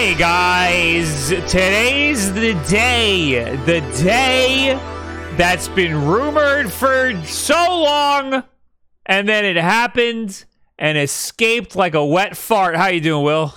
Hey guys, today's the day, the day that's been rumored for so long, and then it happened and escaped like a wet fart. How you doing, Will?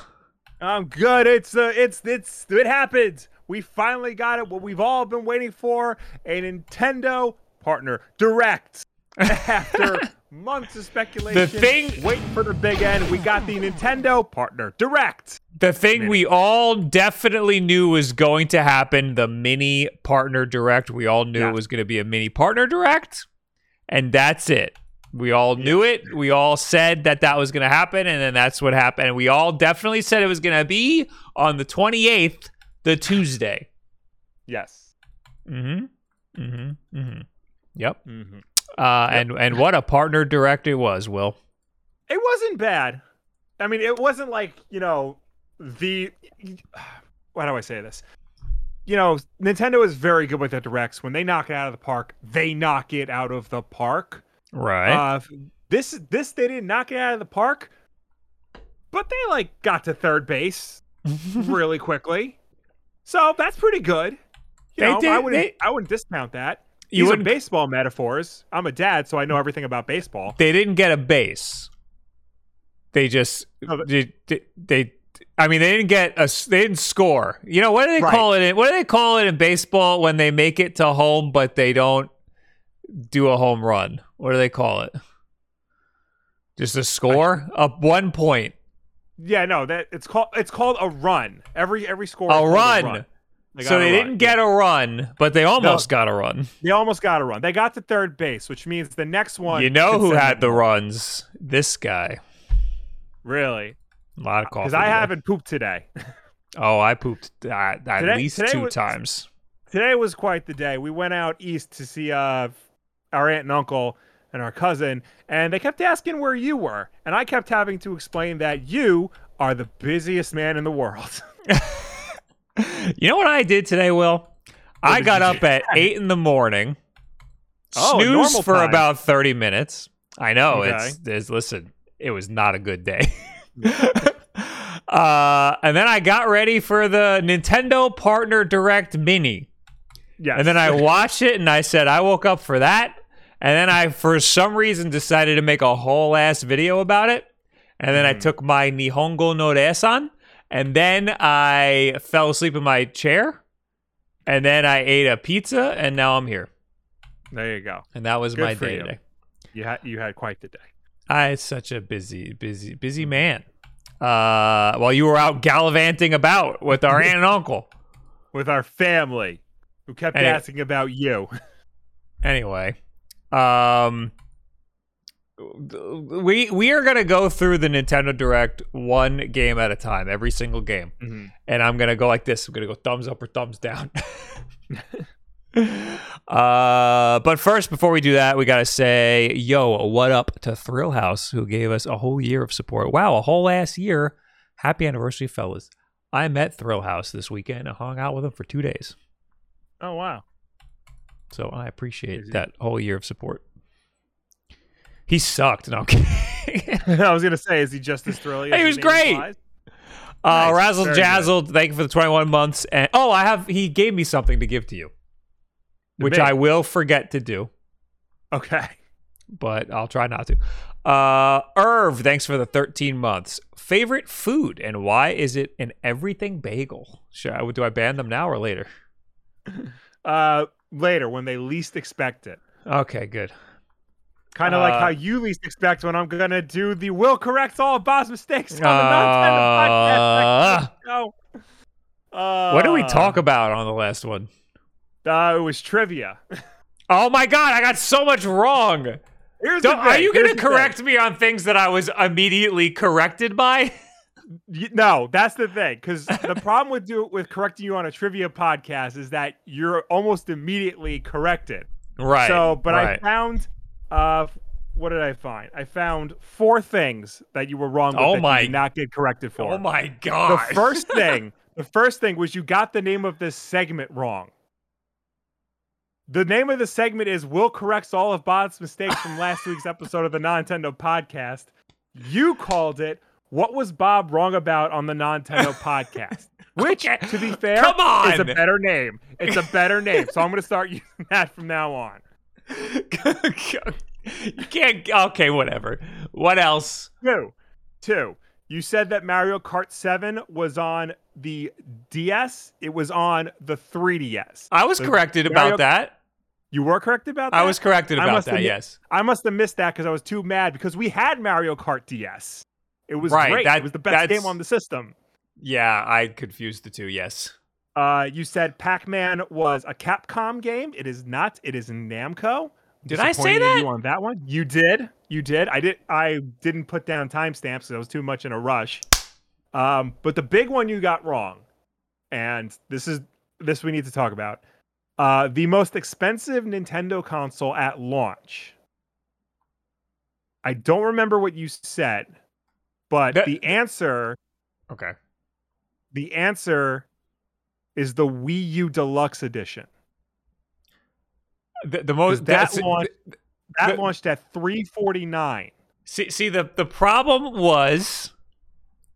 I'm good. It's uh, it's it's it happened. We finally got it. What we've all been waiting for: a Nintendo partner direct. After months of speculation, The thing- waiting for the big end, we got the Nintendo partner direct. The thing we all definitely knew was going to happen, the mini partner direct. We all knew Yeah. it was going to be a mini partner direct, and that's it. We all knew it. We all said that that was going to happen, and then that's what happened. And we all definitely said it was going to be on the 28th, the Tuesday. Yes. Mm-hmm. Mm-hmm. Mm-hmm. Yep. Mm-hmm. Uh, and and what a partner direct it was, Will. It wasn't bad. I mean, it wasn't like you know the. Why do I say this? You know, Nintendo is very good with their directs. When they knock it out of the park, they knock it out of the park. Right. Uh, this this they didn't knock it out of the park, but they like got to third base really quickly. So that's pretty good. You They know, did- I wouldn't they- I wouldn't discount that. You These are baseball metaphors. I'm a dad, so I know everything about baseball. they didn't get a base. They just No, but- they, they, I mean they didn't get a. they didn't score. You know what do they Right. call it? In, what do they call it in baseball when they make it to home but they don't do a home run? What do they call it? Just a score, up one point, Yeah, no, that it's called it's called a run. Every every score is a run. They so they run, didn't get a run, but they almost got a run. They almost got a run. They got to third base, which means the next one. You know who had the runs? This guy. Really? A lot of coffee. Because I haven't pooped today. Oh, I pooped uh, at Today- least today two was- times. today was quite the day. We went out east to see uh, our aunt and uncle and our cousin, and they kept asking where you were, and I kept having to explain that you are the busiest man in the world. You know what I did today, Will? I got up at eight in the morning, Oh, snoozed normal for time. about thirty minutes. I know Okay. it's, it's listen, it was not a good day. uh, and then I got ready for the Nintendo Partner Direct Mini, yes. and then I watched it, and I said I woke up for that, and then I for some reason decided to make a whole ass video about it, and then I Mhm. took my Nihongo no Resan, and then I fell asleep in my chair, and then I ate a pizza, and now I'm here. there you go. And that was Good my day you. today. You had you had quite the day. I am such a busy, busy, busy man. Uh, while you were out gallivanting about with our aunt and uncle. with our family who kept Anyway. asking about you. Anyway, um, we we are gonna go through the Nintendo Direct one game at a time, every single game. and I'm gonna go like this. I'm gonna go thumbs up or thumbs down. uh, but first, before we do that, we gotta say, yo, what up to Thrill House, who gave us a whole year of support. Wow, a whole last year. Happy anniversary, fellas. I met Thrill House this weekend and hung out with him for two days. Oh wow. So I appreciate he- that whole year of support. He sucked. No. I was gonna say, is he just as thrilling? Hey, he was great. implies? Uh, Nice. Razzle Very good. Jazzle, thank you for the 21 months. And oh, I have he gave me something to give to you, To which me? I will forget to do, Okay. but I'll try not to. Uh, Irv, thanks for the 13 months. Favorite food and why is it an everything bagel? Should I, do I ban them now or later? Uh, later when they least expect it. Okay, good. Kind of like Uh, how you least expect when I'm gonna do the will correct all of Bob's mistakes on the Uh, non-Nintendo podcast. No. Uh, what did we talk about on the last one? Uh, it was trivia. Oh my god, I got so much wrong. Here's are you here's going to the thing. correct me on things that I was immediately corrected by? No, that's the thing. Because the problem with do with correcting you on a trivia podcast is that you're almost immediately corrected. Right. So, but I found, uh, what did I find? I found four things that you were wrong with Oh that my- you did not get corrected for. Oh my god. the first thing, the first thing was you got the name of this segment wrong. The name of the segment is Will corrects all of Bob's mistakes from last week's episode of the Nintendo podcast. You called it What was Bob wrong about on the Nintendo podcast? Which, Okay. to be fair, Come on. is a better name. It's a better name. So I'm going to start using that from now on. you can't. Okay, whatever. What else? Two. Two. You said that Mario Kart 7 was on the DS. It was on the 3DS. I was So corrected Mario- about that. You were corrected about that? I was corrected about that. admit- Yes. I must have missed that because I was too mad because we had Mario Kart DS. It was Right, great. that- it was the best game on the system. Yeah, I confused the two. Yes. Uh, you said Pac-Man was a Capcom game. It is not. It is Namco. Did I say that? You on that one? You did. You did. I did. I didn't put down timestamps because I was too much in a rush. Um, but the big one you got wrong, and this is this we need to talk about. Uh, the most expensive Nintendo console at launch. I don't remember what you said, but That- the answer Okay. the answer is the Wii U Deluxe Edition. The, the most that that's- launched- That The- launched at 349. See, see the the problem was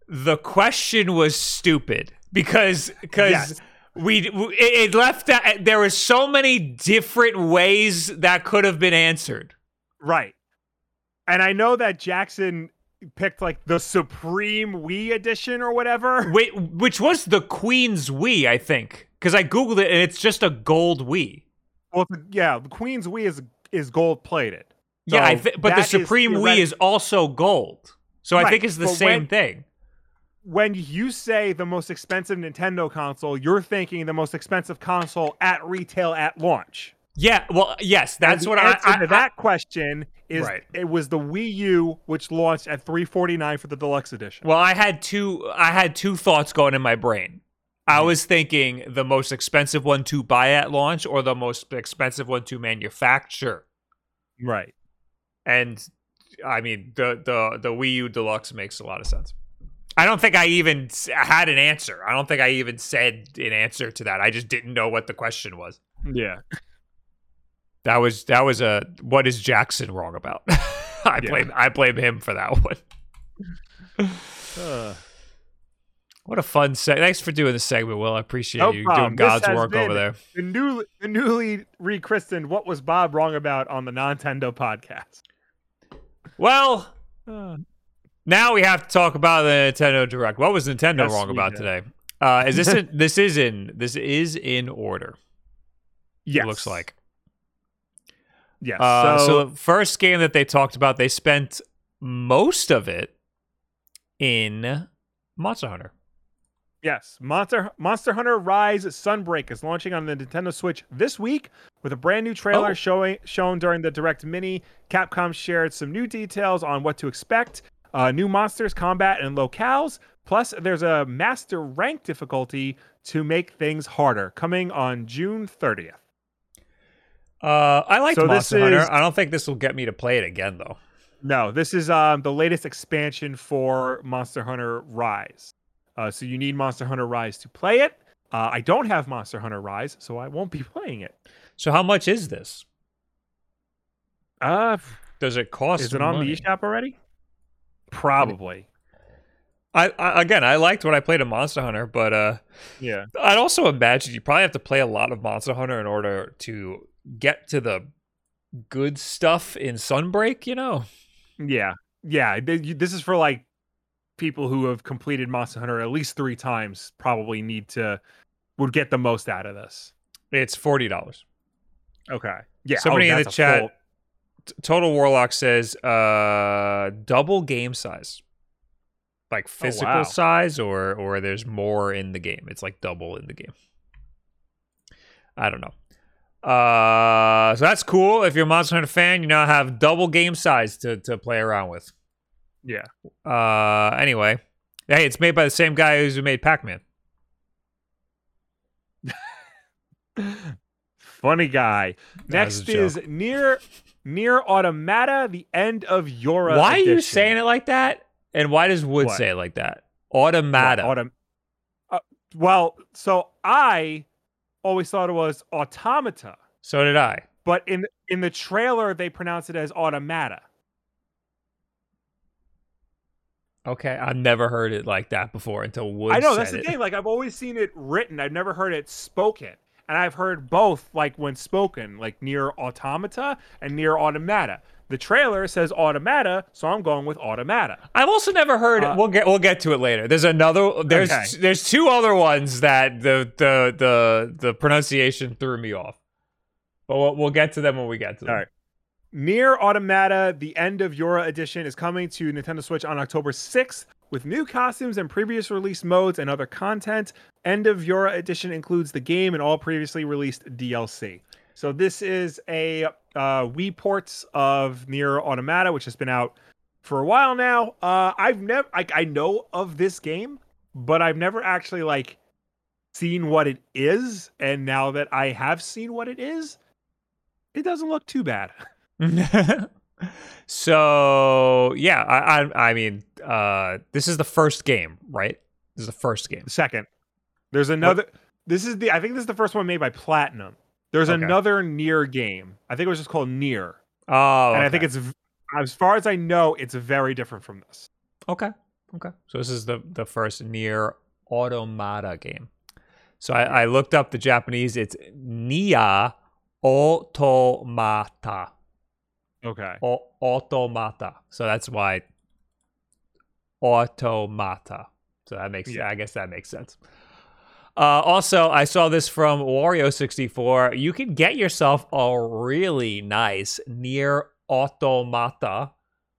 the question was stupid because because Yes. we it left that there were so many different ways that could have been answered. Right. And I know that Jackson picked like the Supreme Wii edition or whatever. Wait, which was the Queen's Wii, I think, because I googled it and it's just a gold Wii. Well, yeah, the Queen's Wii is is gold plated. yeah, I th- but the that is Supreme Wii is also gold, so I think it's the but same when- thing. when you say the most expensive Nintendo console, you're thinking the most expensive console at retail at launch. Yeah, well, yes, that's what I, I, I that question is Right. it was the Wii U which launched at 349 for the deluxe edition. Well, I had two. I had two thoughts going in my brain. I Mm-hmm. was thinking the most expensive one to buy at launch, or the most expensive one to manufacture. right. And I mean, the the the Wii U Deluxe makes a lot of sense. I don't think I even had an answer. I don't think I even said an answer to that. I just didn't know what the question was. Yeah. That was that was a what is Jackson wrong about? I Yeah. blame I blame him for that one. Uh, What a fun seg. Thanks for doing the segment, Will. I appreciate No you problem. doing God's work over there. the new the newly rechristened what was Bob wrong about on the Nintendo podcast. Well, Uh, now we have to talk about the Nintendo Direct. What was Nintendo Yes, wrong about today? Uh, is this in, this is in this is in order? yes. It looks like. Yes. Uh, so, so, the first game that they talked about, they spent most of it in Monster Hunter. yes, Monster Monster Hunter Rise Sunbreak is launching on the Nintendo Switch this week with a brand new trailer Oh. showing shown during the Direct Mini. Capcom shared some new details on what to expect, uh, new monsters, combat, and locales. Plus, there's a master rank difficulty to make things harder, coming on June 30th. Uh, I liked So this Monster Hunter. is- I don't think this will get me to play it again, though. No, this is um, the latest expansion for Monster Hunter Rise. Uh, so you need Monster Hunter Rise to play it. Uh, I don't have Monster Hunter Rise, so I won't be playing it. So how much is this? Uh, Does it cost? is it on money? the eShop already? Probably. I, I again, I liked when I played a Monster Hunter, but uh, Yeah. I'd also imagine you probably have to play a lot of Monster Hunter in order to get to the good stuff in Sunbreak. You know. Yeah. Yeah. This is for like people who have completed Monster Hunter at least three times, probably need to, would get the most out of this. It's forty dollars. Okay. Yeah. Somebody in the chat- full- Total Warlock says uh double game size. Like physical wow. size or or there's more in the game. It's like double in the game. I don't know. Uh so that's cool. If you're a Monster Hunter fan, you now have double game size to to play around with. Yeah. Uh anyway. Hey, it's made by the same guy who's who made Pac-Man. Funny guy. That Next is near NieR Automata, the end of YoRHa. why are you saying it like that? And why does Wood What? say it like that? What, Automata. autom- uh, well, so I always thought it was automata, so did I. but in in the trailer they pronounce it as automata. Okay, I've never heard it like that before until Wood I know that's the it. thing. Like I've always seen it written. I've never heard it spoken. And I've heard both, like when spoken, like NieR Automata and NieR Automata. The trailer says automata, so I'm going with automata. I've also never heard. Uh, we'll get we'll get to it later. There's another. There's Okay. there's two other ones that the the the the pronunciation threw me off. But we'll, we'll get to them when we get to them. All right. NieR Automata, the end of YoRHa edition is coming to Nintendo Switch on October 6th with new costumes and previous release modes and other content. End of YoRHa edition includes the game and all previously released DLC. So this is a uh, Wii ports of NieR Automata, which has been out for a while now. Uh, I've never, like, I know of this game, but I've never actually like seen what it is. And now that I have seen what it is, it doesn't look too bad. so yeah, I, I I mean, uh, this is the first game, right? This is the first game. Second, there's another. This is the. I think this is the first one made by Platinum. There's Okay. another NieR game. I think it was just called NieR, Oh, and I think it's, as far as I know, it's very different from this. Okay. Okay. So this is the the first NieR Automata game. So I, I looked up the Japanese. It's Nia Automata. Okay. O- automata. So that's why automata. So that makes Yeah. I guess that makes sense. Uh, also, I saw this from Wario64. You can get yourself a really nice NieR Automata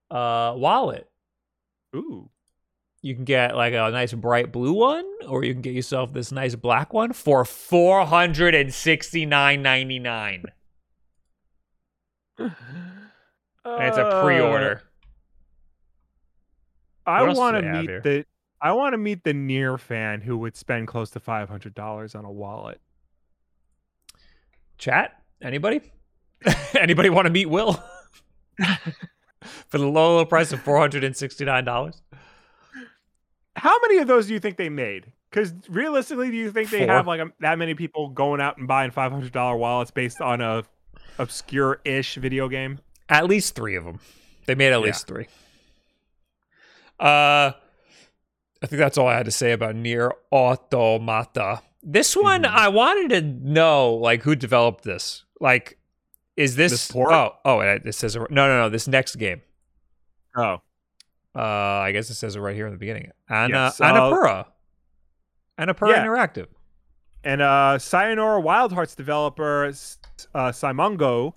uh, wallet. Ooh. You can get like a nice bright blue one, or you can get yourself this nice black one for four hundred and sixty nine ninety nine. And it's a pre-order. Uh, I What else do want to meet the. I want to meet the NieR fan who would spend close to five hundred dollars on a wallet. Chat? Anybody? Anybody want to meet Will for the low, low price of four hundred and sixty nine dollars? How many of those do you think they made? Because realistically, do you think they Four. have like a, that many people going out and buying five hundred dollar wallets based on a obscure-ish video game? At least three of them. They made at Yeah. least three. Uh, I think that's all I had to say about NieR Automata. This one, Mhm. I wanted to know like who developed this. Like, is this? This port? Oh, oh, it says no, no, no. This next game. Oh, Uh, I guess it says it right here in the beginning. Anna Yes, uh, Annapurna. Annapurna yeah. Interactive. and uh, Sayonara Wild Hearts developer uh, Simogo,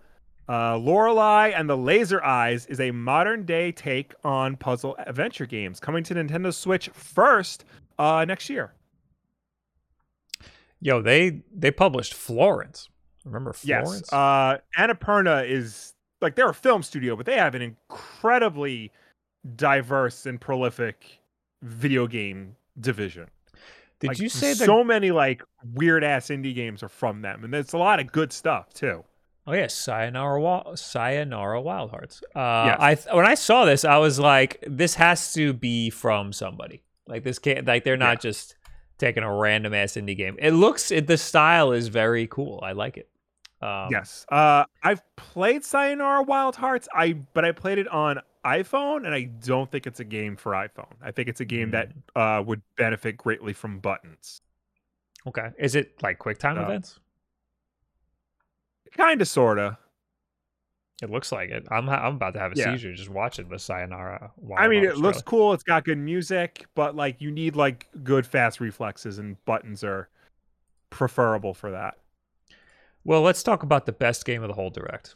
uh, Lorelei and the Laser Eyes is a modern day take on puzzle adventure games coming to Nintendo Switch first uh, next year. Yo, they they published Florence. Remember Florence? Yes, uh, Annapurna is like they're a film studio, but they have an incredibly diverse and prolific video game division. Did Like, you say that? so many like weird ass indie games are from them, and there's a lot of good stuff too. Oh yeah, Sayonara, Wa- Sayonara Wild Hearts. Uh, Yes. I th- when I saw this, I was like, this has to be from somebody. Like this can't like they're not just taking a random ass indie game. It looks it the style is very cool. I like it. Um, yes, uh, I've played Sayonara Wild Hearts. I but I played it on iPhone, and I don't think it's a game for iPhone. I think it's a game that Mm. uh, would benefit greatly from buttons. Okay. Is it like quick time No. events? Kind of, sorta. It looks like it. I'm I'm about to have a Yeah. seizure just watching the Sayonara. I mean, it looks cool. It's got good music, but like you need like good fast reflexes, and buttons are preferable for that. Well, let's talk about the best game of the whole direct.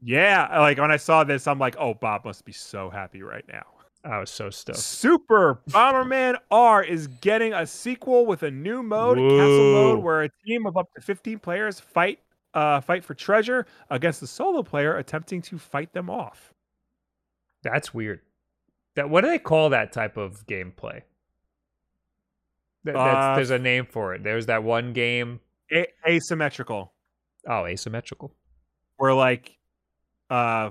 Yeah, like when I saw this, I'm like, oh, Bob must be so happy right now. I was so stoked. Super Bomberman R is getting a sequel with a new mode, Castle Mode, where a team of up to 15 players fight uh, fight for treasure against the solo player attempting to fight them off. That's weird. That what do they call that type of gameplay? That, that's, Uh, there's a name for it. There's that one game. A- asymmetrical, Oh, asymmetrical. where like uh,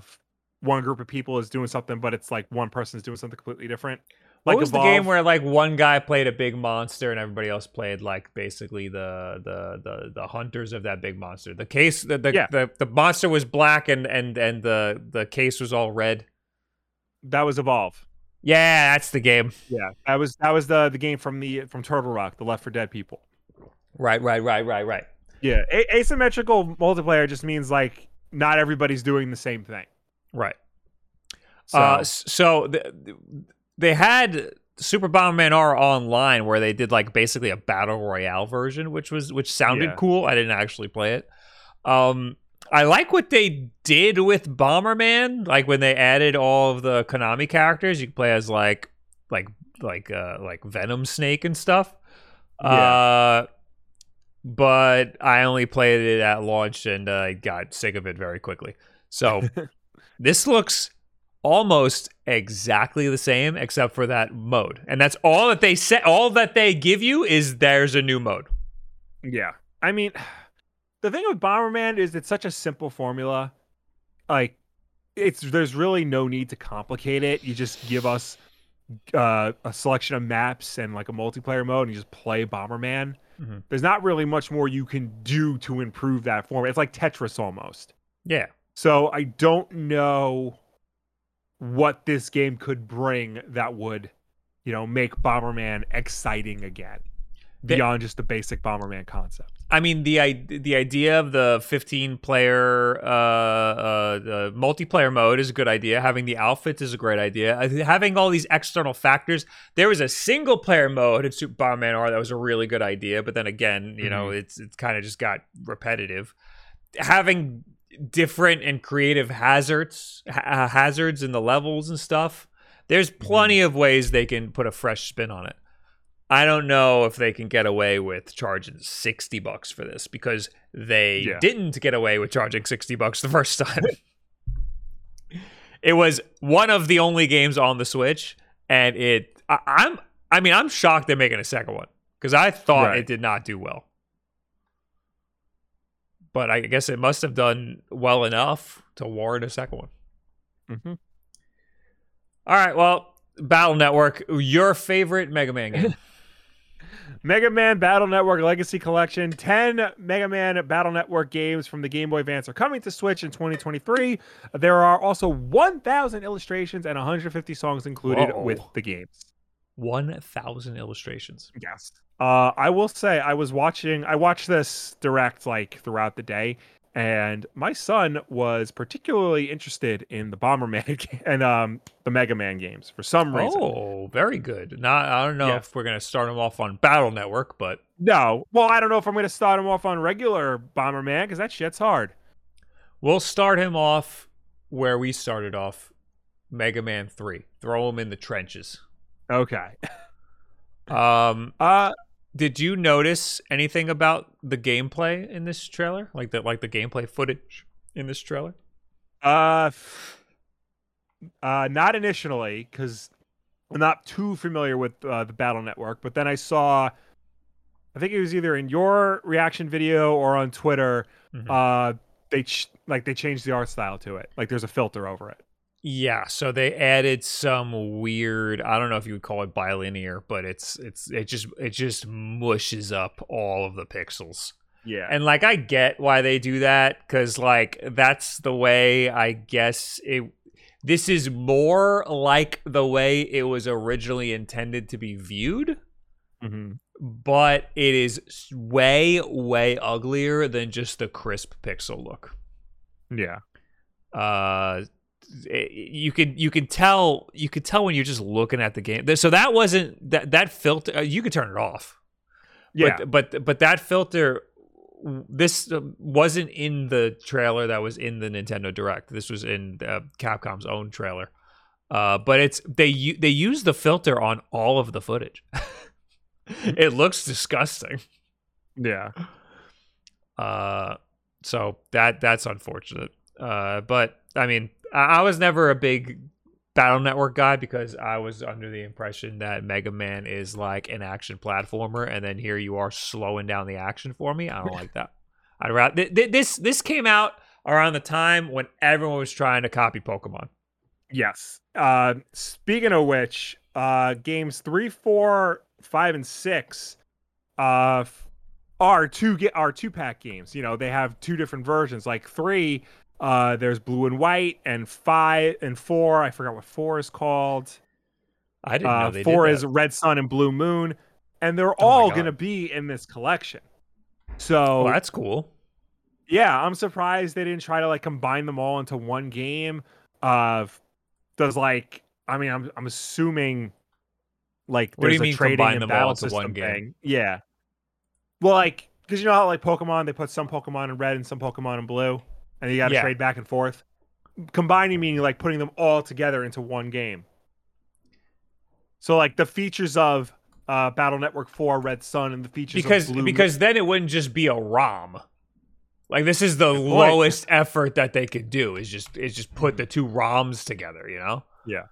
one group of people is doing something, but it's like one person's doing something completely different. What Like was the game where like one guy played a big monster and everybody else played like basically the the the, the hunters of that big monster? The case the the, Yeah. the the monster was black and and and the the case was all red. that was Evolve? Yeah, that's the game. Yeah, that was that was the the game from the from Turtle Rock, the Left for Dead people. Right, right, right, right, right. Yeah, a- asymmetrical multiplayer just means like not everybody's doing the same thing. Right. So, Uh, so th- they had Super Bomberman R online where they did like basically a battle royale version, which was which sounded Yeah. cool. I didn't actually play it. Um, I like what they did with Bomberman, like when they added all of the Konami characters. You can play as like like like uh like Venom Snake and stuff. Uh, but I only played it at launch and I got sick of it very quickly. So this looks almost exactly the same except for that mode. And that's all that they set all that they give you is there's a new mode. yeah, I mean, the thing with Bomberman is it's such a simple formula. Like, it's there's really no need to complicate it. You just give us uh, a selection of maps and like a multiplayer mode, and you just play Bomberman. Mhm. There's not really much more you can do to improve that form. It's like Tetris almost. Yeah. So I don't know what this game could bring that would, you know, make Bomberman exciting again beyond just the basic Bomberman concept. I mean the the idea of the 15 player uh, uh the multiplayer mode is a good idea. Having the outfits is a great idea. Having all these external factors. There was a single player mode in Super Bomberman R that was a really good idea, but then again, you know, it's it's kind of just got repetitive. Having different and creative hazards ha- uh, hazards in the levels and stuff. There's mm-hmm. plenty of ways they can put a fresh spin on it. I don't know if they can get away with charging 60 bucks for this because they Yeah. didn't get away with charging 60 bucks the first time. it was one of the only games on the Switch and it I, I'm I mean I'm shocked they're making a second one cuz I thought Right. it did not do well. But I guess it must have done well enough to warrant a second one. Mm-hmm. All right, well, Battle Network, your favorite Mega Man game. Mega Man Battle Network Legacy Collection. 10 Mega Man Battle Network games from the Game Boy Advance are coming to Switch in 2023. There are also 1,000 illustrations and 150 songs included Whoa. with the games. 1,000 illustrations. Yes. Uh, I will say I was watching. I watched this direct like throughout the day, and my son was particularly interested in the Bomberman and um the Mega Man games for some reason. Oh, very good. Not, I don't know if we're going to start him off on Battle Network, but No, well, I don't know if I'm going to start him off on regular Bomberman because that shit's hard. we'll start him off where we started off Mega Man 3. Throw him in the trenches. Okay. Um, Uh, did you notice anything about the gameplay in this trailer? Like the like the gameplay footage in this trailer? uh, uh, not initially because I'm not too familiar with uh, the Battle Network, but then I saw. I think it was either in your reaction video or on Twitter. Mhm. uh they ch- like they changed the art style to it like there's a filter over it Yeah, so they added some weird, I don't know if you would call it bilinear, but it's it's it just it just mushes up all of the pixels. yeah And like I get why they do that cuz like that's the way I guess it this is more like the way it was originally intended to be viewed, mm-hmm. but it is way way uglier than just the crisp pixel look. yeah uh you could you could tell you could tell when you're just looking at the game. So that wasn't that that filter uh, you could turn it off. Yeah. but but but that filter this uh, wasn't in the trailer that was in the Nintendo Direct. This was in uh, Capcom's own trailer. Uh but it's they they use the filter on all of the footage. It looks disgusting. Yeah. Uh, so that that's unfortunate. Uh, but I mean, I, was never a big Battle Network guy because I was under the impression that Mega Man is like an action platformer, and then here you are slowing down the action for me. I don't like that. I'd rather th- th- this this came out around the time when everyone was trying to copy Pokemon. yes uh speaking of which uh games three four five and six uh are two get are two pack games you know they have two different versions like three uh there's blue and white and five and four i forgot what four is called I didn't know Uh, they four is. Red Sun and Blue Moon, and they're Oh all going to be in this collection. So Well, that's cool. yeah, I'm surprised they didn't try to like combine them all into one game. Uh, does like I mean I'm I'm assuming like What do you there's a mean trading combine and them all battle into one system thing. Yeah. Well, like because you know how like Pokemon they put some Pokemon in red and some Pokemon in blue, and you got to Yeah. trade back and forth. Combining meaning like putting them all together into one game. So like the features of uh, Battle Network Four Red Sun and the features Because of Blue because then it wouldn't just be a ROM. Like this is the lowest effort that they could do is just is just put the two ROMs together, you know? Yeah.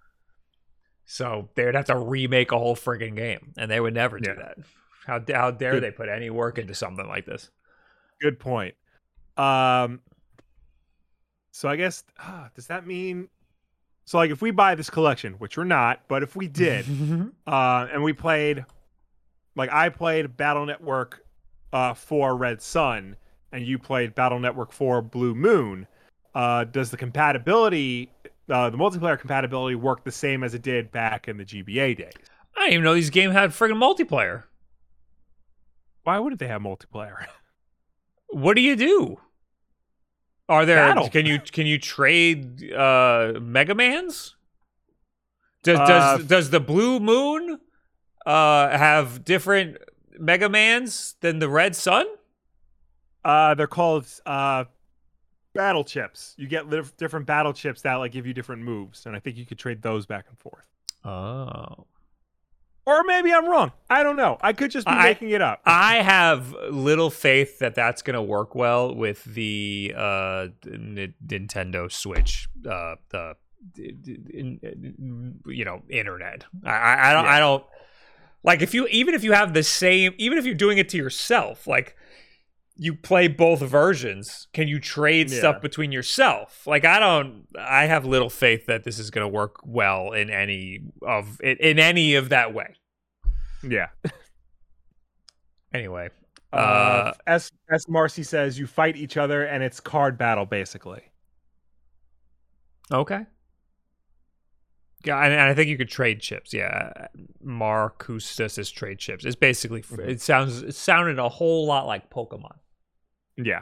So they would have to remake a whole friggin' game, and they would never do Yeah. that. How how dare Good. they put any work into something like this? Good point. Um, so I guess ah, does that mean? So like, if we buy this collection, which we're not, but if we did, uh, and we played, like I played Battle Network, uh, for Red Sun, and you played Battle Network for Blue Moon, uh, does the compatibility, uh, the multiplayer compatibility work the same as it did back in the GBA days? I didn't even know these games had friggin' multiplayer. Why wouldn't they have multiplayer? What do you do? Are there Battle. can you can you trade uh Mega Mans? Does Uh, does does the Blue Moon uh have different Mega Mans than the Red Sun? Uh, they're called uh, battle chips. You get li- different battle chips that like give you different moves, and I think you could trade those back and forth. Oh. Or maybe I'm wrong. I don't know. I could just be I- making it up. I have little faith that that's going to work well with the uh, N- Nintendo Switch, uh, the d- d- in- you know internet. I, I, I don't. Yeah. I don't like if you even if you have the same, even if you're doing it to yourself, like you play both versions. Can you trade Yeah. stuff between yourself? Like I don't. I have little faith that this is going to work well in any of in, in any of that way. yeah. Anyway, Uh, Uh, S S Marcy says you fight each other and it's card battle basically. Okay. Yeah, and, I think you could trade chips. Yeah, Marcustus is trade chips. It's basically Mhm. it sounds it sounded a whole lot like Pokemon. Yeah.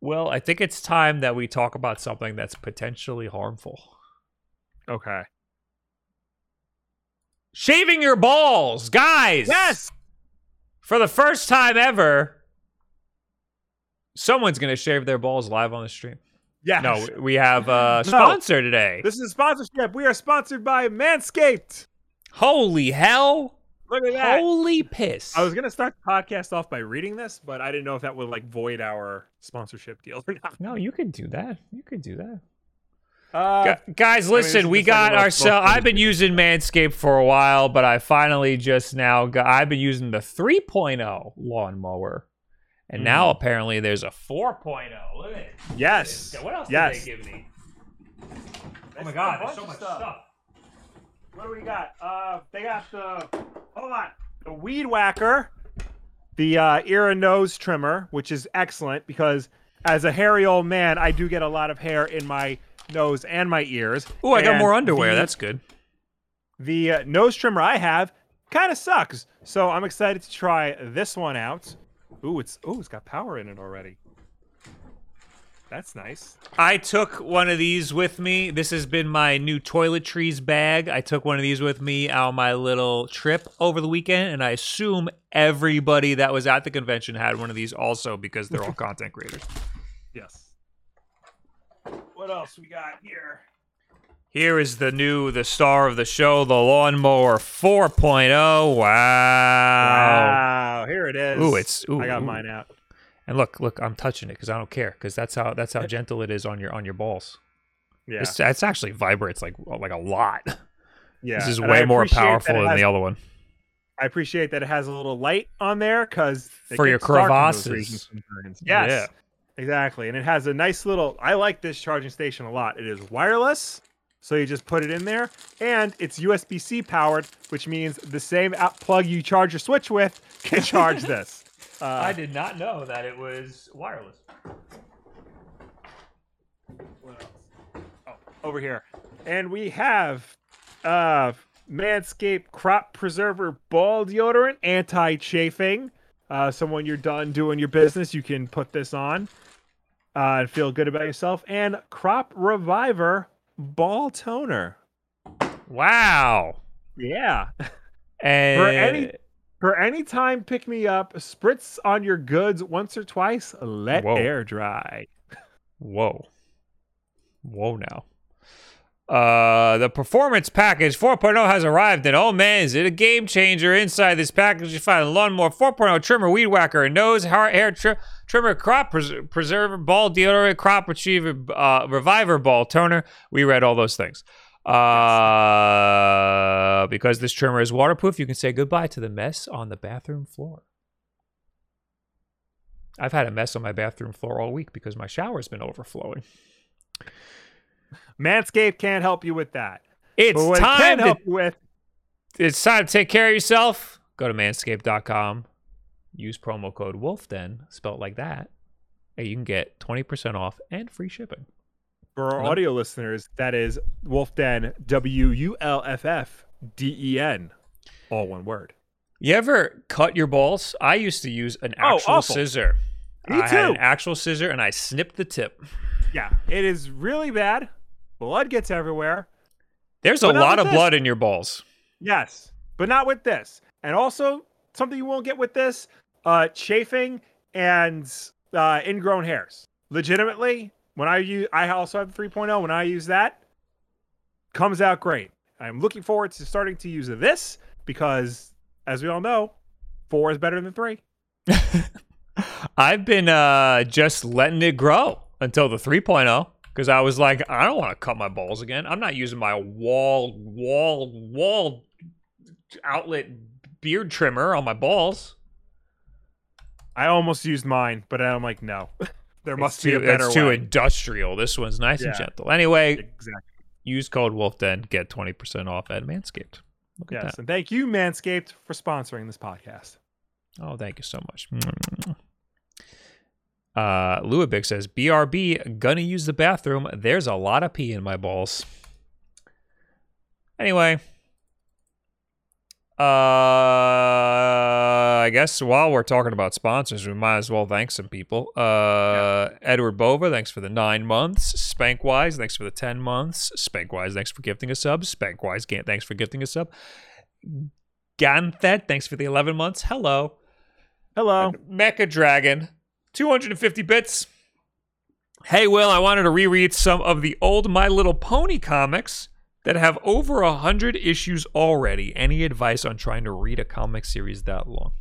Well, I think it's time that we talk about something that's potentially harmful. Okay. Shaving your balls, guys. Yes. For the first time ever, someone's gonna shave their balls live on the stream. Yeah. No, we have a No. sponsor today. This is a sponsorship. We are sponsored by Manscaped. Holy hell! Look at that. Holy piss! I was gonna start the podcast off by reading this, but I didn't know if that would like void our sponsorship deal or not. No, you could do that. You could do that. Uh, Gu- Guys, this listen, is we just like a got little ourselves. I've been using Manscaped for a while, but I finally just now got. I've been using the 3.0 lawnmower, and now apparently there's a 4.0. Look at it. yes. What else yes. did they give me? Oh my god, there's so much of stuff. What do we got? Uh, they got the hold on the weed whacker, the uh, ear and nose trimmer, which is excellent because as a hairy old man, I do get a lot of hair in my nose and my ears. Oh, I got more underwear. the- That's good. the uh, nose trimmer I have kind of sucks. So I'm excited to try this one out. Ooh, it's ooh, it's got power in it already. That's nice. I took one of these with me. This has been my new toiletries bag. I took one of these with me on my little trip over the weekend, and I assume everybody that was at the convention had one of these also because they're all content creators. Yes. What else we got here? Here is the new, the star of the show, the Lawnmower 4.0. Wow. Wow, here it is. Ooh, it's ooh, I got ooh. mine out. And look, look, I'm touching it because I don't care because that's how that's how gentle it is on your on your balls. Yeah, It's, it's actually vibrates like like a lot. yeah. This is And way more powerful than has- the other one. I appreciate that it has a little light on there because For your crevasses. Yes, Yeah. exactly. And it has a nice little. I like this charging station a lot. It is wireless, so you just put it in there, and it's USB C powered, which means the same plug you charge your Switch with can charge this. Uh, did not know that it was wireless. What else? Oh, over here. And we have uh Manscaped Crop Preserver Ball Deodorant, anti chafing. Uh, so when you're done doing your business, you can put this on uh, and feel good about yourself. And Crop Reviver Ball Toner. Wow. Yeah. And For any for any time pick me up, spritz on your goods once or twice, let Whoa. air dry. Whoa. Whoa now. Uh, the performance package 4.0 has arrived, and oh man, is it a game changer! Inside this package, you find a lawnmower 4.0 trimmer, weed whacker, a nose hair, hair tri- trimmer, crop pres- preserver, ball deodorant, crop retriever, uh, reviver, ball toner. We read all those things. Uh, because this trimmer is waterproof, you can say goodbye to the mess on the bathroom floor. I've had a mess on my bathroom floor all week because my shower's been overflowing. Manscaped can't help you with that. It's what it time to, help you with it's time to take care of yourself. Go to manscaped.com. Use promo code WOLFDEN, spelled like that. And you can get 20% off and free shipping. For our audio listeners, that is Wolfden, W U L F F D E N, all one word. You ever cut your balls? I used to use an Oh, actual awful. scissor. Me I had an too. actual scissor and I snipped the tip. Yeah, it is really bad. Blood gets everywhere. There's a But lot of this. blood in your balls. Yes, but not with this. And also, something you won't get with this uh, chafing and uh, ingrown hairs. Legitimately, when I use, I also have the 3.0. When I use that, comes out great. I'm looking forward to starting to use this because, as we all know, four is better than three. I've been uh, just letting it grow until the 3.0 because I was like, I don't want to cut my balls again. I'm not using my wall, wall, wall outlet beard trimmer on my balls. I almost used mine, but I'm like, no, there must it's be a better it's too way. industrial. This one's nice and gentle. Anyway, Exactly. use code WolfDen, get 20% off at Manscaped. Look at Yes, and thank you, Manscaped, for sponsoring this podcast. Oh, thank you so much. Uh, says, BRB, gonna use the bathroom. There's a lot of pee in my balls. Anyway. Uh, I guess while we're talking about sponsors, we might as well thank some people. Uh, Edward Bova, thanks for the nine months. Spankwise, thanks for the ten months. Spankwise, thanks for gifting a sub. Spankwise, thanks for gifting a sub. Ganthet, thanks for the eleven months. Hello. Hello. Mecha Dragon, 250 bits. Hey, Will, I wanted to reread some of the old My Little Pony comics that have over a hundred issues already. Any advice on trying to read a comic series that long?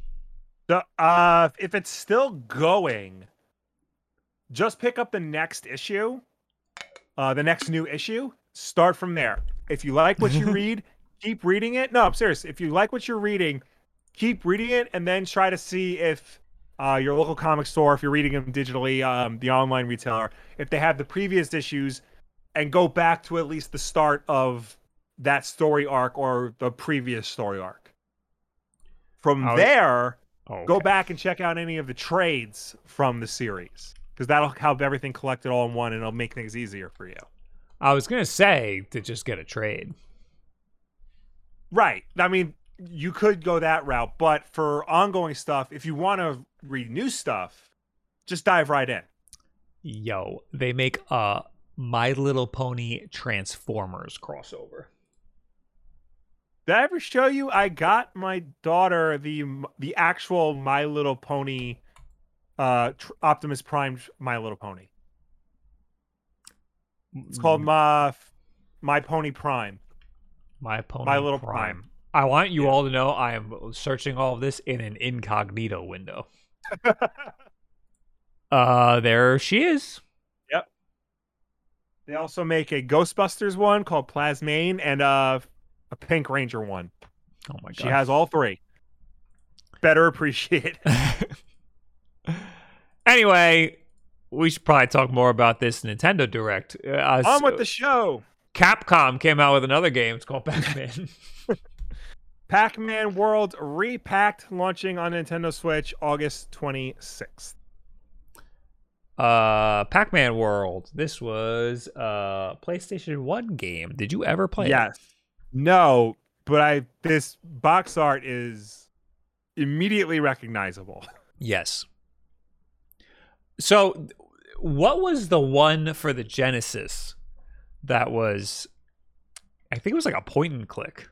So, uh, if it's still going, just pick up the next issue, uh, the next new issue. Start from there. If you like what you read, keep reading it. No, I'm serious. If you like what you're reading, keep reading it, and then try to see if uh, your local comic store, if you're reading them digitally, um, the online retailer, if they have the previous issues, and go back to at least the start of that story arc or the previous story arc. From Oh, there, Oh, go back and check out any of the trades from the series because that'll have everything collected all in one and it'll make things easier for you. I was gonna say to just get a trade. Right. I mean, you could go that route, but for ongoing stuff, if you want to read new stuff, just dive right in. Yo, they make a My Little Pony Transformers crossover. Did I ever show you? I got my daughter the the actual My Little Pony, uh, Optimus Prime My Little Pony. It's called my My Pony Prime. My Pony My Little Prime. I want you Yeah. all to know I am searching all of this in an incognito window. Uh, there she is. They also make a Ghostbusters one called Plasmane and uh, a Pink Ranger one. Oh my god. She has all three. Better appreciate. anyway, we should probably talk more about this Nintendo Direct. Uh, On with the show. Capcom came out with another game. It's called Pac-Man. Pac-Man World Re-Pac launching on Nintendo Switch August 26th. Uh, Pac-Man World. This was a PlayStation One game. Did you ever play? it? Yes. No, but I this box art is immediately recognizable. Yes. So, what was the one for the Genesis that was? I think it was like a point and click.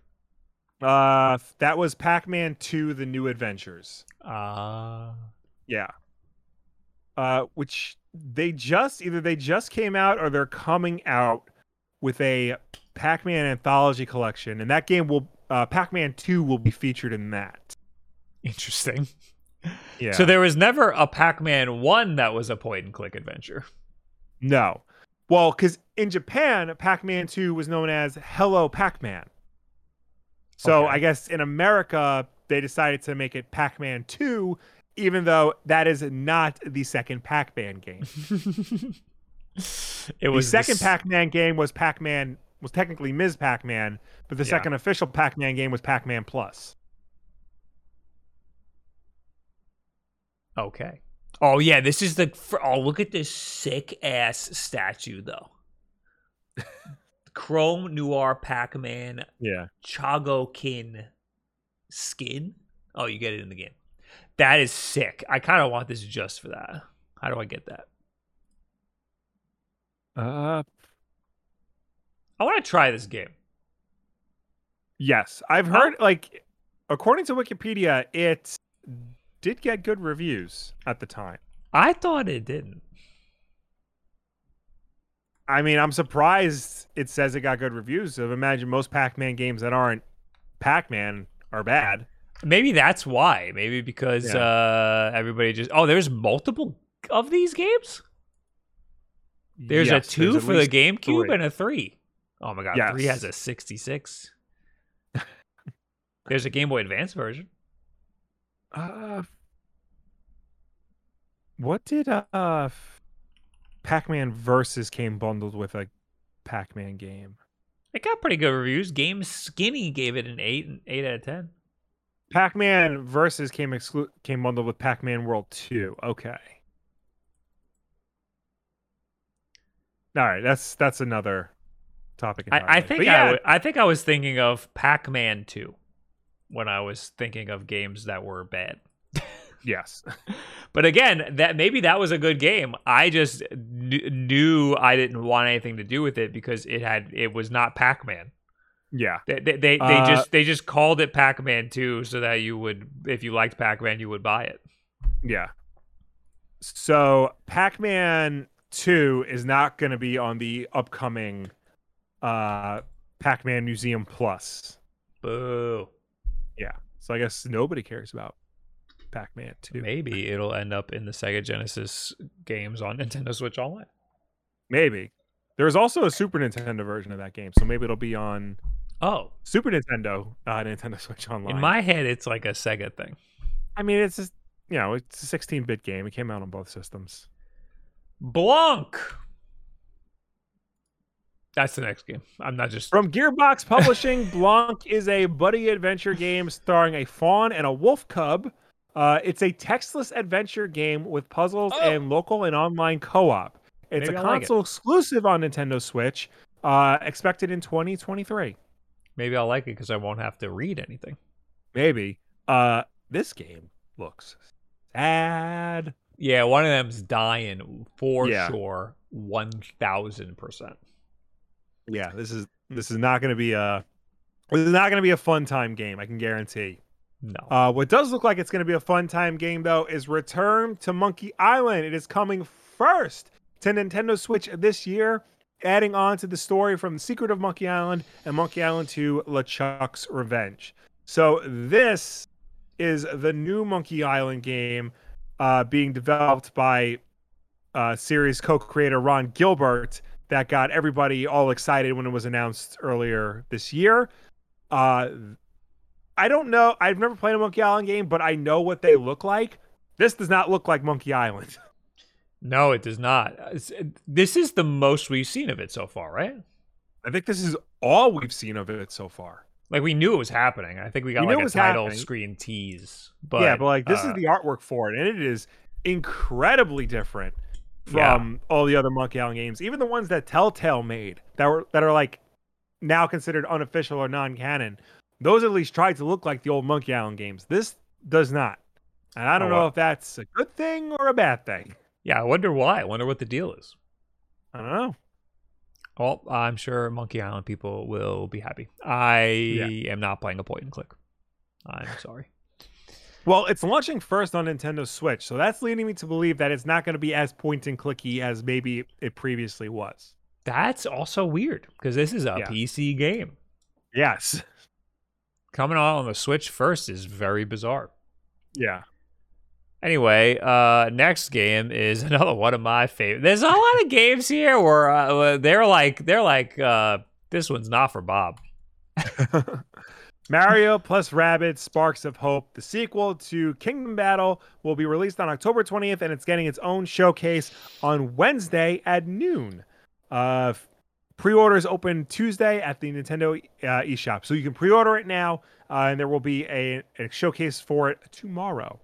Uh, that was Pac-Man 2: The New Adventures. Uh Yeah. Uh, which they just either they just came out or they're coming out with a Pac-Man anthology collection, and that game will uh, Pac-Man 2 will be featured in that. interesting. Yeah. So there was never a Pac-Man one that was a point and click adventure. no. Well, because in Japan, Pac-Man 2 was known as Hello Pac-Man. So Okay. I guess in America they decided to make it Pac-Man 2, even though that is not the second Pac-Man game. it was the second Pac-Man game was Pac-Man was technically Ms. Pac-Man, but the Yeah. second official Pac-Man game was Pac-Man Plus. Okay. Oh yeah, this is the. fr- Oh, look at this sick ass statue though. Chrome Noir Pac-Man Yeah. Chagokin skin. Oh, you get it in the game. That is sick. I kind of want this just for that. How do I get that? Uh I want to try this game. yes, I've heard like according to Wikipedia, it did get good reviews at the time. I thought it didn't. I mean, I'm surprised it says it got good reviews. So imagine most Pac-Man games that aren't Pac-Man are bad. Maybe that's why. Maybe because Yeah. uh everybody just Oh, there's multiple of these games? There's Yes, a 2 at for the GameCube three. and a 3. Oh my god, 3 has a 66. there's a Game Boy Advance version. Uh, what did uh Pac-Man Versus came bundled with a Pac-Man game? It got pretty good reviews. Game Skinny gave it an 8 and 8 out of 10. Pac-Man Versus came exclu- came bundled with Pac-Man World 2. Okay. All right, that's that's another topic. I, I think But I yeah, w- I think I was thinking of Pac-Man 2 when I was thinking of games that were bad. yes. But again, that maybe that was a good game. I just kn- knew I didn't want anything to do with it because it had it was not Pac-Man. Yeah. They they they, they Uh, just they just called it Pac-Man 2 so that you would if you liked Pac-Man you would buy it. Yeah. So Pac-Man 2 is not going to be on the upcoming uh Pac-Man Museum Plus. Boo. Yeah. So I guess nobody cares about Pac-Man 2. Maybe it'll end up in the Sega Genesis games on Nintendo Switch Online. Maybe. There's also a Super Nintendo version of that game, so maybe it'll be on Oh, Super Nintendo, uh, Nintendo Switch Online. in my head it's like a Sega thing. I mean, it's just you know, it's a 16-bit game. It came out on both systems. Blanc. That's the next game. I'm not just From Gearbox Publishing, Blanc is a buddy adventure game starring a fawn and a wolf cub. Uh, it's a textless adventure game with puzzles Oh. and local and online co-op. It's Maybe a I like it. console exclusive on Nintendo Switch, uh, expected in 2023. Maybe I'll like it because I won't have to read anything. Maybe. Uh, this game looks sad. Yeah, one of them's dying for Yeah. sure. One thousand percent. Yeah, this is this is not going to be a this is not going to be a fun time game. I can guarantee. No. Uh, what does look like it's going to be a fun time game, though, is Return to Monkey Island. It is coming first to Nintendo Switch this year, adding on to the story from The Secret of Monkey Island and Monkey Island 2 LeChuck's Revenge. So, this is the new Monkey Island game uh, being developed by uh, series co creator Ron Gilbert that got everybody all excited when it was announced earlier this year. Uh, I don't know. I've never played a Monkey Island game, but I know what they look like. This does not look like Monkey Island. no, it does not. This is the most we've seen of it so far, right? I think this is all we've seen of it so far. Like we knew it was happening. I think we got We like a title happening. screen tease. But yeah, but like this uh, is the artwork for it, and it is incredibly different Yeah. from all the other Monkey Island games, even the ones that Telltale made that were that are like now considered unofficial or non-canon. those at least tried to look like the old Monkey Island games. This does not. And I don't Oh, know wow. if that's a good thing or a bad thing. Yeah, I wonder why. I wonder what the deal is. I don't know. Well, I'm sure Monkey Island people will be happy. I am not playing a point and click. I'm sorry. Well, it's launching first on Nintendo Switch, so that's leading me to believe that it's not going to be as point and clicky as maybe it previously was. That's also weird because this is a Yeah. PC game. Yes. Coming out on the Switch first is very bizarre. Yeah. Anyway, uh, next game is another one of my favorite. There's a lot of games here where uh, they're like they're like uh, this one's not for Bob. Mario plus Rabbids Sparks of Hope, the sequel to Kingdom Battle, will be released on October 20th, and it's getting its own showcase on Wednesday at noon. Uh, pre-orders open Tuesday at the Nintendo uh, eShop, so you can pre-order it now, uh, and there will be a, a showcase for it tomorrow.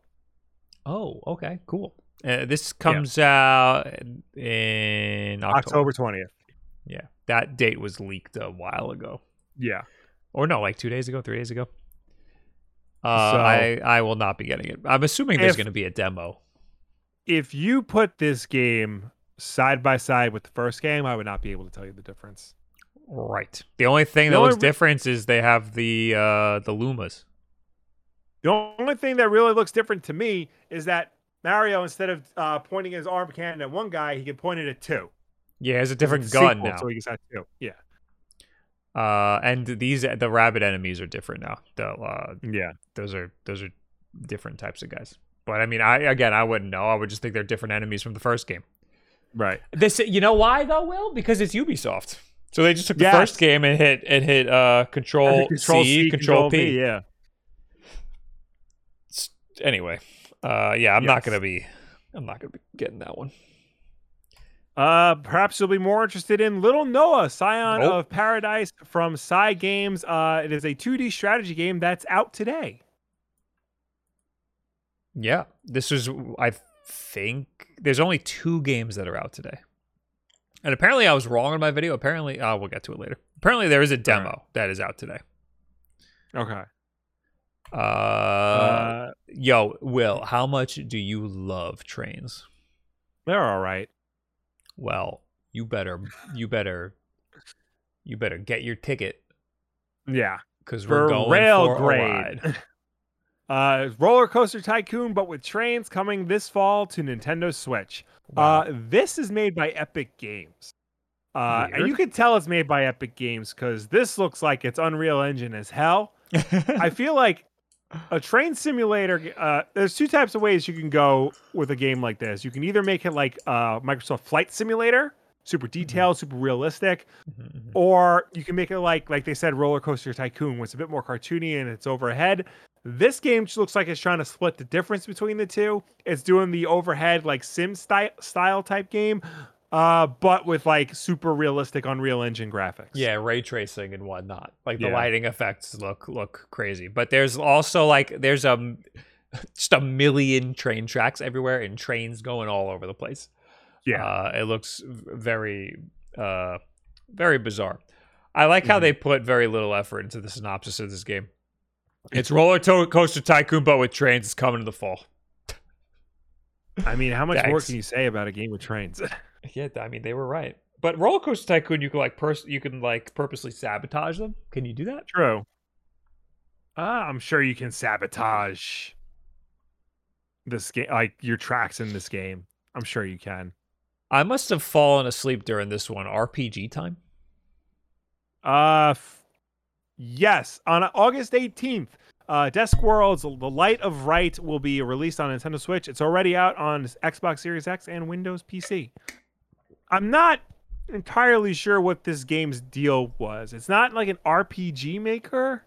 Oh, okay, cool. Uh, this comes out in October. October 20th. Yeah, that date was leaked a while ago, Yeah. or no, like two days ago, three days ago. Uh, So- I I will not be getting it. I'm assuming there's going to be a demo. If you put this game side by side with the first game, I would not be able to tell you the difference. Right. The only thing The that only looks re- different is they have the uh the Lumas. The only thing that really looks different to me is that Mario, instead of uh, pointing his arm cannon at one guy, he can point it at two. Yeah, it's a different It's a gun now. So he that two. Yeah. Uh, and these the rabbit enemies are different now. The uh, Yeah. those are those are different types of guys. But I mean, I again, I wouldn't know. I would just think they're different enemies from the first game. Right. This, you know, why though? Will because it's Ubisoft. So they just took the Yes. first game and hit and hit uh control, C, control, P. Yeah. Anyway, uh, yeah, I'm not gonna be, I'm not gonna be getting that one. Uh, perhaps you'll be more interested in Little Noah, Scion Nope. of Paradise from Cygames. Uh, it is a 2D strategy game that's out today. Yeah, this is I think there's only two games that are out today. And apparently I was wrong in my video. Apparently, uh, we'll get to it later. Apparently there is a demo that is out today. Okay. Uh, Uh, yo, Will, how much do you love trains? they're all right. Well, you better you better you better get your ticket Yeah. because we're going rail for a grade. ride. Uh, Roller Coaster Tycoon, but with trains coming this fall to Nintendo Switch. Wow. Uh, this is made by Epic Games. Uh, and you can tell it's made by Epic Games because this looks like it's Unreal Engine as hell. I feel like a train simulator. Uh, there's two types of ways you can go with a game like this. You can either make it like uh, Microsoft Flight Simulator, super detailed, super realistic, Mhm, mhm. or you can make it like like they said, Roller Coaster Tycoon, where it's a bit more cartoony and it's overhead. This game just looks like it's trying to split the difference between the two. It's doing the overhead like sim style style type game, uh, but with like super realistic Unreal Engine graphics. Yeah, ray tracing and whatnot. Like the Yeah. lighting effects look look crazy. But there's also like there's a m- just a million train tracks everywhere and trains going all over the place. yeah, Uh, it looks very uh very bizarre. I like how Mhm. they put very little effort into the synopsis of this game. It's roller to- coaster tycoon, but with trains. It's coming in the fall. I mean, how much more can you say about a game with trains? Yeah, I mean they were right. But roller coaster tycoon, you can like pers- you can like purposely sabotage them. Can you do that? True. Uh, I'm sure you can sabotage this game, like your tracks in this game. I'm sure you can. I must have fallen asleep during this one. RPG time. Uh, f- yes, on August 18th, uh, Discworld's The Light of Right will be released on Nintendo Switch. It's already out on Xbox Series X and Windows PC. I'm not entirely sure what this game's deal was. It's not like an RPG maker,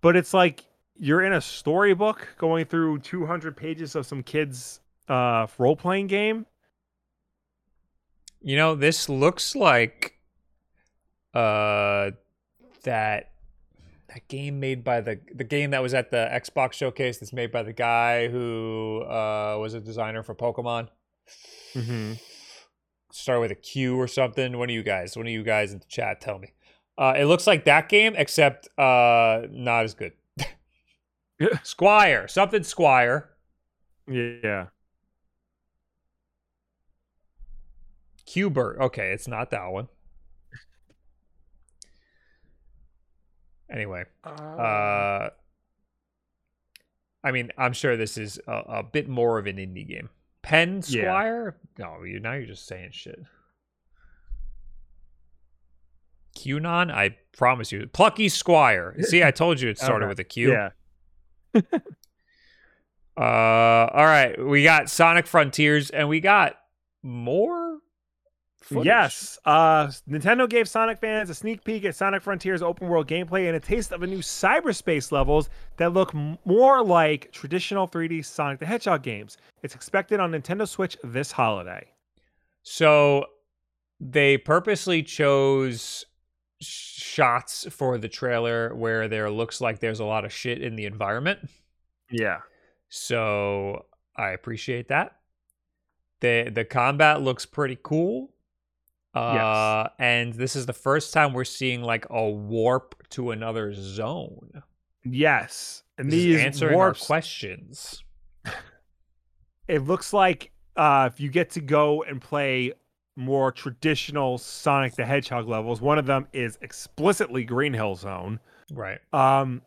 but it's like you're in a storybook going through 200 pages of some kids' uh, role playing game. You know, this looks like uh that that game made by the the game that was at the Xbox showcase that's made by the guy who uh was a designer for Pokemon. Mm-hmm. Start with a Q or something. One of you guys, one of you guys in the chat tell me. Uh, it looks like that game, except uh, not as good. Squire, something Squire. Yeah. Cubert. Okay, it's not that one. Anyway, uh, I mean, I'm sure this is a, a bit more of an indie game. Yeah. Squire? No, you now you're just saying shit. QAnon? I promise you. Plucky Squire. See, I told you it started Okay. with a Q. Yeah. Uh, all right, we got Sonic Frontiers, and we got more. Footage. Yes. Uh, Nintendo gave Sonic fans a sneak peek at Sonic Frontiers open world gameplay and a taste of a new cyberspace levels that look more like traditional 3D Sonic the Hedgehog games. It's expected on Nintendo Switch this holiday. So they purposely chose shots for the trailer where there looks like there's a lot of shit in the environment. Yeah. So I appreciate that. The the combat looks pretty cool. Uh and this is the first time we're seeing like a warp to another zone. Yes. And This is these answering warps, our questions. it looks like uh, if you get to go and play more traditional Sonic the Hedgehog levels, one of them is explicitly Green Hill Zone. Right. Um,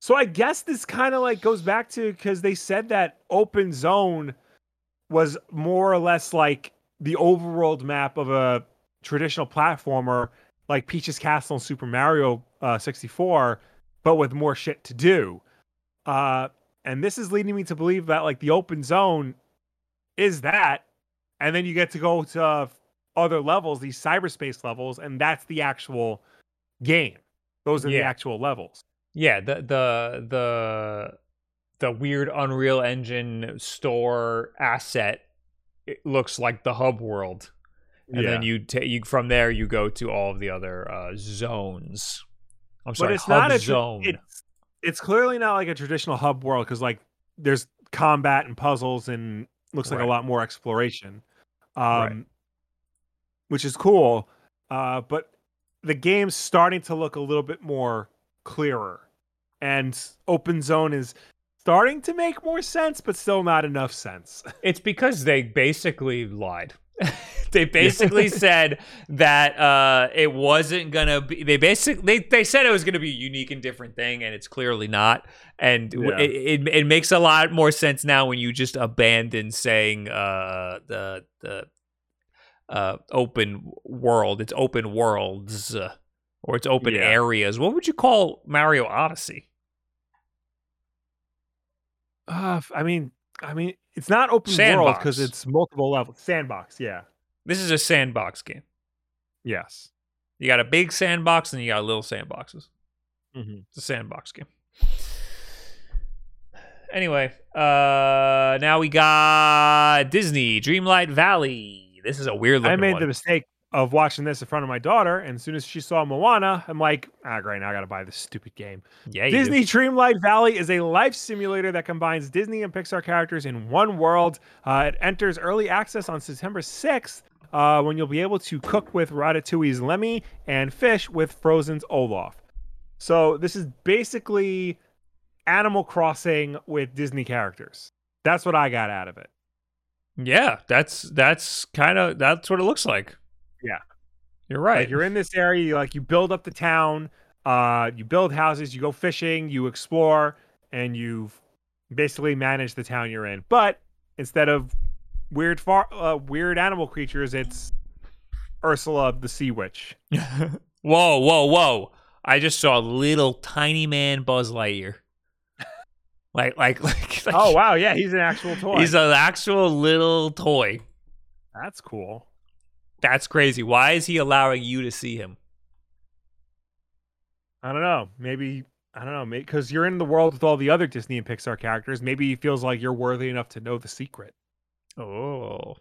so I guess this kind of like goes back to because they said that open zone was more or less like the overworld map of a traditional platformer, like Peach's Castle and Super Mario uh, 64, but with more shit to do. Uh, and this is leading me to believe that like the open zone is that, and then you get to go to other levels, these cyberspace levels, and that's the actual game. Those are the actual levels. Yeah, the the the the weird Unreal Engine store asset looks like the hub world. And then you take you from there you go to all of the other uh zones. I'm sorry, but it's hub not a zone. It's, it's clearly not like a traditional hub world because like there's combat and puzzles and looks like Right. a lot more exploration, um, Right. which is cool. Uh, but the game's starting to look a little bit more clearer, and open zone is starting to make more sense, but still not enough sense. It's because they basically lied. they basically said that uh, it wasn't gonna be. They basically they, they said it was gonna be a unique and different thing, and it's clearly not. And Yeah. it, it it makes a lot more sense now when you just abandon saying uh, the the uh, open world. It's open worlds uh, or it's open Yeah. areas. What would you call Mario Odyssey? Uh, I mean, I mean, it's not open world because it's multiple levels. Sandbox, yeah, This is a sandbox game. yes. You got a big sandbox and you got little sandboxes. hmm It's a sandbox game. Anyway, uh now we got Disney Dreamlight Valley. This is a weird looking I made one. the mistake of watching this in front of my daughter, and as soon as she saw Moana, I'm like, ah, great, now I gotta buy this stupid game. yeah, do. Disney Dreamlight Valley is a life simulator that combines Disney and Pixar characters in one world. Uh, it enters early access on September 6th, uh, when you'll be able to cook with Ratatouille's Remy and fish with Frozen's Olaf. So this is basically Animal Crossing with Disney characters. That's what I got out of it. Yeah, that's that's kind of that's what it looks like. Yeah. You're right. Like you're in this area, you like you build up the town, uh, you build houses, you go fishing, you explore, and you've basically manage the town you're in. But instead of weird far uh, weird animal creatures, it's Ursula the Sea Witch. whoa, whoa, whoa. I just saw a little tiny man Buzz Lightyear. Like like like, like Oh wow, yeah, he's an actual toy. He's an actual little toy. That's cool. That's crazy. Why is he allowing you to see him? I don't know. Maybe I don't know. Maybe because you're in the world with all the other Disney and Pixar characters. Maybe he feels like you're worthy enough to know the secret. Oh.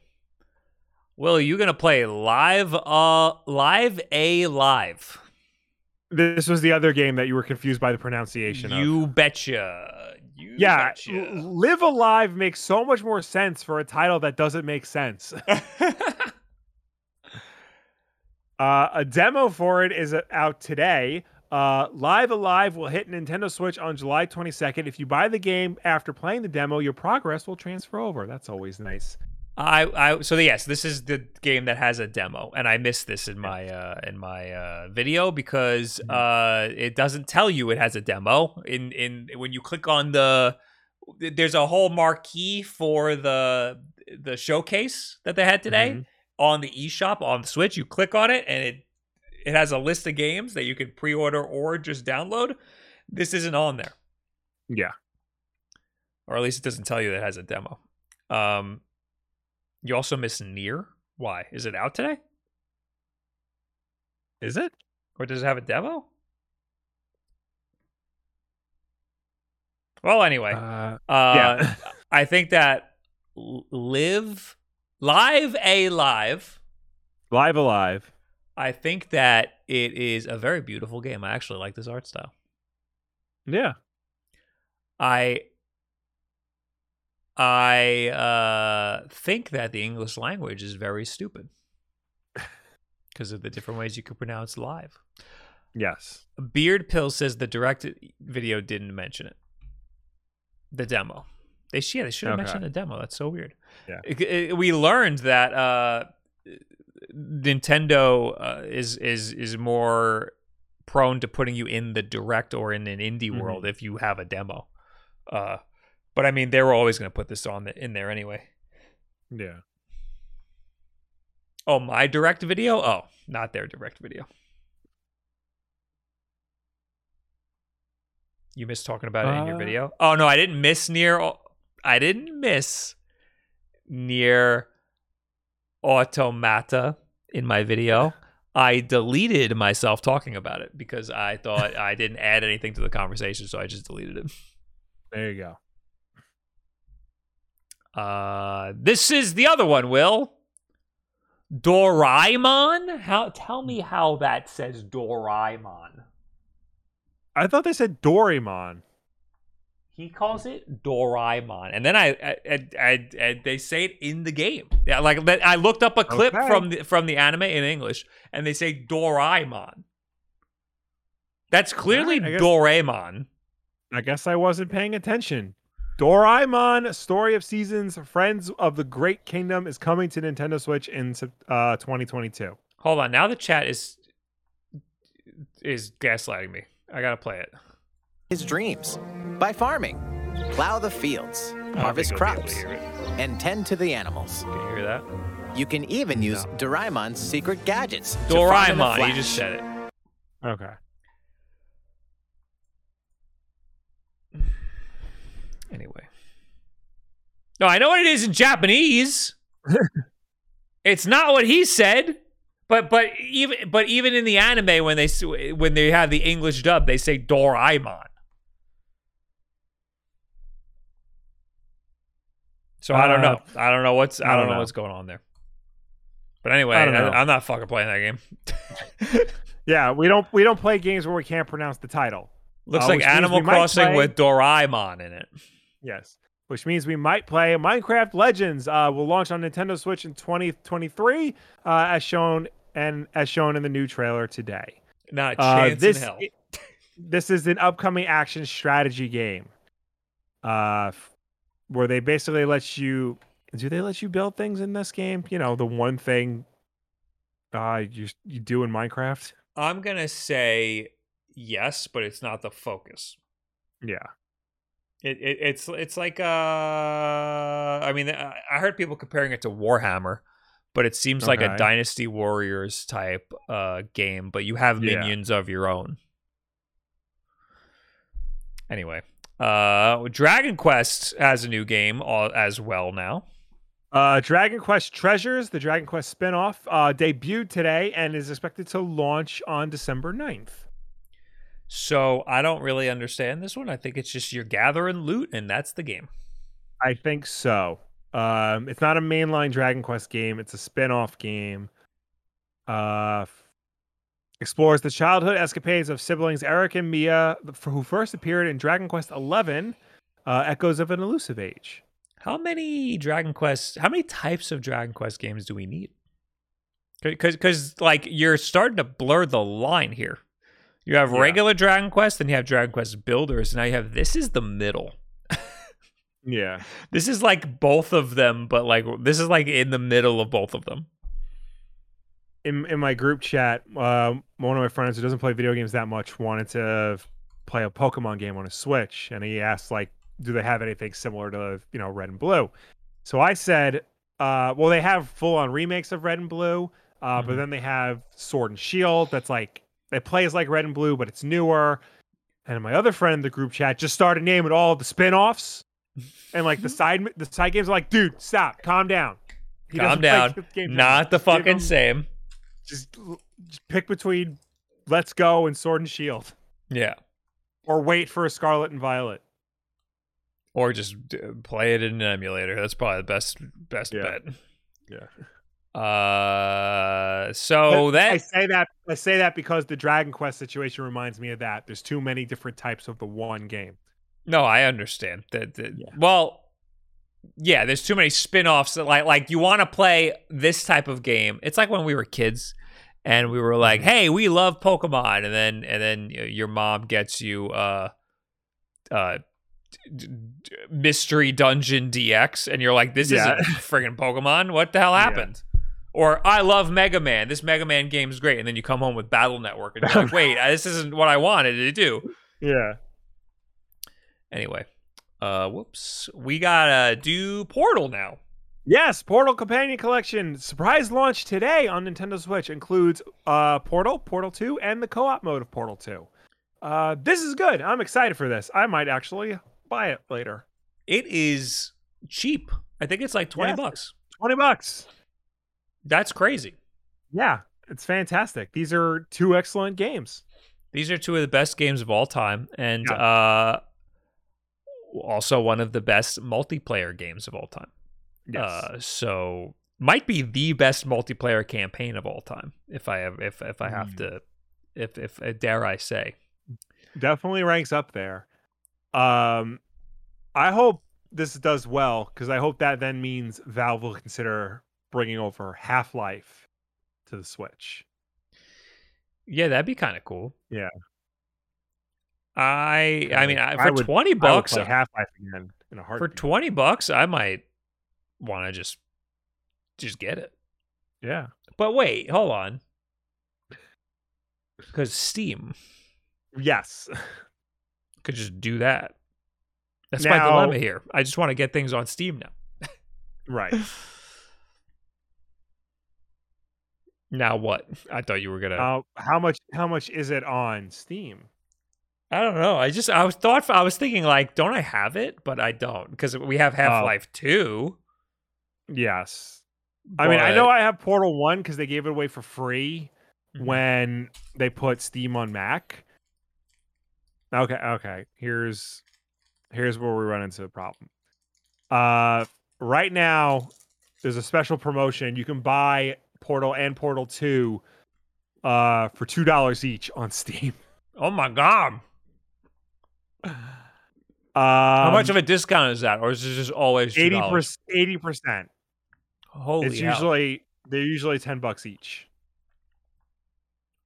Will you gonna play live uh live a live? This was the other game that you were confused by the pronunciation of. You betcha. You Yeah, betcha. Live A Live makes so much more sense for a title that doesn't make sense. Uh, a demo for it is uh, out today. Uh, Live A Live will hit Nintendo Switch on July 22nd. If you buy the game after playing the demo, your progress will transfer over. That's always nice. I, I so yes, this is the game that has a demo, and I missed this in my uh, in my uh, video because uh, it doesn't tell you it has a demo. In in when you click on the, there's a whole marquee for the the showcase that they had today Mhm. On the eShop on the Switch. You click on it, and it it has a list of games that you can pre-order or just download. This isn't on there, Yeah. or at least it doesn't tell you that it has a demo. Um, you also miss NieR. Why is it out today, Is it? or does it have a demo? Well, anyway, Uh, uh, yeah. I think that live live a live. Live A Live. I think that it is a very beautiful game. I actually like this art style. Yeah. I I uh, think that the English language is very stupid because of the different ways you could pronounce live. Yes. Beard Pill says the direct video didn't mention it. The demo. They yeah, they should have Okay. mentioned the demo. That's so weird. Yeah. It- it- we learned that uh, Nintendo uh, is is is more prone to putting you in the direct or in an indie Mhm. world if you have a demo. Uh, but I mean, they were always going to put this on the, in there anyway. Yeah. Oh, my direct video? Oh, not their direct video. You missed talking about it in your Uh, video? Oh no, I didn't miss NieR. I didn't miss NieR Automata in my video. I deleted myself talking about it because I thought I didn't add anything to the conversation, so I just deleted it. There you go. Uh, this is the other one, Will. Doraemon? How tell me how that says Doraemon. I thought they said Doraemon. He calls it Doraemon, and then I, I, I, I, they say it in the game. Yeah, like I looked up a clip Okay. from the from the anime in English, and they say Doraemon. That's clearly Alright, I guess- Doraemon. I guess I wasn't paying attention. Doraemon, Story of Seasons, Friends of the Great Kingdom is coming to Nintendo Switch in uh, 2022. Hold on, now the chat is is gaslighting me. I gotta play it. His dreams by farming, plow the fields, harvest think you'll be able to crops, and tend to the animals. Can you hear that? You can even use Doraemon's secret gadgets. to farm Doraemon. He just said it. Okay. Anyway. No, I know what it is in Japanese. it's not what he said. But but even but even in the anime when they when they have the English dub, they say Doraemon. So I don't Uh, know. I don't know what's I, don't, know what's going on there. But anyway, I. I, am not fucking playing that game. Yeah, we don't we don't play games where we can't pronounce the title. Looks Uh, like Animal Crossing with Doraemon in it. Yes. Which means we might play Minecraft Legends. Uh, will launch on Nintendo Switch in 2023, uh, as shown and as shown in the new trailer today. Not a Uh, chance this in hell. this is an upcoming action strategy game, uh, where they basically let you. Do they let you build things in this game? You know, the one thing uh, you you do in Minecraft. I'm gonna say yes, but it's not the focus. Yeah. It, it it's it's like uh, I mean, I heard people comparing it to Warhammer, but it seems like a Dynasty Warriors type uh game, but you have Yeah. minions of your own. Anyway, uh, Dragon Quest has a new game as well now. Uh, Dragon Quest Treasures, the Dragon Quest spin-off, uh, debuted today and is expected to launch on December 9th. So I don't really understand this one. I think it's just you're gathering loot, and that's the game. I think so. Um, it's not a mainline Dragon Quest game. It's a spin-off game. Uh, explores the childhood escapades of siblings Eric and Mia, who first appeared in Dragon Quest XI, uh, Echoes of an Elusive Age. How many Dragon Quest? How many types of Dragon Quest games do we need? Because, because like you're starting to blur the line here. You have Yeah. regular Dragon Quest, and you have Dragon Quest Builders, and now you have this is the middle. Yeah. This is like both of them, but like this is like in the middle of both of them. In in my group chat, um, one of my friends who doesn't play video games that much wanted to play a Pokemon game on a Switch, and he asked like, "Do they have anything similar to you know Red and Blue?" So I said, uh, "Well, they have full on remakes of Red and Blue, uh, but Mhm. then they have Sword and Shield. That's like it plays like Red and Blue, but it's newer." And my other friend in the group chat just started naming all the spin-offs and like the side the side games are like, dude, stop, calm down. He Calm down. Not the him- fucking same. Just, just pick between Let's Go and Sword and Shield, Yeah. or wait for a Scarlet and Violet. Or just play it in an emulator. That's probably the best best Yeah. bet. Yeah. Uh, so that I say that I say that because the Dragon Quest situation reminds me of that. There's too many different types of the one game. no, I understand that. that- Yeah. Well, yeah, there's too many spin-offs that like like you want to play this type of game. It's like when we were kids and we were like, Mm-hmm. "Hey, we love Pokemon," and then and then your mom gets you uh uh d- d- mystery dungeon DX, and you're like, "This Yeah. isn't friggin' Pokemon. What the hell Yeah. happened?" Or I love Mega Man. This Mega Man game is great, and then you come home with Battle Network, and you're like, "Wait, this isn't what I wanted to do." Yeah. Anyway, uh, whoops, we gotta do Portal now. Yes, Portal Companion Collection surprise launch today on Nintendo Switch includes uh Portal, Portal 2, and the co-op mode of Portal 2. Uh this is good. I'm excited for this. I might actually buy it later. It is cheap. I think it's like twenty Yes. bucks. 20 bucks. That's crazy. Yeah, it's fantastic. These are two excellent games. These are two of the best games of all time, and Yeah. uh, also one of the best multiplayer games of all time. Yes. Uh, so might be the best multiplayer campaign of all time. If I have, if if I have Mm. to, if if uh, dare I say, definitely ranks up there. Um, I hope this does well because I hope that then means Valve will consider bringing over Half Life to the Switch. yeah, that'd be kind of cool. Yeah. I I mean, I, I for would- twenty I would bucks, play Half Life again in a for twenty bucks, I might want to just just get it. yeah, But wait, hold on. Because Steam yes, could just do that. That's my dilemma here. I just want to get things on Steam now. right. Now what? I thought you were gonna. Uh, how much? How much is it on Steam? I don't know. I just I was thought I was thinking like, don't I have it? But I don't because we have Half Life Two. Yes, I mean I know I have Portal One because they gave it away for free Mhm. when they put Steam on Mac. Okay, okay. Here's here's where we run into the problem. Uh right now there's a special promotion. You can buy Portal and Portal 2 uh for $2 each on Steam. Oh my god! Um, How much of a discount is that, or is it just always eighty $2? percent? Holy It's hell. usually they're usually ten bucks each.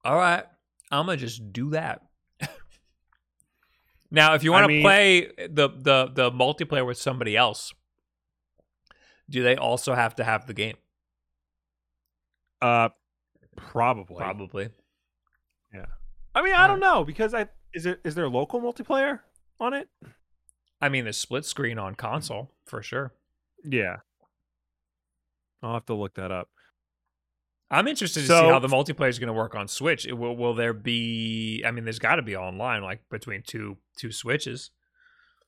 All right, I'm gonna just do that. now, if you want to mean- play the the the multiplayer with somebody else, do they also have to have the game? Uh, probably. Probably. Yeah. I mean, I don't know because I is it is there local multiplayer on it? I mean, the split screen on console for sure. Yeah. I'll have to look that up. I'm interested to see how the multiplayer is going to work on Switch. It will will there be? I mean, there's got to be online, like between two two switches.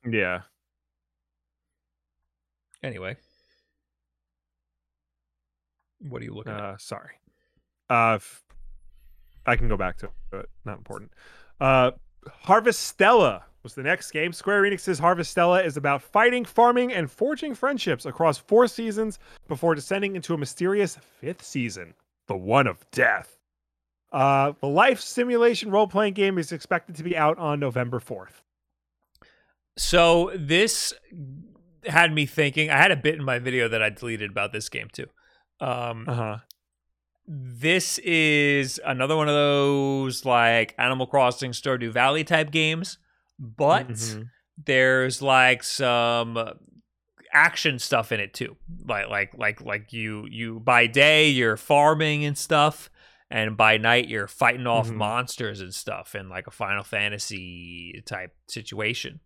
Yeah. Anyway, what are you looking at? Uh, sorry. Uh, f- I can go back to it. Not important. Uh, Harvest Stella was the next game. Square Enix's Harvestella is about fighting, farming, and forging friendships across four seasons before descending into a mysterious fifth season, the one of death. Uh, the life simulation role playing game is expected to be out on November 4th. So this had me thinking. I had a bit in my video that I deleted about this game too. Um, Uh huh. this is another one of those like Animal Crossing Stardew Valley type games, but Mhm. there's like some action stuff in it too. Like like like like you you by day you're farming and stuff, and by night you're fighting off Mhm. monsters and stuff in like a Final Fantasy type situation.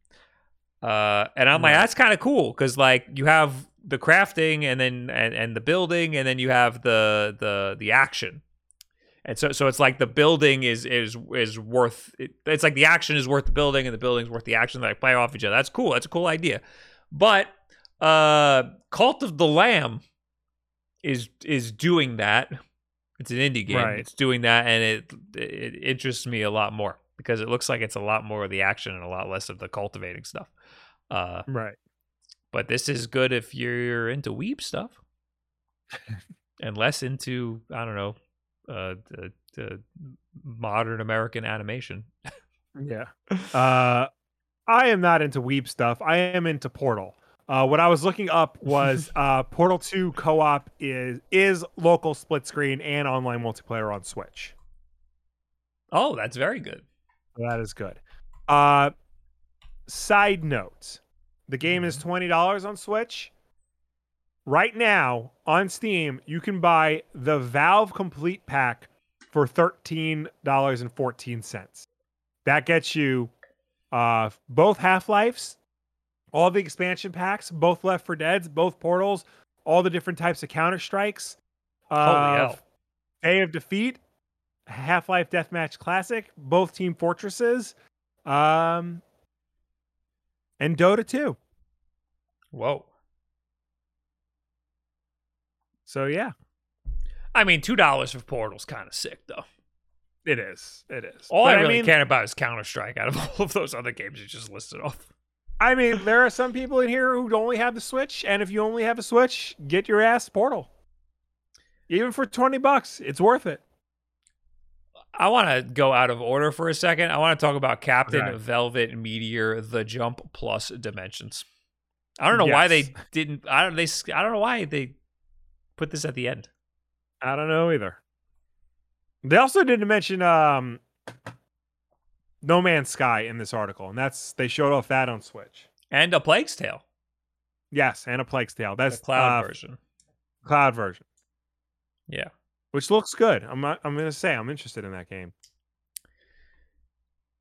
Uh, and I'm like, that's kind of cool because like you have the crafting and then and, and the building and then you have the the the action. And so, so it's like the building is is is worth. It, it's like the action is worth the building, and the building's worth the action. They like play off each other. That's cool. That's a cool idea. But uh, Cult of the Lamb is is doing that. It's an indie game. Right. It's doing that, and it it interests me a lot more because it looks like it's a lot more of the action and a lot less of the cultivating stuff. Uh, Right. but this is good if you're into weeb stuff and less into I don't know uh, the modern American animation. Yeah. Uh, I am not into weeb stuff. I am into Portal. Uh, what I was looking up was uh, Portal 2 co-op is is local split screen and online multiplayer on Switch. Oh, that's very good. That is good. Uh, side note: the game is twenty dollars on Switch. Right now on Steam, you can buy the Valve Complete Pack for thirteen dollars and fourteen cents. That gets you uh, both Half Lives, all the expansion packs, both Left 4 Dead's, both Portals, all the different types of Counter Strikes. Holy Uh! Day of Defeat, Half Life Deathmatch Classic, both Team Fortresses, um, and Dota 2. Whoa. So yeah, I mean, two dollars for Portal's kind of sick, though. it is. It is. All But I really mean, care about is Counter Strike. Out of all of those other games you just listed off. I mean, there are some people in here who only have the Switch, and if you only have a Switch, get your ass Portal. Even for twenty bucks, it's worth it. I want to go out of order for a second. I want to talk about Captain Okay. Velvet Meteor: The Jump Plus Dimensions. I don't know why they didn't. I don't. They. I don't know why they put this at the end. I don't know either. They also didn't mention um, No Man's Sky in this article, and that's they showed off that on Switch. And a Plague's Tale, Yes, and a Plague's Tale. the That's cloud uh, version. cloud version, Yeah. which looks good. I'm I'm gonna say I'm interested in that game.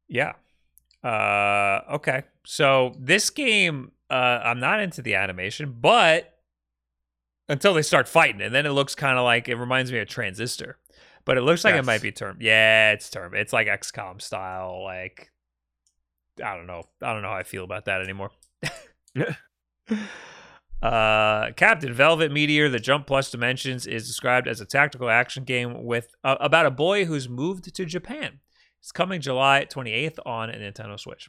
Yeah. Uh okay. So this game uh I'm not into the animation, but until they start fighting and then it looks kind of like it reminds me of Transistor. But it looks like it might be term. Yeah, it's term. It's like XCOM style like I don't know. I don't know how I feel about that anymore. Uh, Captain Velvet Meteor: The Jump Plus Dimensions is described as a tactical action game with uh, about a boy who's moved to Japan. It's coming July 28th on a Nintendo Switch.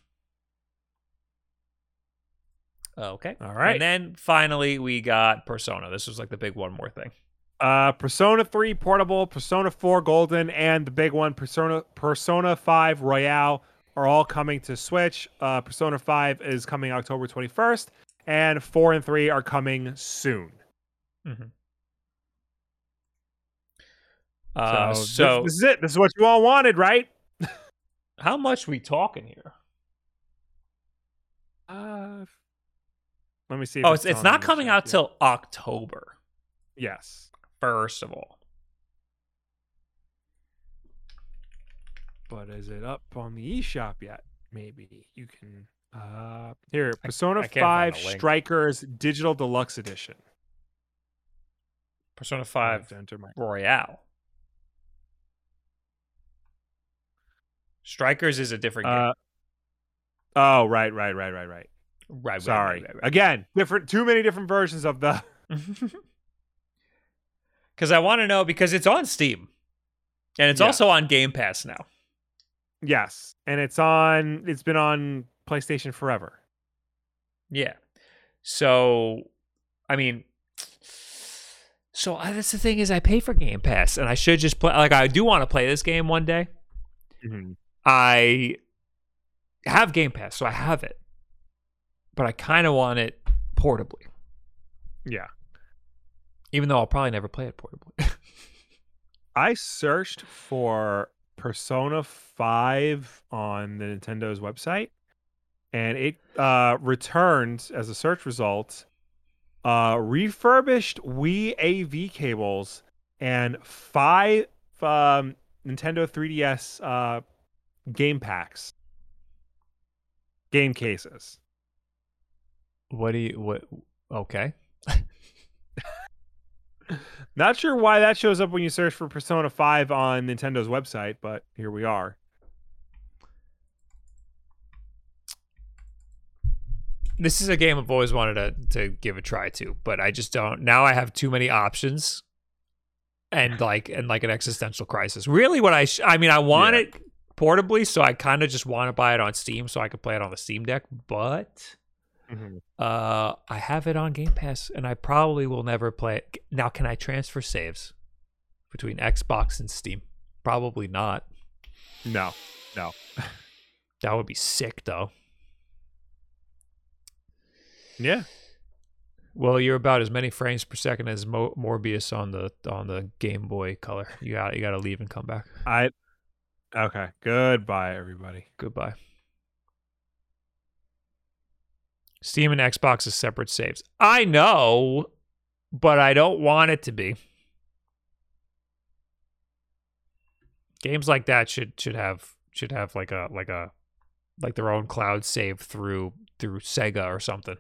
Okay. All right. And then finally we got Persona. This was like the big one more thing. Uh, Persona 3 Portable, Persona 4 Golden, and the big one, Persona Persona 5 Royal, are all coming to Switch. Uh, Persona 5 is coming October 21st, and 4 and 3 are coming soon. Uh, so, so this, this is it. This is what you all wanted, right? how much we talking here? Uh, let me see. if Oh, it's, it's telling not coming shit. out till October. yes, First of all, but is it up on the eShop yet? Maybe you can. Uh, here, Persona I can't 5. Strikers Digital Deluxe Edition. Persona Five to enter my Royal. Strikers is a different game. Uh, oh, right, right, right, right, right. Right, right, Sorry. right, right, Again, different. Too many different versions of the. Because I want to know because it's on Steam, and it's Yeah. also on Game Pass now. Yes, and it's on. It's been on PlayStation forever. Yeah. So, I mean, so uh, that's the thing is I pay for Game Pass, and I should just play. Like I do want to play this game one day. Mm-hmm. I have Game Pass, so I have it, but I kind of want it portably, Yeah. even though I'll probably never play it portably. I searched for Persona 5 on the Nintendo's website and it uh returned as a search result uh refurbished Wii AV cables and five um Nintendo 3DS uh game packs. Game cases. What do you what? Okay. Not sure why that shows up when you search for Persona 5 on Nintendo's website, but here we are. This is a game I've always wanted to to give a try to, but I just don't. Now I have too many options, and like and like an existential crisis. Really, what I sh- I mean, I want Yeah. it portably, so I kind of just want to buy it on Steam so I could play it on the Steam Deck, but. Uh, I have it on Game Pass, and I probably will never play it. Now, can I transfer saves between Xbox and Steam? Probably not. No, no. That would be sick, though. Yeah. Well, you're about as many frames per second as Mo- Morbius on the on the Game Boy Color. You got you got to leave and come back. I Okay. Goodbye, everybody. Goodbye. Steam and Xbox is separate saves. I know, but I don't want it to be. Games like that should should have should have like a like a like their own cloud save through through Sega or something.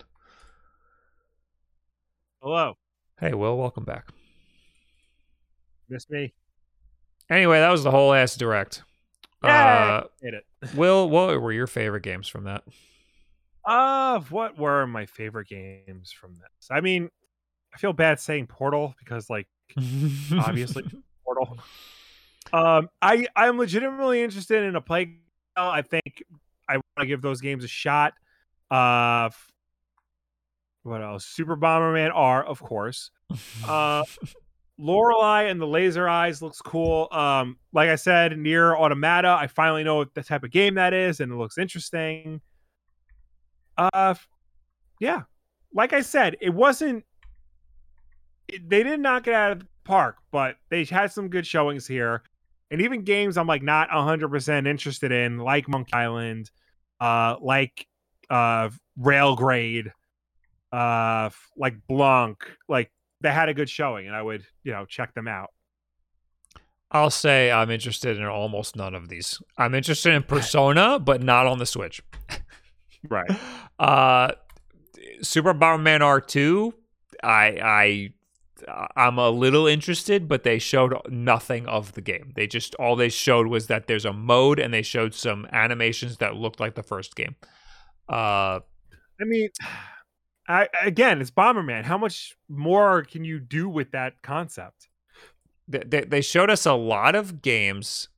Hello. Hey, Will, welcome back. Miss me? Anyway, that was the whole ass direct. Uh, Hate it. Will, what were your favorite games from that? Uh, what were my favorite games from this? I mean, I feel bad saying Portal because, like, obviously Portal. Um, I I'm legitimately interested in a play. I think I want to give those games a shot. Uh, what else? Super Bomberman R, of course. Uh, Lorelei and the Laser Eyes looks cool. Um, like I said, NieR Automata, I finally know what the type of game that is, and it looks interesting. Uh, yeah, like I said, it wasn't. It, they didn't knock it out of the park, but they had some good showings here, and even games I'm like not hundred percent interested in, like Monkey Island, uh, like uh, Railgrade, uh, like Blanc, like they had a good showing, and I would you know check them out. I'll say I'm interested in almost none of these. I'm interested in Persona, but not on the Switch. Right. Uh, Super Bomberman R2, I I I'm a little interested, but they showed nothing of the game. They just all they showed was that there's a mode, and they showed some animations that looked like the first game. Uh, I mean, I again, it's Bomberman. How much more can you do with that concept? they they showed us a lot of games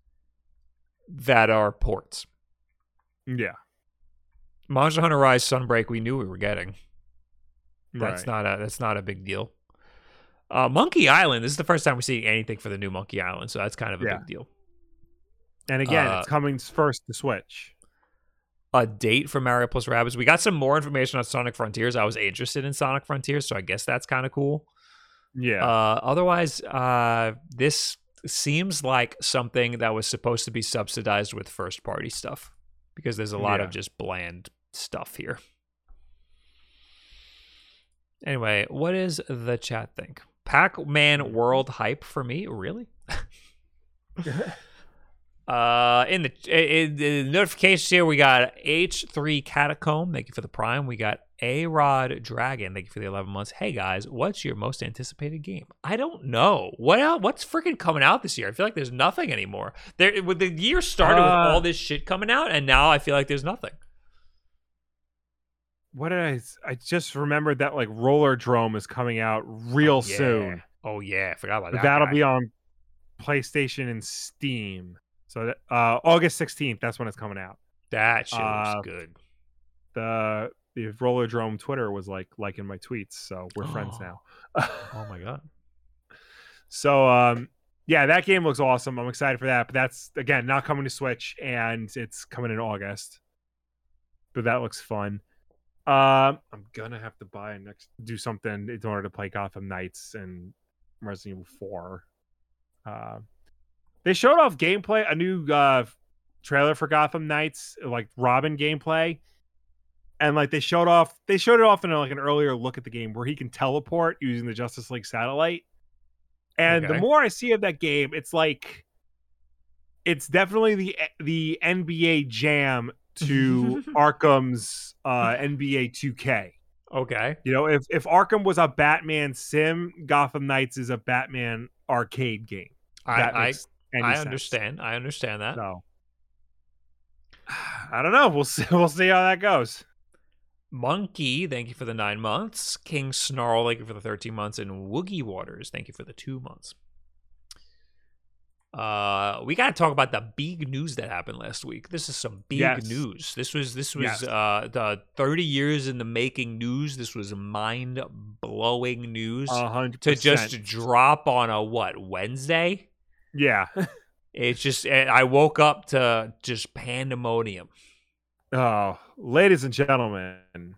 that are ports. Yeah, Monster Hunter Rise Sunbreak, we knew we were getting. That's right. not a that's not a big deal. Uh, Monkey Island. This is the first time we're seeing anything for the new Monkey Island, so that's kind of a Yeah. big deal. And again, uh, it's coming first to Switch. A date for Mario plus Rabbids. We got some more information on Sonic Frontiers. I was interested in Sonic Frontiers, so I guess that's kind of cool. Yeah, Uh, otherwise, uh, this seems like something that was supposed to be subsidized with first party stuff because there's a lot Yeah. of just bland stuff here. Anyway, what does the chat think? Pac Man World hype for me? Really? Uh, in the in the notifications here, we got H3 Catacomb. Thank you for the Prime. We got A Rod Dragon. Thank you for the 11 months. Hey guys, what's your most anticipated game? I don't know. What else, what's freaking coming out this year? I feel like there's nothing anymore. There, with the year started with Uh, all this shit coming out, and now I feel like there's nothing. What did I? I just remembered that like Rollerdrome is coming out real Yeah. soon. Oh yeah, I forgot about that. That'll guy. be on PlayStation and Steam. So uh, August sixteenth, that's when it's coming out. that shit uh, looks good. The the Rollerdrome Twitter was like liking my tweets, so we're friends now. Oh my god. So um yeah, that game looks awesome. I'm excited for that. But that's again not coming to Switch and it's coming in August. But that looks fun. Um I'm gonna have to buy next do something in order to play Gotham Knights and Resident Evil 4. Uh, They showed off gameplay, a new uh, trailer for Gotham Knights, like Robin gameplay, and like they showed off, they showed it off in like an earlier look at the game where he can teleport using the Justice League satellite. And Okay. the more I see of that game, it's like it's definitely the the NBA Jam to Arkham's uh, NBA 2K. Okay. You know, if if Arkham was a Batman sim, Gotham Knights is a Batman arcade game. I I, I sense. understand. I understand that. So I don't know. We'll see. We'll see how that goes. Monkey, thank you for the nine months. King Snarl, thank you for the 13 months. And Woogie Waters, thank you for the two months. Uh, we got to talk about the big news that happened last week. This is some big Yes. news. This was this was Yes. uh the 30 years in the making news. This was mind blowing news A hundred to just drop on a what Wednesday. yeah. It's just I woke up to just pandemonium. Oh, ladies and gentlemen,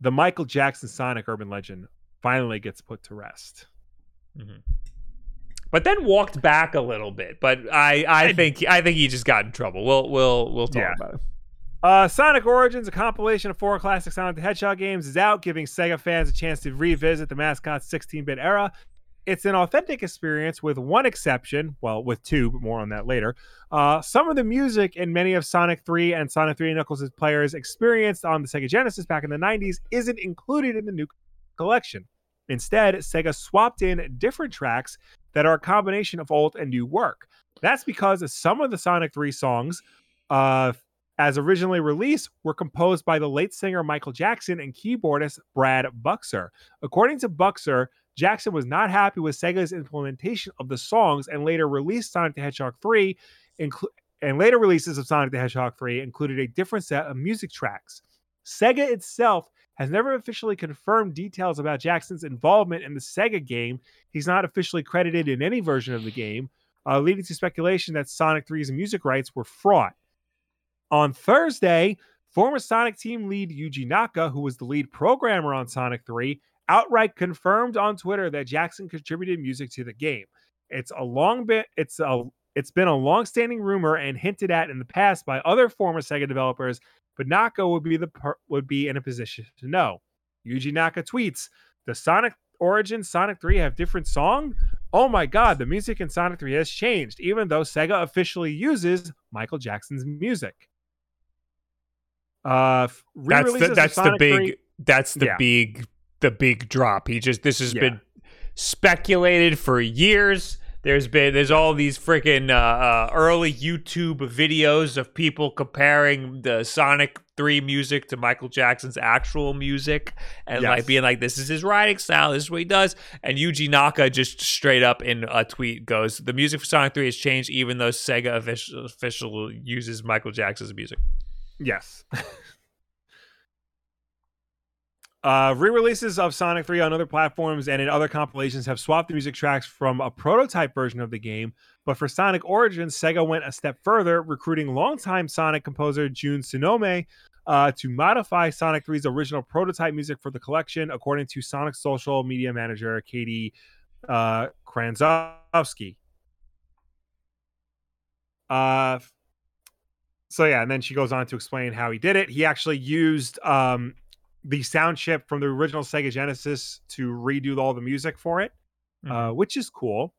the Michael Jackson Sonic urban legend finally gets put to rest. But then walked back a little bit. But I, I think I think he just got in trouble. We'll we'll we'll talk Yeah. about it. Uh, Sonic Origins, a compilation of four classic Sonic the Hedgehog games, is out, giving Sega fans a chance to revisit the mascot's 16-bit era. It's an authentic experience with one exception, well, with two, but more on that later. Uh, some of the music in many of Sonic 3 and Sonic 3 and Knuckles' players experienced on the Sega Genesis back in the 90s isn't included in the new collection. Instead, Sega swapped in different tracks that are a combination of old and new work. That's because some of the Sonic 3 songs, uh, as originally released, were composed by the late singer Michael Jackson and keyboardist Brad Buxer. According to Buxer, Jackson was not happy with Sega's implementation of the songs and later released Sonic the Hedgehog 3, inclu- and later releases of Sonic the Hedgehog 3 included a different set of music tracks. Sega itself has never officially confirmed details about Jackson's involvement in the Sega game. He's not officially credited in any version of the game, uh, leading to speculation that Sonic 3's music rights were fraught. On Thursday, former Sonic team lead Yuji Naka, who was the lead programmer on Sonic 3, outright confirmed on Twitter that Jackson contributed music to the game. It's a long bit it's a it's been a long-standing rumor and hinted at in the past by other former Sega developers, but Naka would be the per- would be in a position to know. Yuji Naka tweets, "The Sonic Origins Sonic 3 have different song? Oh my god, the music in Sonic 3 has changed even though Sega officially uses Michael Jackson's music." Uh That's the that's the big 3 that's the Yeah. big the big drop. He just this has Yeah. been speculated for years. There's been there's all these freaking uh, uh, early YouTube videos of people comparing the Sonic 3 music to Michael Jackson's actual music and like being like this is his writing style, this is what he does. And Yuji Naka just straight up in a tweet goes, "The music for Sonic 3 has changed even though Sega official, official uses Michael Jackson's music." Yes. Uh, re-releases of Sonic 3 on other platforms and in other compilations have swapped the music tracks from a prototype version of the game, but for Sonic Origins, Sega went a step further, recruiting longtime Sonic composer Jun Senoue uh, to modify Sonic 3's original prototype music for the collection, according to Sonic social media manager Katie uh, Chrzanowski. Uh, so yeah, and then she goes on to explain how he did it. He actually used um, the sound chip from the original Sega Genesis to redo all the music for it, uh, which is cool.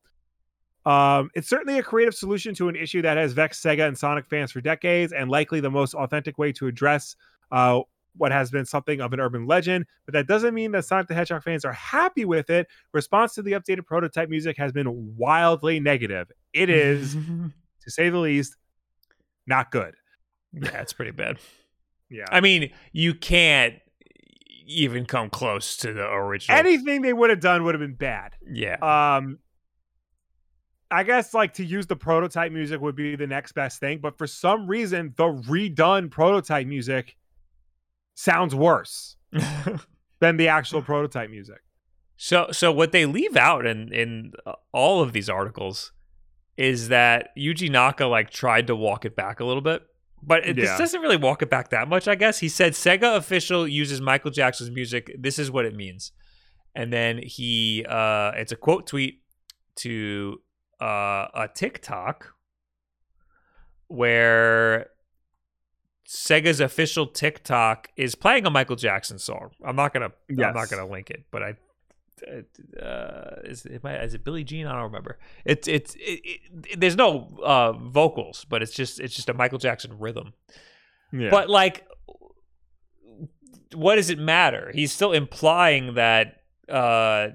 Um, it's certainly a creative solution to an issue that has vexed Sega and Sonic fans for decades, and likely the most authentic way to address uh, what has been something of an urban legend. But that doesn't mean that Sonic the Hedgehog fans are happy with it. Response to the updated prototype music has been wildly negative. It is, to say the least, not good. yeah, it's pretty bad. Yeah. I mean, you can't even come close to the original. Anything they would have done would have been bad. yeah. Um, I guess like to use the prototype music would be the next best thing, but for some reason, the redone prototype music sounds worse than the actual prototype music. so, so what they leave out in in uh, all of these articles is that Yuji Naka like tried to walk it back a little bit, but it, this Yeah. doesn't really walk it back that much. I guess he said Sega official uses Michael Jackson's music. This is what it means, and then he uh, it's a quote tweet to uh, a TikTok where Sega's official TikTok is playing a Michael Jackson song. I'm not gonna I'm not gonna link it, but I uh, is it my, is it Billie Jean? I don't remember. It's it's it, it, there's no uh, vocals, but it's just it's just a Michael Jackson rhythm. Yeah. But like, what does it matter? He's still implying that uh,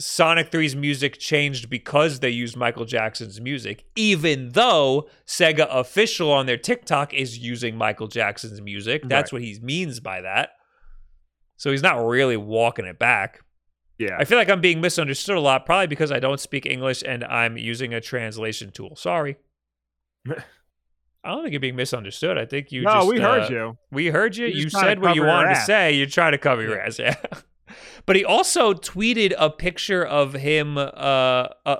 Sonic 3's music changed because they used Michael Jackson's music, even though Sega official on their TikTok is using Michael Jackson's music. That's Right. what he means by that. So he's not really walking it back. Yeah. I feel like I'm being misunderstood a lot, probably because I don't speak English and I'm using a translation tool. Sorry. I don't think you're being misunderstood. I think you no, just we uh, heard you. we heard you. You just trying to said what you wanted to say. You're trying to cover your ass, yeah. but he also tweeted a picture of him uh, uh,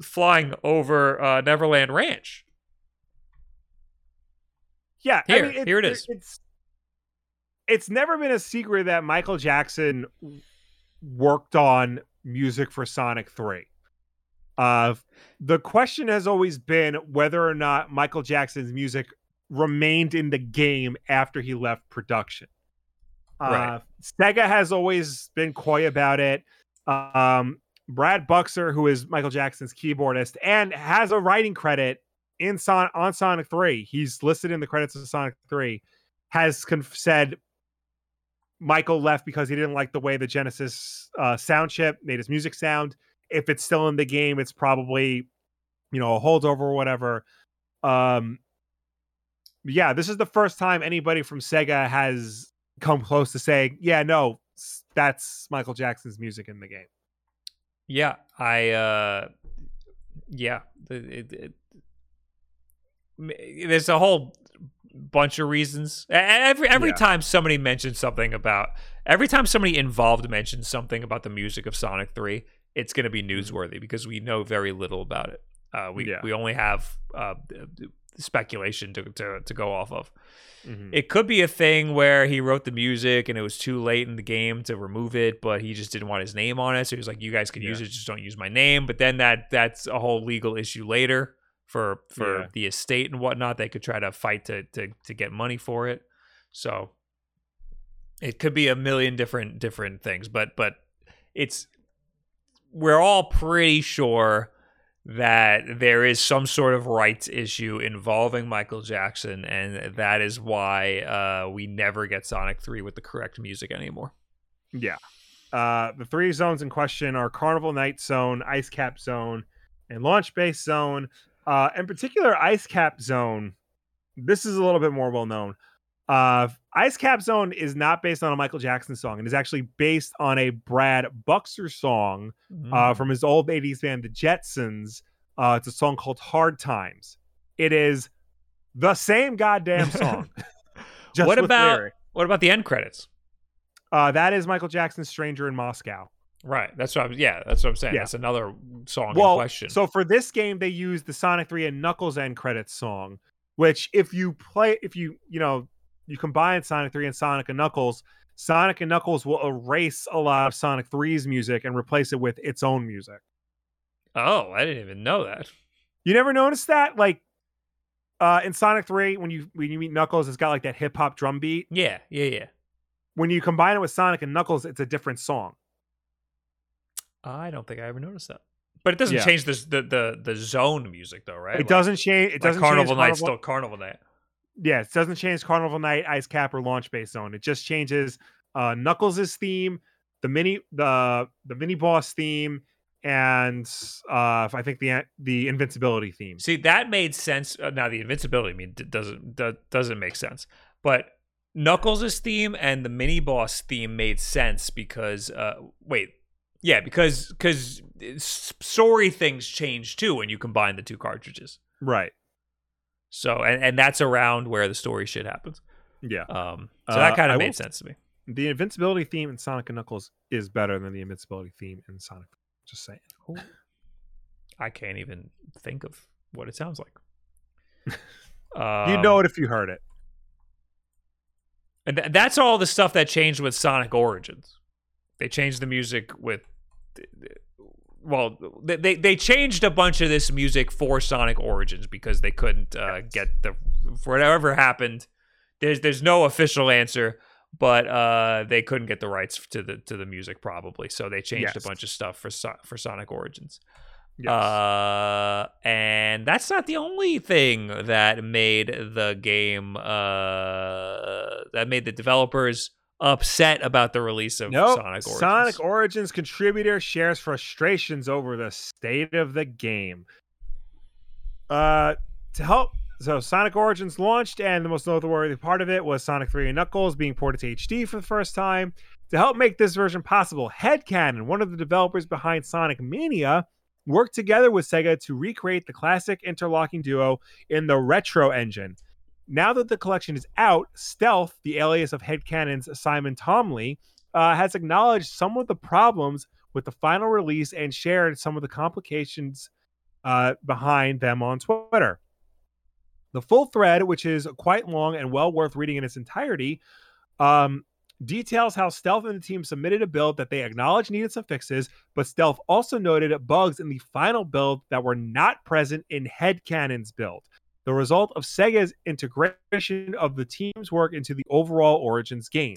flying over uh, Neverland Ranch. Yeah, Here, I mean, here it is. It's it's never been a secret that Michael Jackson worked on music for Sonic Three. Uh, the question has always been whether or not Michael Jackson's music remained in the game after he left production. Uh, Right. Sega has always been coy about it. Um, Brad Buxer, who is Michael Jackson's keyboardist and has a writing credit in Son- on Sonic 3, he's listed in the credits of Sonic 3, has conf- said Michael left because he didn't like the way the Genesis uh, sound chip made his music sound. If it's still in the game, it's probably, you know, a holdover or whatever. Um, yeah, this is the first time anybody from Sega has come close to saying, yeah, no, that's Michael Jackson's music in the game. Yeah, I. uh Yeah, it, it, it, there's a whole bunch of reasons. Every every Yeah. time somebody mentions something about, every time somebody involved mentions something about the music of Sonic Three, it's going to be newsworthy because we know very little about it. Uh, we Yeah. we only have uh, speculation to, to to go off of. Mhm. It could be a thing where he wrote the music and it was too late in the game to remove it, but he just didn't want his name on it. So he was like, "You guys can use it, just don't use my name." But then that that's a whole legal issue later for for Yeah. the estate and whatnot. They could try to fight to to to get money for it. So it could be a million different different things, but but it's we're all pretty sure that there is some sort of rights issue involving Michael Jackson, and that is why uh, we never get Sonic 3 with the correct music anymore. Yeah. Uh, the three zones in question are Carnival Night Zone, Ice Cap Zone, and Launch Base Zone. Uh, in particular, Ice Cap Zone. This is a little bit more well known. Uh, Ice Cap Zone is not based on a Michael Jackson song. It is actually based on a Brad Buxer song uh, from his old 80s band, The Jetzons. Uh, it's a song called Hard Times. It is the same goddamn song. just What about- lyric. what about the end credits? Uh, that is Michael Jackson's Stranger in Moscow. Right. That's what I'm. Yeah, that's what I'm saying. Yeah. That's another song in well, question. so for this game, they used the Sonic 3 and Knuckles end credits song, which if you play, if you, you know, you combine Sonic 3 and Sonic and Knuckles, Sonic and Knuckles will erase a lot of Sonic 3's music and replace it with its own music. oh, I didn't even know that. You never noticed that? Like, uh, in Sonic 3, when you when you meet Knuckles, it's got like that hip hop drum beat. Yeah, yeah, yeah. When you combine it with Sonic and Knuckles, it's a different song. I don't think I ever noticed that. But it doesn't Yeah. change this, the the the zone music though, right? It Like- doesn't change. It like doesn't Carnival change Night, Carnival- still Carnival Night. yeah, it doesn't change Carnival Night, Ice Cap, or Launch Base Zone. It just changes uh Knuckles' theme, the mini the the mini boss theme, and uh I think the the invincibility theme. See, that made sense. Uh, now the invincibility, I mean, doesn't doesn't make sense. But Knuckles' theme and the mini boss theme made sense because, uh, wait, yeah, because because story things change too when you combine the two cartridges. Right. So, and and that's around where the story shit happens. Yeah. Um, so Uh, that kind I of will- made sense to me. The invincibility theme in Sonic and Knuckles is better than the invincibility theme in Sonic. Just saying. I can't even think of what it sounds like. You'd Um, know it if you heard it. And th- that's all the stuff that changed with Sonic Origins. They changed the music with well, they- they changed a bunch of this music for Sonic Origins because they couldn't uh, get the for whatever happened. There's there's no official answer, but uh, they couldn't get the rights to the to the music probably, so they changed Yes. a bunch of stuff for for Sonic Origins. Yes. Uh, and that's not the only thing that made the game uh that made the developers upset about the release of Nope. Sonic Origins. Sonic Origins contributor shares frustrations over the state of the game. Uh, to help, so Sonic Origins launched, and the most noteworthy part of it was Sonic 3 and Knuckles being ported to HD for the first time. To help make this version possible, Headcannon, one of the developers behind Sonic Mania, worked together with Sega to recreate the classic interlocking duo in the Retro engine. Now that the collection is out, Stealth, the alias of Headcannon's Simon Thomley, uh, has acknowledged some of the problems with the final release and shared some of the complications uh, behind them on Twitter. The full thread, which is quite long and well worth reading in its entirety, um, details how Stealth and the team submitted a build that they acknowledged needed some fixes, but Stealth also noted bugs in the final build that were not present in Headcannon's build. The result of Sega's integration of the team's work into the overall Origins game.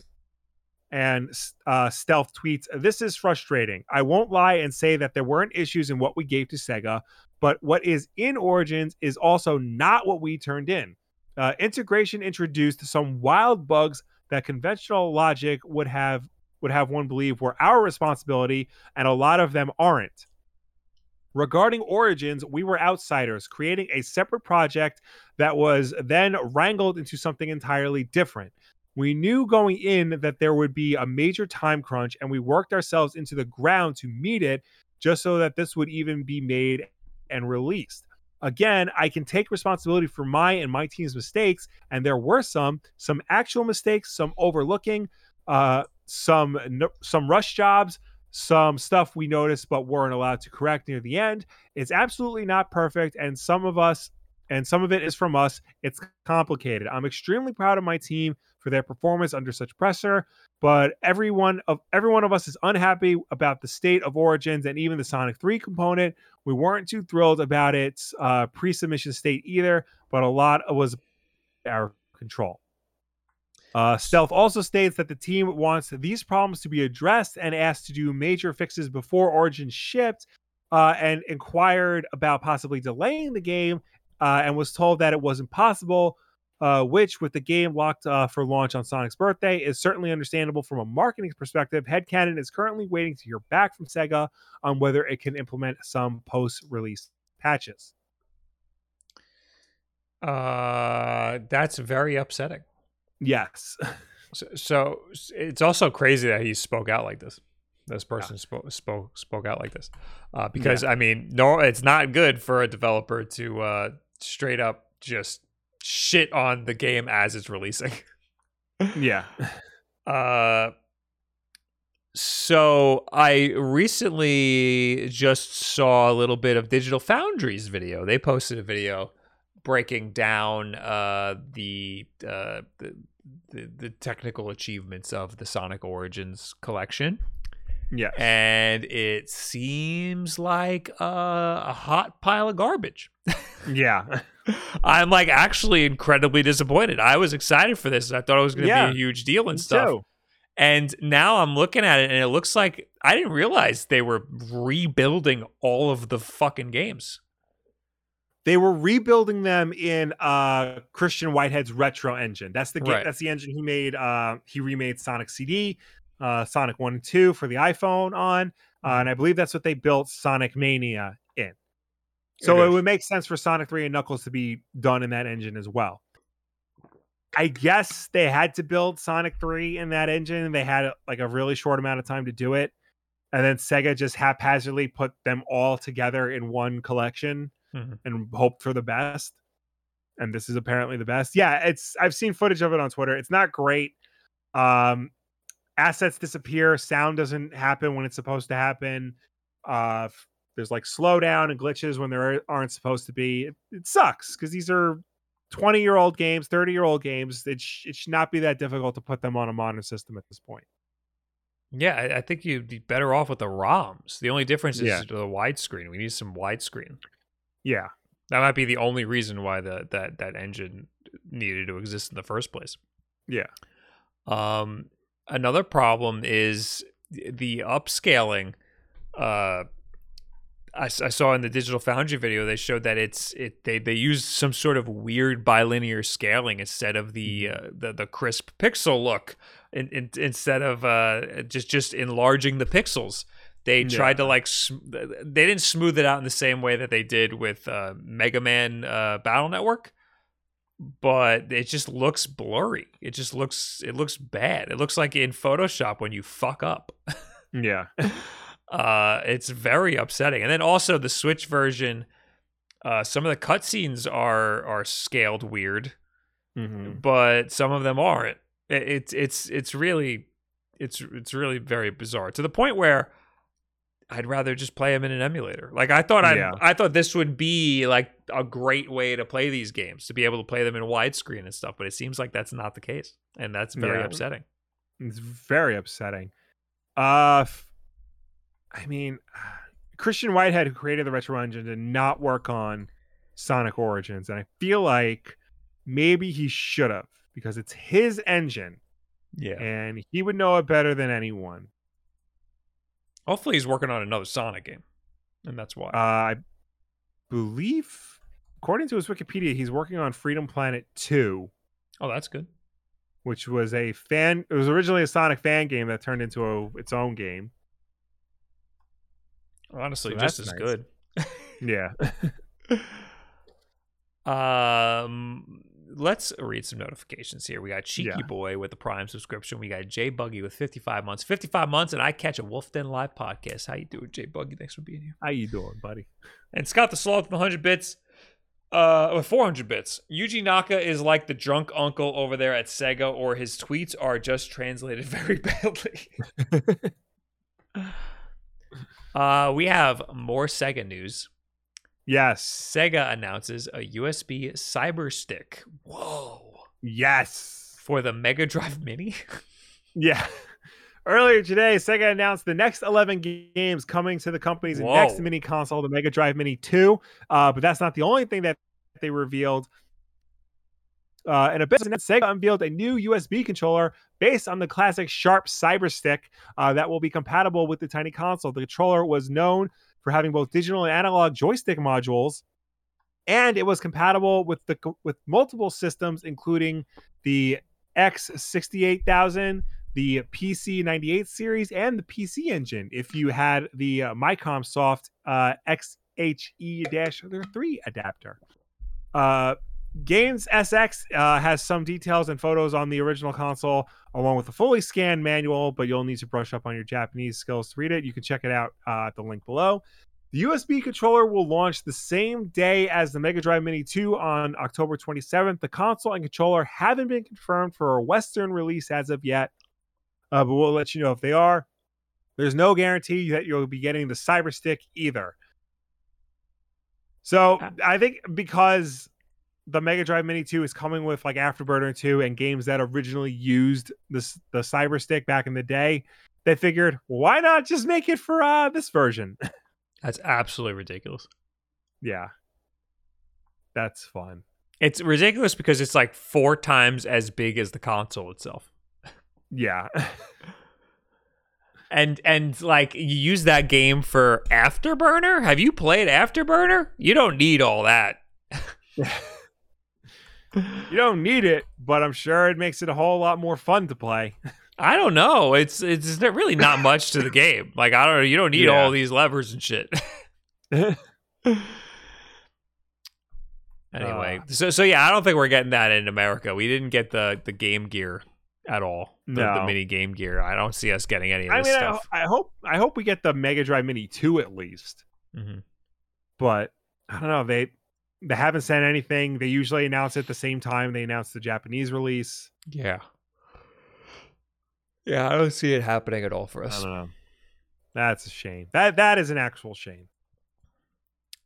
And uh, Stealth tweets, This is frustrating. I won't lie and say that there weren't issues in what we gave to Sega, but what is in Origins is also not what we turned in. Uh, integration introduced some wild bugs that conventional logic would have would have one believe were our responsibility, and a lot of them aren't. Regarding Origins, we were outsiders, creating a separate project that was then wrangled into something entirely different. We knew going in that there would be a major time crunch, and we worked ourselves into the ground to meet it just so that this would even be made and released. Again, I can take responsibility for my and my team's mistakes, and there were some, some actual mistakes, some overlooking, uh, some some rush jobs, some stuff we noticed but weren't allowed to correct near the end. It's absolutely not perfect, and some of us, and some of it is from us. It's complicated. I'm extremely proud of my team for their performance under such pressure, but everyone of every one of us is unhappy about the state of Origins and even the Sonic 3 component. We weren't too thrilled about its uh, pre-submission state either, but a lot was our control. Uh, Stealth also states that the team wants these problems to be addressed and asked to do major fixes before Origin shipped, uh, and inquired about possibly delaying the game, uh, and was told that it wasn't possible. Uh, which, with the game locked uh, for launch on Sonic's birthday, is certainly understandable from a marketing perspective. Headcannon is currently waiting to hear back from Sega on whether it can implement some post-release patches. Uh, that's very upsetting. Yes. So, so it's also crazy that he spoke out like this. This person spoke spoke spoke out like this, uh, because I mean, no, it's not good for a developer to uh, straight up just shit on the game as it's releasing. yeah. Uh, so I recently just saw a little bit of Digital Foundry's video. They posted a video breaking down uh, the, uh, the the the technical achievements of the Sonic Origins collection, Yes. and it seems like uh, a hot pile of garbage. yeah. I'm like actually incredibly disappointed. I was excited for this. I thought it was going to Yeah, be a huge deal and stuff. too. And now I'm looking at it and it looks like I didn't realize they were rebuilding all of the fucking games. They were rebuilding them in uh Christian Whitehead's retro engine. That's the game. Right. That's the engine he made. Uh, he remade Sonic CD, uh, Sonic One and Two for the iPhone on, uh, and I believe that's what they built Sonic Mania in. So It it, would make sense for Sonic Three and Knuckles to be done in that engine as well. I guess they had to build Sonic Three in that engine, and they had like a really short amount of time to do it. And then Sega just haphazardly put them all together in one collection Mhm. and hoped for the best. And this is apparently the best. Yeah, it's I've seen footage of it on Twitter. It's not great. Um assets disappear, sound doesn't happen when it's supposed to happen. Uh there's like slowdown and glitches when there aren't supposed to be. It, it sucks because these are 20 year old games, 30 year old games. It, sh- it should not be that difficult to put them on a modern system at this point. Yeah, I, I think you'd be better off with the ROMs. The only difference is Yeah. the widescreen. We need some widescreen. Yeah. That might be the only reason why the that that engine needed to exist in the first place. Yeah. Um, another problem is the upscaling. Uh, I, I saw in the Digital Foundry video they showed that it's it they they used some sort of weird bilinear scaling instead of the uh, the the crisp pixel look, in, in, instead of uh, just just enlarging the pixels. They tried to like sm- they didn't smooth it out in the same way that they did with uh, Mega Man uh, Battle Network but it just looks blurry. It just looks it looks bad. It looks like in Photoshop when you fuck up. Yeah. Uh, it's very upsetting. And then also the Switch version, uh, some of the cutscenes are are scaled weird, hmm but some of them aren't. It, it's it's it's really it's it's really very bizarre to the point where I'd rather just play them in an emulator. Like I thought I Yeah. I thought this would be like a great way to play these games to be able to play them in widescreen and stuff, but it seems like that's not the case, and that's very Yeah. upsetting. It's very upsetting. Uh, I mean, Christian Whitehead, who created the Retro Engine, did not work on Sonic Origins, and I feel like maybe he should have because it's his engine, Yeah. and he would know it better than anyone. Hopefully, he's working on another Sonic game, and that's why. Uh, I believe, according to his Wikipedia, he's working on Freedom Planet Two. Oh, that's good. which was a fan. It was originally a Sonic fan game that turned into a, its own game. Honestly, So just as nice. good. Yeah. Um, let's read some notifications here. We got Cheeky Yeah. Boy with the Prime subscription. We got Jay Buggy with 55 months. 55 months, and I catch a Wolf Den live podcast. How you doing, Jay Buggy? Thanks for being here. How you doing, buddy? And Scott the Sloth with 100 bits. Uh, with 400 bits. Yuji Naka is like the drunk uncle over there at Sega, or his tweets are just translated very badly. uh, we have more Sega news. Yes. Sega announces a USB Cyber Stick. Whoa. Yes. For the Mega Drive Mini? Yeah. Earlier today, Sega announced the next 11 games coming to the company's Whoa. next mini console, the Mega Drive Mini 2. Uh, but that's not the only thing that they revealed. Uh, in a bit, Sega unveiled a new USB controller based on the classic Sharp Cyber Stick uh, that will be compatible with the tiny console. The controller was known for having both digital and analog joystick modules, and it was compatible with the with multiple systems, including the X68000, the PC 98 series, and the PC Engine. If you had the uh, Micom Soft uh, XHE-3 adapter. Uh, Games SX uh, has some details and photos on the original console, along with a fully scanned manual, but you'll need to brush up on your Japanese skills to read it. You can check it out uh, at the link below. The USB controller will launch the same day as the Mega Drive Mini 2 on October 27th. The console and controller haven't been confirmed for a Western release as of yet, uh, but we'll let you know if they are. There's no guarantee that you'll be getting the Cyber Stick either. So Ah. I think because the Mega Drive Mini 2 is coming with like Afterburner 2 and games that originally used this the Cyber Stick back in the day, they figured, why not just make it for uh, this version? That's absolutely ridiculous. yeah. That's fun. It's ridiculous because it's like four times as big as the console itself. Yeah. And and like you use that game for Afterburner? Have you played Afterburner? You don't need all that. you don't need it, but I'm sure it makes it a whole lot more fun to play. I don't know. It's it's really not much to the game. Like I don't know. You don't need Yeah. all these levers and shit. Anyway, Uh. so so yeah, I don't think we're getting that in America. We didn't get the the Game Gear at all. The, the mini Game Gear. I don't see us getting any of I this mean, stuff. I hope I hope we get the Mega Drive Mini 2 at least. hmm But I don't know. They they haven't said anything. They usually announce at the same time they announce the Japanese release. Yeah. Yeah, I don't see it happening at all for I us. don't know. That's a shame. That that is an actual shame.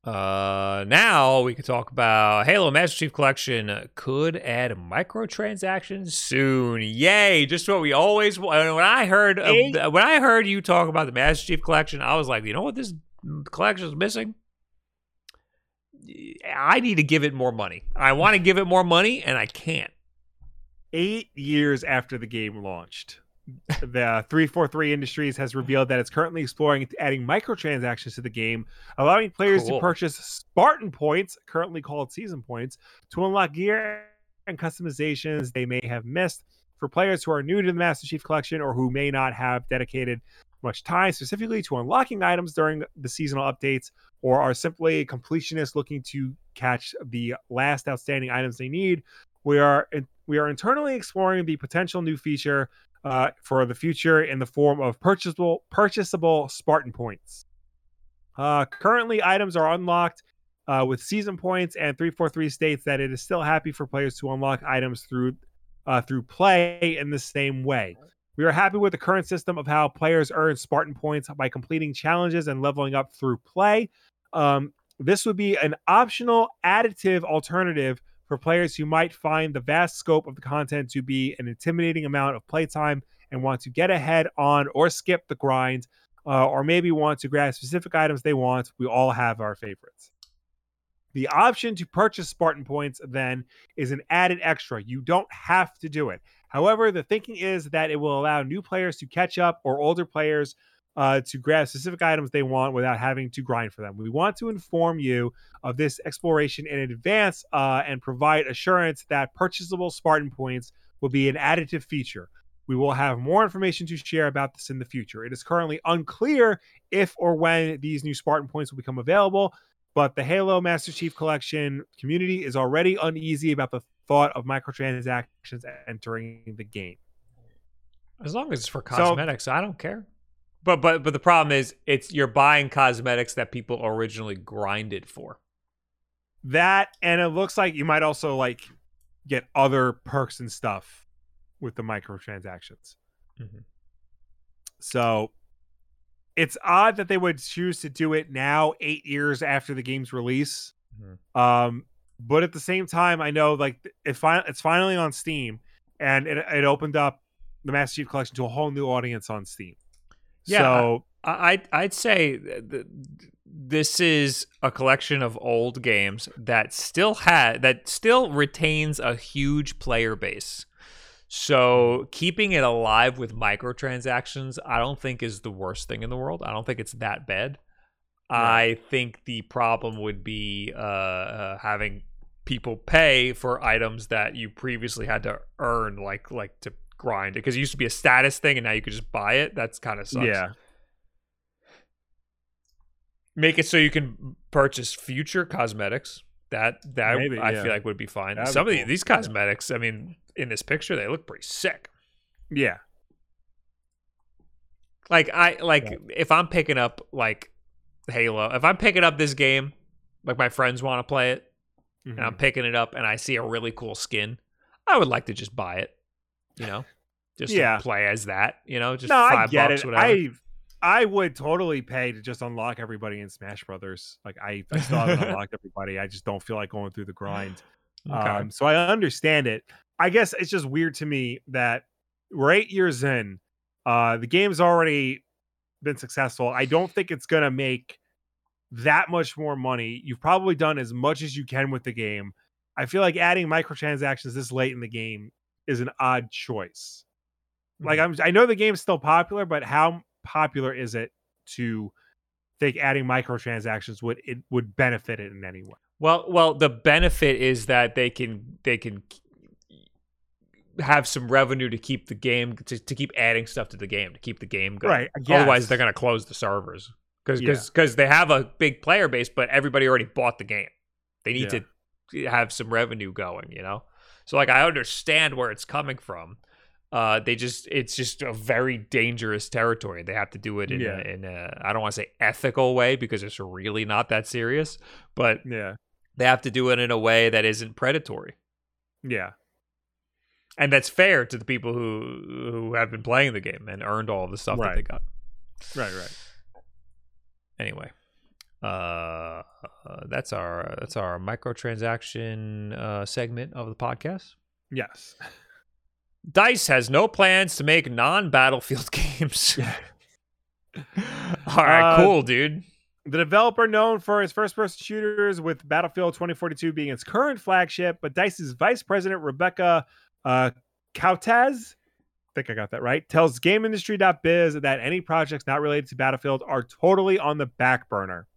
Uh, now we could talk about Halo Master Chief Collection could add microtransactions soon. Yay! Just what we always want. when I heard of, when I heard you talk about the Master Chief Collection, I was like, you know what this collection is missing? I need to give it more money. I want to give it more money, and I can't. Eight years after the game launched, the 343 Industries has revealed that it's currently exploring adding microtransactions to the game, allowing players Cool. to purchase Spartan points, currently called season points, to unlock gear and customizations they may have missed. For players who are new to the Master Chief Collection or who may not have dedicated much time specifically to unlocking items during the seasonal updates, or are simply completionists looking to catch the last outstanding items they need, we are we are internally exploring the potential new feature uh, for the future in the form of purchasable purchasable Spartan points. Uh, currently, items are unlocked uh, with season points, and 343 states that it is still happy for players to unlock items through uh, through play in the same way. We are happy with the current system of how players earn Spartan points by completing challenges and leveling up through play. Um, this would be an optional additive alternative for players who might find the vast scope of the content to be an intimidating amount of playtime and want to get ahead on or skip the grind, uh, or maybe want to grab specific items they want. We all have our favorites. The option to purchase Spartan points then is an added extra. You don't have to do it. However, the thinking is that it will allow new players to catch up or older players uh, to grab specific items they want without having to grind for them. We want to inform you of this exploration in advance uh, and provide assurance that purchasable Spartan points will be an additive feature. We will have more information to share about this in the future. It is currently unclear if or when these new Spartan points will become available, but the Halo Master Chief Collection community is already uneasy about the thought of microtransactions entering the game. As long as it's for So- cosmetics, I don't care. But but but the problem is, it's you're buying cosmetics that people originally grinded for. That and it looks like you might also like get other perks and stuff with the microtransactions. Mhm. So it's odd that they would choose to do it now, eight years after the game's release. Mhm. Um, but at the same time, I know like it fi- it's finally on Steam, and it, it opened up the Master Chief Collection to a whole new audience on Steam. Yeah, So I I'd, I'd say th- th- this is a collection of old games that still had that still retains a huge player base. So keeping it alive with microtransactions, I don't think is the worst thing in the world. I don't think it's that bad. I think the problem would be uh, uh, having people pay for items that you previously had to earn, like like to grind it, because it used to be a status thing, and now you could just buy it. That's kind of sucks. yeah, make it so you can purchase future cosmetics. That that Maybe, I yeah. feel like would be fine. That'd be Some of the, cool. these Yeah. cosmetics, I mean, in this picture, they look pretty sick. yeah, Like I like Yeah. if I'm picking up like Halo, if I'm picking up this game, like my friends want to play it, and I'm Mhm. picking it up and I see a really cool skin, I would like to just buy it. You know, just Yeah. to play as that. You know, just no, five bucks, it. whatever. I I would totally pay to just unlock everybody in Smash Brothers. Like I, I still haven't unlocked everybody. I just don't feel like going through the grind. Okay. Um, so I understand it. I guess it's just weird to me that we're eight years in. Uh, the game's already been successful. I don't think it's gonna make that much more money. You've probably done as much as you can with the game. I feel like adding microtransactions this late in the game is an odd choice. Like mm-hmm. I'm, I know the game's still popular, but how popular is it to think adding microtransactions would it would benefit it in any way? Well, well, the benefit is that they can they can have some revenue to keep the game to, to keep adding stuff to the game to keep the game going. Right, Otherwise, they're going to close the servers because Yeah. because they have a big player base, but everybody already bought the game. They need Yeah. to have some revenue going, you know. So like, I understand where it's coming from. Uh, they just it's just a very dangerous territory. They have to do it in Yeah. a, in a I don't want to say ethical way because it's really not that serious, but Yeah, they have to do it in a way that isn't predatory yeah, and that's fair to the people who who have been playing the game and earned all the stuff that they got right, right. anyway Uh, that's our that's our microtransaction uh, segment of the podcast. Yes. Dice has no plans to make non-battlefield games. All right, Uh, cool, dude. The developer known for his first person shooters with Battlefield 2042 being its current flagship, but Dice's vice president, Rebecca uh, Coutaz, I think I got that right, tells GameIndustry.biz that any projects not related to Battlefield are totally on the back burner.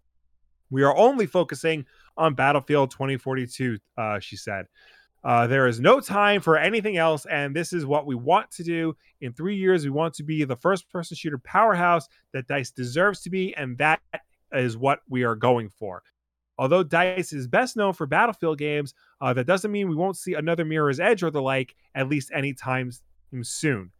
We are only focusing on Battlefield 2042, uh, she said. Uh, there is no time for anything else, and this is what we want to do. In three years, we want to be the first person shooter powerhouse that Dice deserves to be, and that is what we are going for. Although Dice is best known for Battlefield games, uh, that doesn't mean we won't see another Mirror's Edge or the like, at least anytime soon.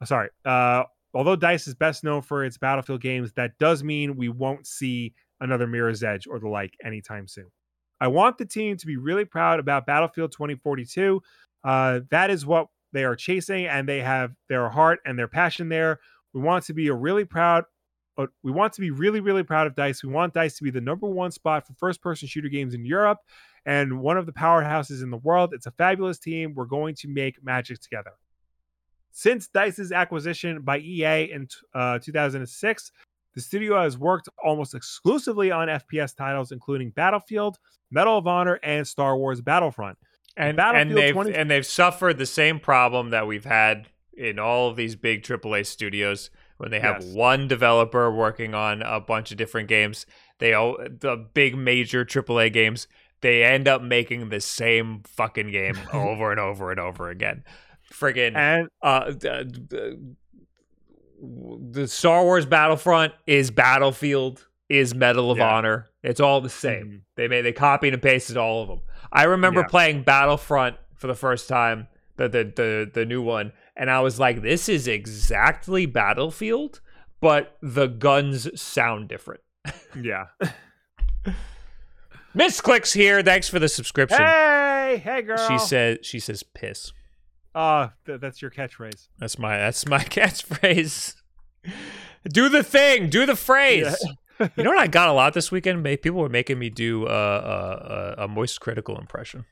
Uh, Sorry. Uh, although Dice is best known for its Battlefield games, that does mean we won't see another Mirror's Edge or the like anytime soon. I want the team to be really proud about Battlefield 2042. Uh, that is what they are chasing, and they have their heart and their passion there. We want to be a really proud. Uh, We want to be really, really proud of Dice. We want Dice to be the number one spot for first-person shooter games in Europe and one of the powerhouses in the world. It's a fabulous team. We're going to make magic together. Since Dice's acquisition by EA in uh, 2006, the studio has worked almost exclusively on FPS titles, including Battlefield, Medal of Honor, and Star Wars Battlefront. And and Battlefield they've 20 and they've suffered the same problem that we've had in all of these big AAA studios when they have Yes. one developer working on a bunch of different games. They all the big major AAA games. They end up making the same fucking game over and over and over again. Friggin' And uh, d- d- the Star Wars Battlefront is Battlefield is Medal of Yeah. Honor. It's all the same. Mhm. They made they copied and pasted all of them. I remember Yeah. playing Battlefront for the first time, the the the the new one, and I was like, this is exactly Battlefield, but the guns sound different. yeah. Miss Clicks here. Thanks for the subscription. hey, hey, girl. She says she says piss. "Uh, th- that's your catchphrase." That's my that's my catchphrase. Do the thing. Do the phrase. you know what I got a lot this weekend? People were making me do uh, uh, uh, a moist critical impression.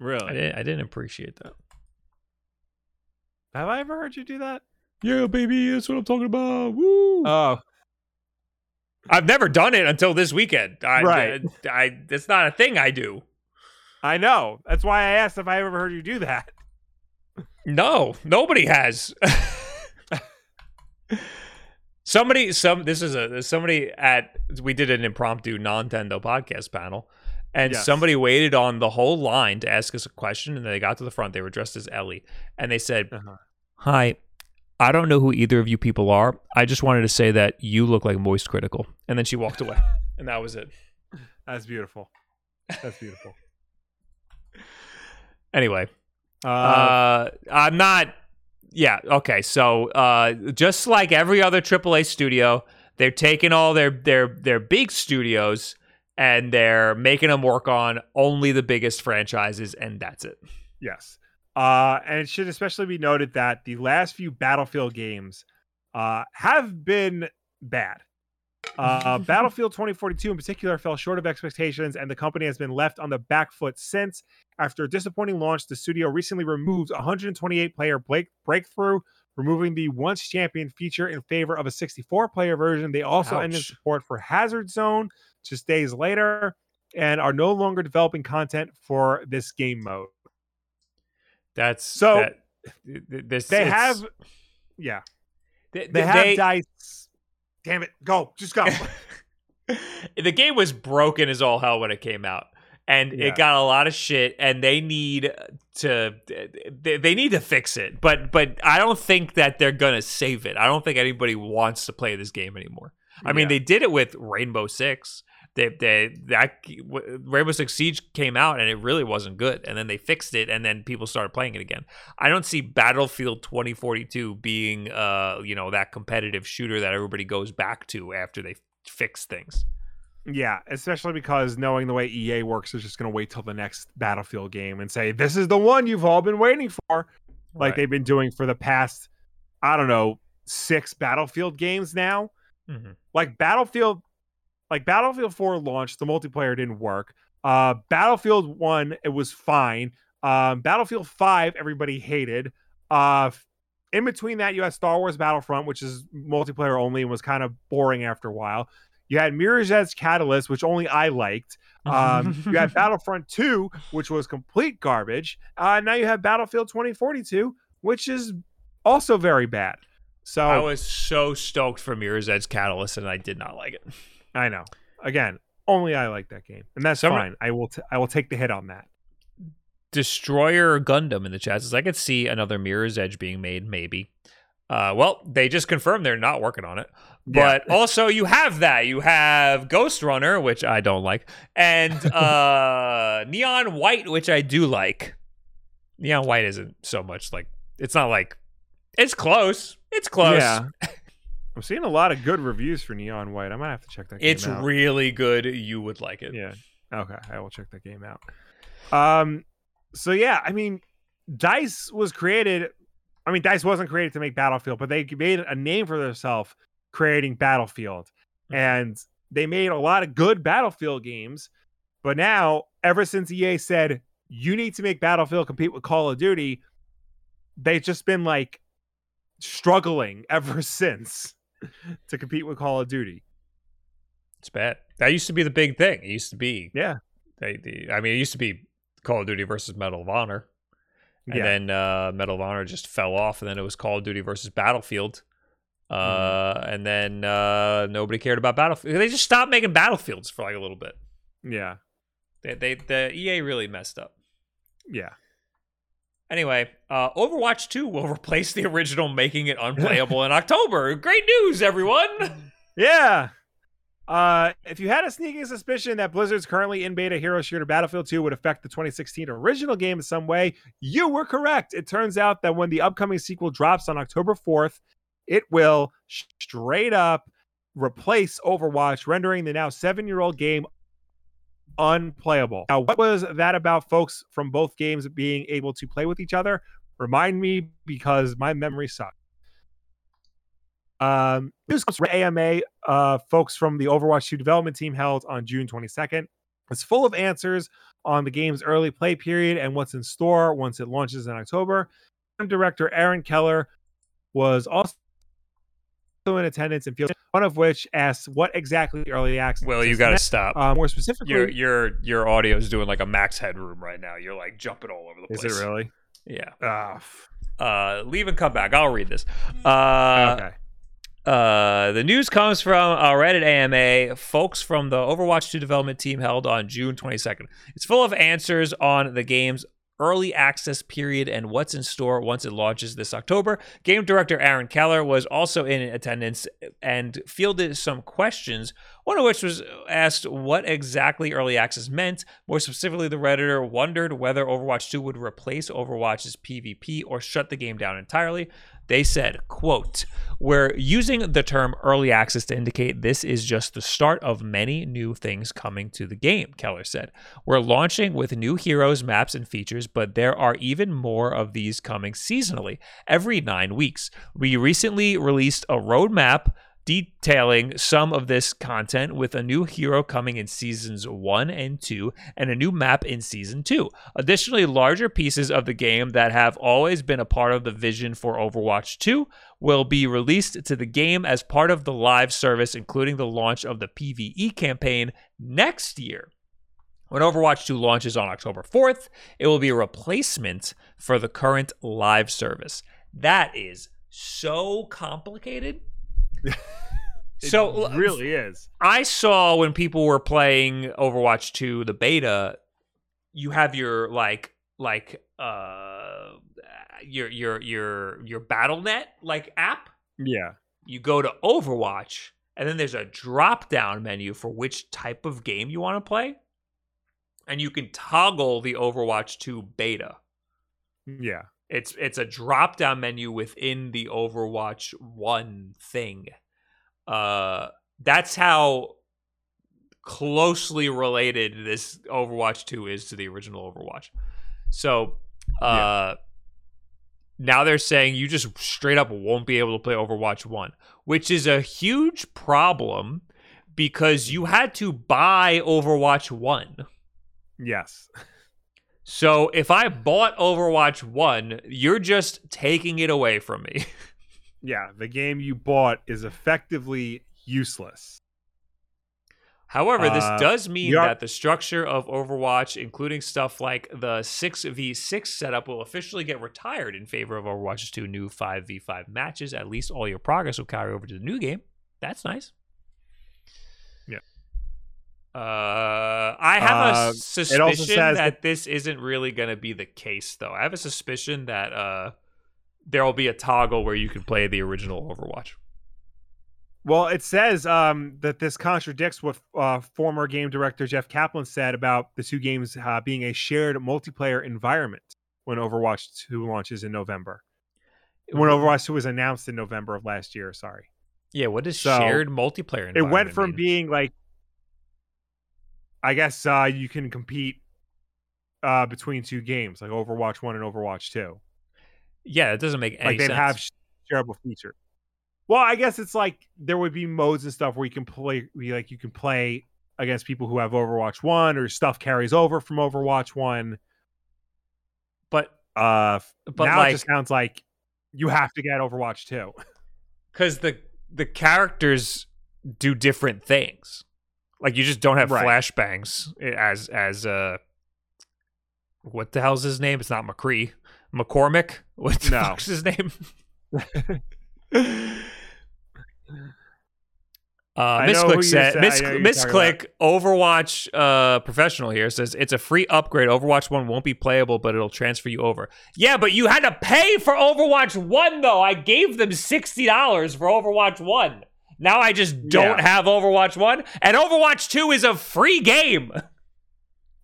I Really? didn't. I didn't appreciate that. Have I ever heard you do that? Yeah, baby, that's what I'm talking about. Woo! Oh, I've never done it until this weekend. I, Right. I, I. It's not a thing I do. I know. That's why I asked if I ever heard you do that. No, nobody has. somebody, some. This is a somebody at. We did an impromptu Nintendo podcast panel, and Yes. somebody waited on the whole line to ask us a question, and they got to the front. They were dressed as Ellie, and they said, Uh-huh. "Hi." I don't know who either of you people are. I just wanted to say that you look like Moist Critical. And then she walked away. and that was it. That's beautiful. That's beautiful. Anyway, Uh, Uh, I'm not. Yeah. Okay. So, uh, just like every other AAA studio, they're taking all their their their big studios and they're making them work on only the biggest franchises, and that's it. yes. Uh, and it should especially be noted that the last few Battlefield games uh, have been bad. Uh, Battlefield 2042 in particular fell short of expectations, and the company has been left on the back foot since. After a disappointing launch, the studio recently removed 128 player break- breakthrough, removing the once champion feature in favor of a 64 player version. They also ended support for Hazard Zone just days later and are no longer developing content for this game mode. That's So, that- th- th- this They have, yeah, they, they have dice. Damn it, go, just go. the game was broken as all hell when it came out and Yeah. it got a lot of shit and they need to they, they need to fix it but but i don't think that they're gonna save it i don't think anybody wants to play this game anymore i mean they did it with rainbow six they, they that rainbow six siege came out and it really wasn't good and then they fixed it and then people started playing it again i don't see battlefield 2042 being uh you know that competitive shooter that everybody goes back to after they fix things Yeah, especially because knowing the way EA works is just going to wait till the next Battlefield game and say, this is the one you've all been waiting for. Like Right. they've been doing for the past, I don't know, six Battlefield games now. Mhm. Like Battlefield, like Battlefield 4 launched, the multiplayer didn't work. Uh, Battlefield 1, it was fine. Um, Battlefield 5, everybody hated. Uh, in between that, you had Star Wars Battlefront, which is multiplayer only and was kind of boring after a while. You had Mirror's Edge Catalyst, which only I liked. Um, you had Battlefront 2, which was complete garbage. Uh, now you have Battlefield 2042, which is also very bad. So I was so stoked for Mirror's Edge Catalyst, and I did not like it. I know. Again, only I like that game, and that's fine. I will. T- I will take the hit on that. Destroyer Gundam in the chat says I could see another Mirror's Edge being made, maybe. Uh, well, they just confirmed they're not working on it. Yeah. But also, you have that. You have Ghost Runner, which I don't like, and uh, Neon White, which I do like. Neon White isn't so much like it's not like it's close. It's close. Yeah. I'm seeing a lot of good reviews for Neon White. I might have to check that. Game It's out. really good. You would like it. Yeah. Okay, I will check that game out. Um. So yeah, I mean, Dice was created. I mean, Dice wasn't created to make Battlefield, but they made a name for themselves creating Battlefield, Mhm. and they made a lot of good Battlefield games. But now, ever since EA said you need to make Battlefield compete with Call of Duty, they've just been like struggling ever since to compete with Call of Duty. It's bad. That used to be the big thing. It used to be Yeah. They, the, I mean, it used to be Call of Duty versus Medal of Honor, and Yeah. then uh, Medal of Honor just fell off, and then it was Call of Duty versus Battlefield, uh, Mm-hmm. and then uh, nobody cared about Battlefield. They just stopped making Battlefields for like a little bit. Yeah. They, they the EA really messed up. Yeah. Anyway, uh, Overwatch 2 will replace the original, making it unplayable in October. Great news, everyone! Yeah. Uh, if you had a sneaking suspicion that Blizzard's currently in beta hero shooter Battlefield 2 would affect the 2016 original game in some way, you were correct. It turns out that when the upcoming sequel drops on October 4th, it will straight up replace Overwatch, rendering the now seven year old game unplayable. Now, what was that about folks from both games being able to play with each other? Remind me because my memory sucks. Um, news comes from AMA, uh, folks from the Overwatch 2 development team held on June 22nd. It's full of answers on the game's early play period and what's in store once it launches in October. Director Aaron Keller was also in attendance and field, one of which asks what exactly early access. Well, you got to stop. Uh, more specifically, your your your audio is doing like a max headroom right now. You're like jumping all over the place is it really? Yeah. Ah, Uh, leave and come back. I'll read this. Uh, okay. Uh, the news comes from uh, Reddit AMA. Folks from the Overwatch 2 development team held on June 22nd. It's full of answers on the game's early access period and what's in store once it launches this October. Game director Aaron Keller was also in attendance and fielded some questions, one of which was asked what exactly early access meant. More specifically, the Redditor wondered whether Overwatch 2 would replace Overwatch's PvP or shut the game down entirely. They said, quote, we're using the term early access to indicate this is just the start of many new things coming to the game, Keller said. We're launching with new heroes, maps, and features, but there are even more of these coming seasonally every nine weeks. We recently released a roadmap detailing some of this content with a new hero coming in seasons 1 and 2 and a new map in season 2. Additionally, larger pieces of the game that have always been a part of the vision for Overwatch 2 will be released to the game as part of the live service including the launch of the PvE campaign next year. When Overwatch 2 launches on October 4th, it will be a replacement for the current live service. That is so complicated. So it really is. I saw when people were playing Overwatch 2 the beta, you have your like like uh your your your your BattleNet like app. Yeah. You go to Overwatch and then there's a drop down menu for which type of game you want to play. And you can toggle the Overwatch 2 beta. Yeah. It's it's a drop down menu within the Overwatch 1 thing. Uh that's how closely related this Overwatch 2 is to the original Overwatch. So, uh now they're saying you just straight up won't be able to play Overwatch 1, which is a huge problem because you had to buy Overwatch 1. Yes. So if I bought Overwatch 1, you're just taking it away from me. Yeah, the game you bought is effectively useless. However, this Uh, does mean you're- that the structure of Overwatch, including stuff like the 6v6 setup, will officially get retired in favor of Overwatch's two new 5v5 matches. At least all your progress will carry over to the new game. That's nice. Uh, I have Uh, a also suspicion that that- this isn't really going to be the case, though. I have a suspicion that uh, there will be a toggle where you can play the original Overwatch. Well, it says um, that this contradicts what uh, former game director Jeff Kaplan said about the two games uh, being a shared multiplayer environment when Overwatch 2 launches in November. When Overwatch 2 was announced in November of last year, sorry. Yeah, what is So, shared multiplayer? It went from mean? being like, I guess uh, you can compete uh, between two games, like Overwatch 1 and Overwatch 2. Yeah, it doesn't make any like they'd sense. have sh- shareable feature. Well, I guess it's like there would be modes and stuff where you can play, like you can play against people who have Overwatch One, or stuff carries over from Overwatch One. but Uh, but now like it just sounds like you have to get Overwatch Two. because the the characters do different things. Like you just don't have Right. flashbangs as as uh what the hell's his name? It's not McCree. McCormick? What the No. fuck's his name? Uh, I know who Misclick said, sa- Mis- know who you're talking Misclick, Overwatch uh, professional here says it's a free upgrade. Overwatch 1 won't be playable, but it'll transfer you over. Yeah, but you had to pay for Overwatch 1, though. I gave them $60 for Overwatch 1. Now I just don't Yeah. have Overwatch 1. And Overwatch 2 is a free game.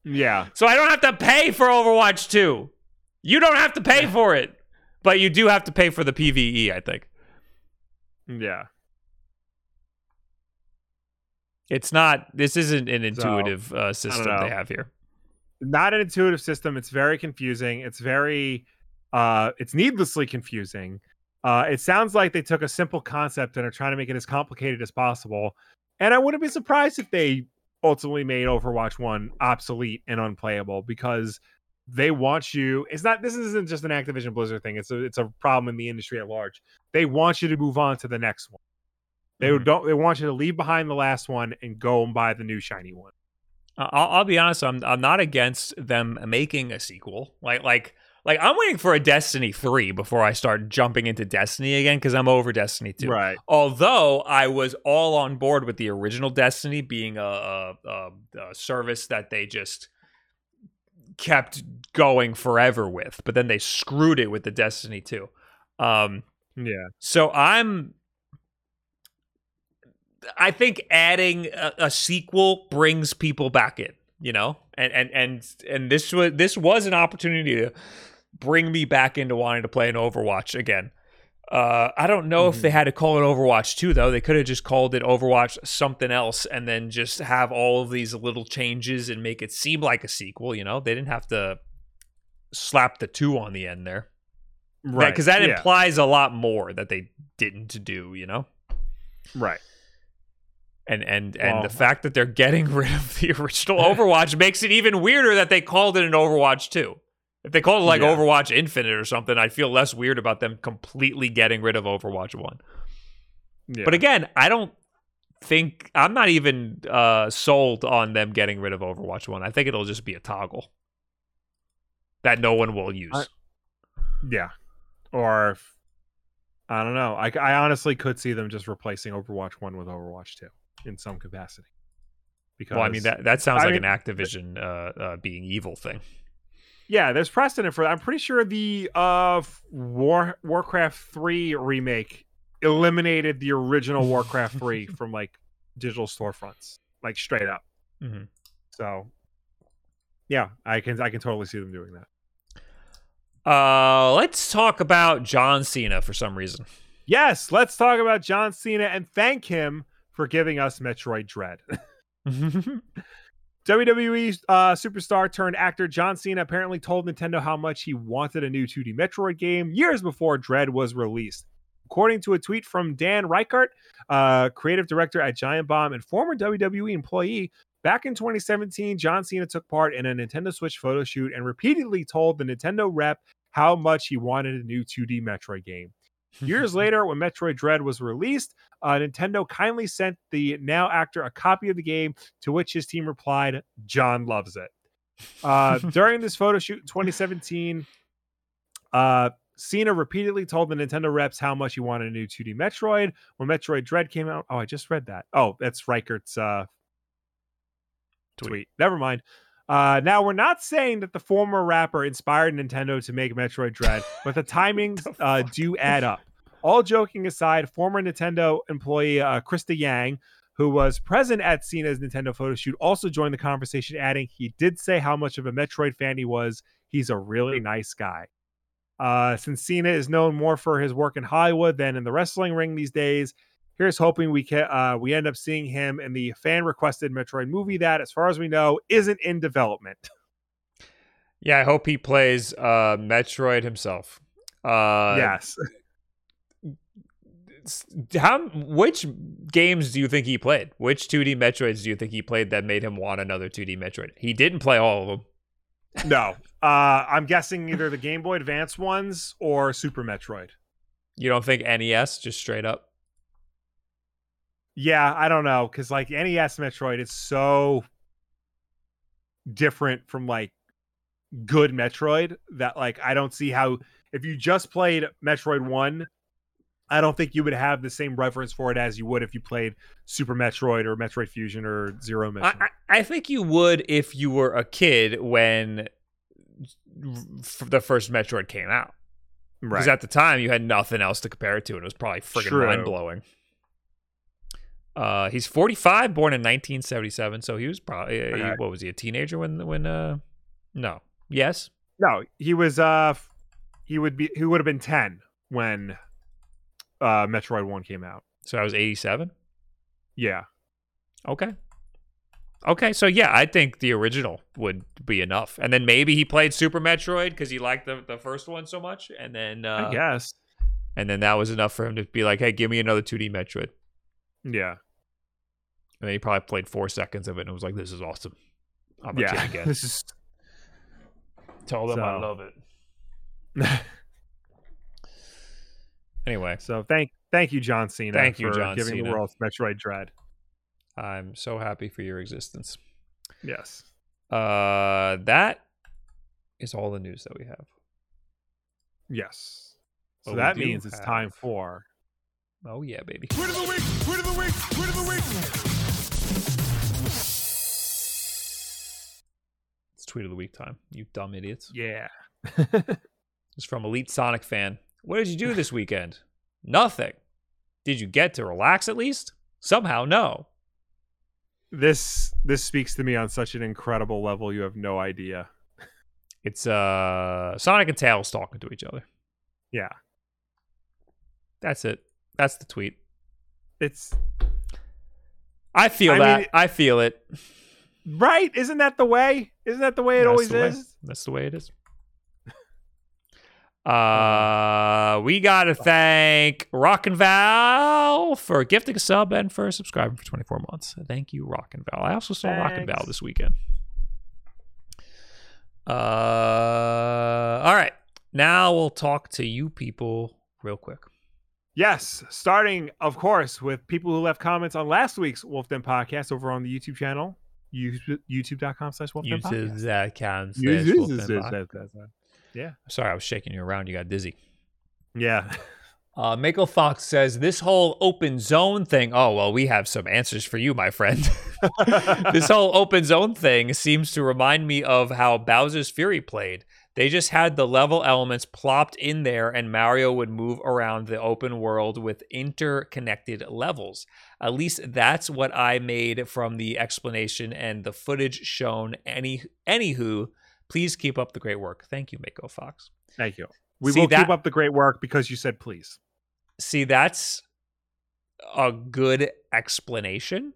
yeah, So I don't have to pay for Overwatch 2. You don't have to pay for it. But you do have to pay for the PvE, I think. yeah. It's not, this isn't an So, intuitive uh, system they have here. Not an intuitive system. It's very confusing. It's very, uh, it's needlessly confusing. Uh, it sounds like they took a simple concept and are trying to make it as complicated as possible. And I wouldn't be surprised if they ultimately made Overwatch 1 obsolete and unplayable because they want you it's not this isn't just an Activision Blizzard thing. It's a it's a problem in the industry at large. They want you to move on to the next one. They Mhm. don't they want you to leave behind the last one and go and buy the new shiny one. I'll, I'll be honest. I'm I'm not against them making a sequel. Like like like I'm waiting for a Destiny three before I start jumping into Destiny again because I'm over Destiny two. Right. Although I was all on board with the original Destiny being a, a, a, a service that they just kept going forever with, but then they screwed it with the Destiny two. Um, Yeah. so I'm I think adding a, a sequel brings people back in, you know? And and and and this was this was an opportunity to bring me back into wanting to play an Overwatch again. Uh, I don't know if they had to call it Overwatch 2 though. They could have just called it Overwatch something else and then just have all of these little changes and make it seem like a sequel, you know? They didn't have to slap the 2 on the end there Right. because that yeah. implies a lot more that they didn't do, you know. right. And and and Well- the fact that they're getting rid of the original Overwatch makes it even weirder that they called it an Overwatch 2. If they call it like Yeah. Overwatch Infinite or something, I'd feel less weird about them completely getting rid of Overwatch 1. Yeah. But again, I don't think I'm not even uh sold on them getting rid of Overwatch 1. I think it'll just be a toggle that no one will use. I- yeah. Or I don't know. I, I honestly could see them just replacing Overwatch 1 with Overwatch 2 in some capacity. Because well, I mean that that sounds I like mean- an Activision uh, uh being evil thing. Yeah, there's precedent for that. I'm pretty sure the uh War Warcraft 3 remake eliminated the original Warcraft 3 from like digital storefronts, like straight up. Mhm. So yeah, I can I can totally see them doing that. Uh, let's talk about John Cena for some reason. Yes, let's talk about John Cena and thank him for giving us Metroid Dread. WWE uh, superstar turned actor John Cena apparently told Nintendo how much he wanted a new 2D Metroid game years before Dread was released. According to a tweet from Dan Ryckert, uh, creative director at Giant Bomb and former WWE employee, back in 2017, John Cena took part in a Nintendo Switch photo shoot and repeatedly told the Nintendo rep how much he wanted a new 2D Metroid game. Years later, when Metroid Dread was released, uh, Nintendo kindly sent the now actor a copy of the game, to which his team replied, John loves it. Uh, during this photo shoot in 2017, uh, Cena repeatedly told the Nintendo reps how much he wanted a new 2D Metroid. When Metroid Dread came out, oh, I just read that. Oh, that's Ryckert's uh, tweet. tweet. Never mind. Uh, now we're not saying that the former rapper inspired Nintendo to make Metroid Dread, but the timings uh, do add up. All joking aside, former Nintendo employee uh, Krysta Yang, who was present at Cena's Nintendo photo shoot, also joined the conversation, adding he did say how much of a Metroid fan he was. He's a really nice guy. Uh, since Cena is known more for his work in Hollywood than in the wrestling ring these days, here's hoping we can uh, we end up seeing him in the fan requested Metroid movie that, as far as we know, isn't in development. Yeah, I hope he plays uh, Metroid himself. Uh, yes. How which games do you think he played? Which 2D Metroids do you think he played that made him want another 2D Metroid? He didn't play all of them. No. Uh, I'm guessing either the Game Boy Advance ones or Super Metroid. You don't think NES just straight up? Yeah, I don't know because like NES Metroid is so different from like good Metroid that like I don't see how if you just played Metroid One, I don't think you would have the same reference for it as you would if you played Super Metroid or Metroid Fusion or Zero Mission. I, I think you would if you were a kid when the first Metroid came out. Because right. at the time you had nothing else to compare it to, and it was probably freaking mind blowing. Uh, he's 45, born in 1977, so he was probably uh, okay. what was he a teenager when when uh no yes no he was uh he would be he would have been 10 when uh Metroid One came out. So I was 87. Yeah. Okay. Okay, so yeah, I think the original would be enough, and then maybe he played Super Metroid because he liked the the first one so much, and then uh, I guess, and then that was enough for him to be like, "Hey, give me another 2D Metroid." Yeah, and then he probably played four seconds of it and was like, "This is awesome." I'm yeah, again. this is. Tell them so. I love it. anyway, so thank thank you, John Cena. Thank you, for John giving Cena. the world Metroid Dread. I'm so happy for your existence. Yes. Uh, that is all the news that we have. Yes. So that means it's time for. Oh yeah, baby. Tweet of the week. Tweet of the week. Tweet of the week. It's tweet of the week time. You dumb idiots. Yeah. it's from Elite Sonic fan. What did you do this weekend? Nothing. Did you get to relax at least? Somehow, no this this speaks to me on such an incredible level you have no idea it's uh sonic and tails talking to each other yeah that's it that's the tweet it's i feel I that mean, i feel it right isn't that the way isn't that the way it that's always is that's the way it is uh, we gotta thank Rock and Val for gifting a sub and for subscribing for 24 months. Thank you, Rock and Val. I also saw Thanks. Rock and Val this weekend. Uh, all right. Now we'll talk to you people real quick. Yes, starting, of course, with people who left comments on last week's Wolf Den podcast over on the YouTube channel, youtube.com slash Wolf Den podcast. YouTube.com slash yeah. Sorry, I was shaking you around. You got dizzy. Yeah. Uh, Mako Fox says this whole open zone thing. Oh well, we have some answers for you, my friend. this whole open zone thing seems to remind me of how Bowser's Fury played. They just had the level elements plopped in there, and Mario would move around the open world with interconnected levels. At least that's what I made from the explanation and the footage shown. Any anywho, Please keep up the great work. Thank you, Mako Fox. Thank you. We See, will that, keep up the great work because you said please. See, that's a good explanation,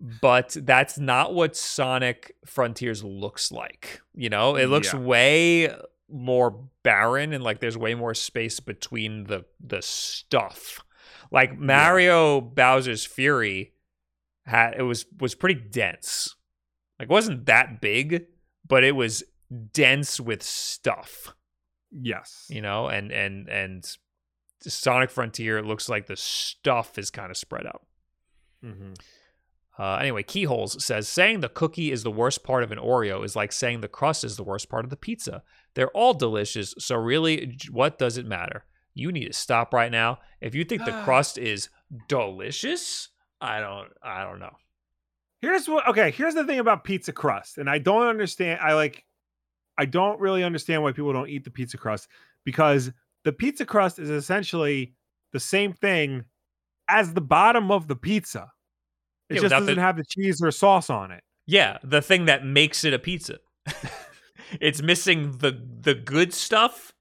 but that's not what Sonic Frontiers looks like. You know, it looks yeah. way more barren and like there's way more space between the the stuff. Like Mario Bowser's Fury had it was was pretty dense. Like it wasn't that big, but it was dense with stuff, Yes. you know, and and and Sonic Frontier it looks like the stuff is kind of spread out. hmm Uh, anyway, Keyholes says saying the cookie is the worst part of an Oreo is like saying the crust is the worst part of the pizza. They're all delicious, so really, what does it matter? You need to stop right now. If you think the crust is delicious, I don't, I don't know. Here's what okay, here's the thing about pizza crust. And I don't understand I like I don't really understand why people don't eat the pizza crust because the pizza crust is essentially the same thing as the bottom of the pizza. It Yeah, just doesn't the- have the cheese or sauce on it. Yeah, the thing that makes it a pizza. it's missing the the good stuff.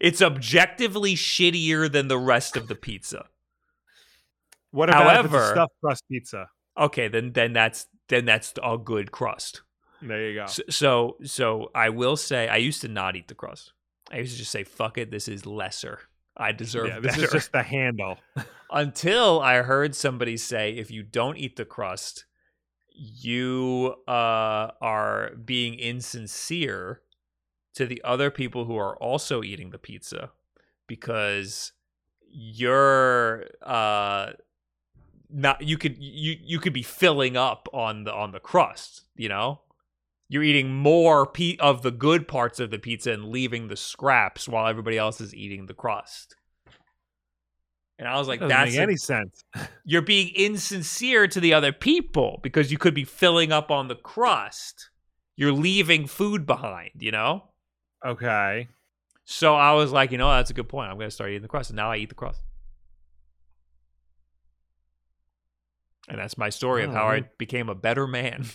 It's objectively shittier than the rest of the pizza. What about if it's a However- stuffed crust pizza? Okay, then then that's then that's a good crust. There you go. So, so so I will say I used to not eat the crust. I used to just say fuck it, this is lesser. I deserve Yeah, this better. is just the handle. Until I heard somebody say if you don't eat the crust, you uh, are being insincere to the other people who are also eating the pizza because you're uh not you could you you could be filling up on the on the crust you know you're eating more pe- of the good parts of the pizza and leaving the scraps while everybody else is eating the crust. And i was like Doesn't that's make a- any sense. you're being insincere to the other people because you could be filling up on the crust. You're leaving food behind you know? Okay. so i was like you know that's a good point. I'm going to start eating the crust. And now i eat the crust. And that's my story of oh, how i Oh. became a better man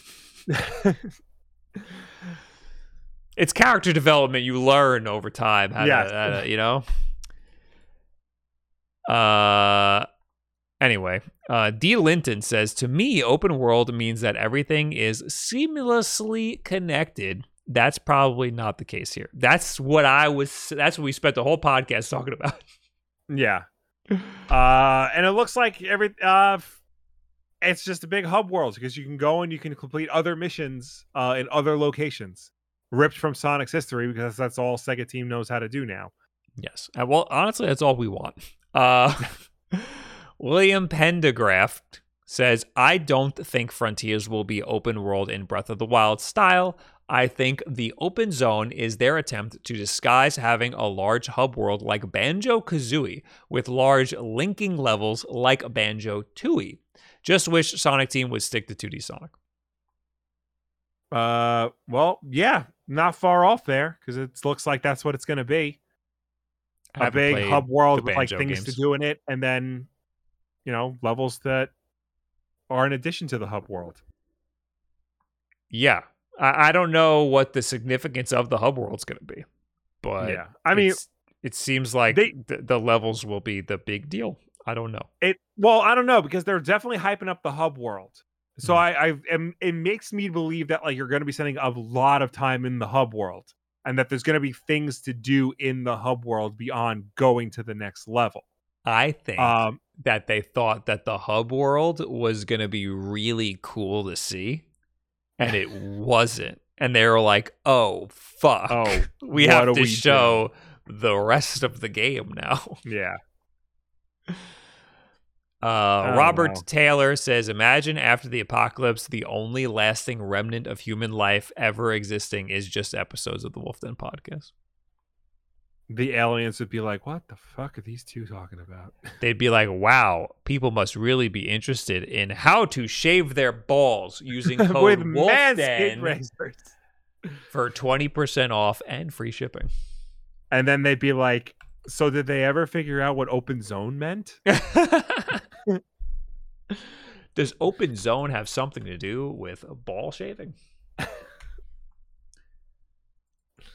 it's character development you learn over time how Yes. to, how to, you know? Uh anyway uh d. Linton says to me open world means that everything is seamlessly connected. That's probably not the case here. That's what i was that's what we spent the whole podcast talking about. Yeah. Uh, and it looks like every uh, it's just a big hub world because you can go and you can complete other missions uh in other locations, ripped from Sonic's history because that's all Sega team knows how to do now. Yes. Uh, well, honestly, that's all we want. Uh, William Pendergraft says, I don't think Frontiers will be open world in Breath of the Wild style. I think the open zone is their attempt to disguise having a large hub world like Banjo Kazooie with large linking levels like Banjo Tooie. Just wish Sonic Team would stick to 2D Sonic. Uh, well, yeah, not far off there because it looks like that's what it's going to be. A big hub world with like things games. to do in it, and then you know levels that are in addition to the hub world. Yeah. I, I don't know what the significance of the hub world's going to be, but yeah, I mean, it seems like they- the, the levels will be the big deal. I don't know. It well, I don't know because they're definitely hyping up the hub world. So Mhm. I, I am, it makes me believe that like you're going to be spending a lot of time in the hub world, and that there's going to be things to do in the hub world beyond going to the next level. I think Um, that they thought that the hub world was going to be really cool to see, and it wasn't. And they were like, "Oh fuck, oh we have to we show the rest of the game now." yeah, Uh, Robert know. Taylor says, "Imagine after the apocalypse, the only lasting remnant of human life ever existing is just episodes of the Wolf Den podcast." the aliens would be like, "What the fuck are these two talking about?" They'd be like, "Wow, people must really be interested in how to shave their balls using code WolfDen for twenty percent off and free shipping." And then they'd be like, "So did they ever figure out what open zone meant?" Does open zone have something to do with ball shaving?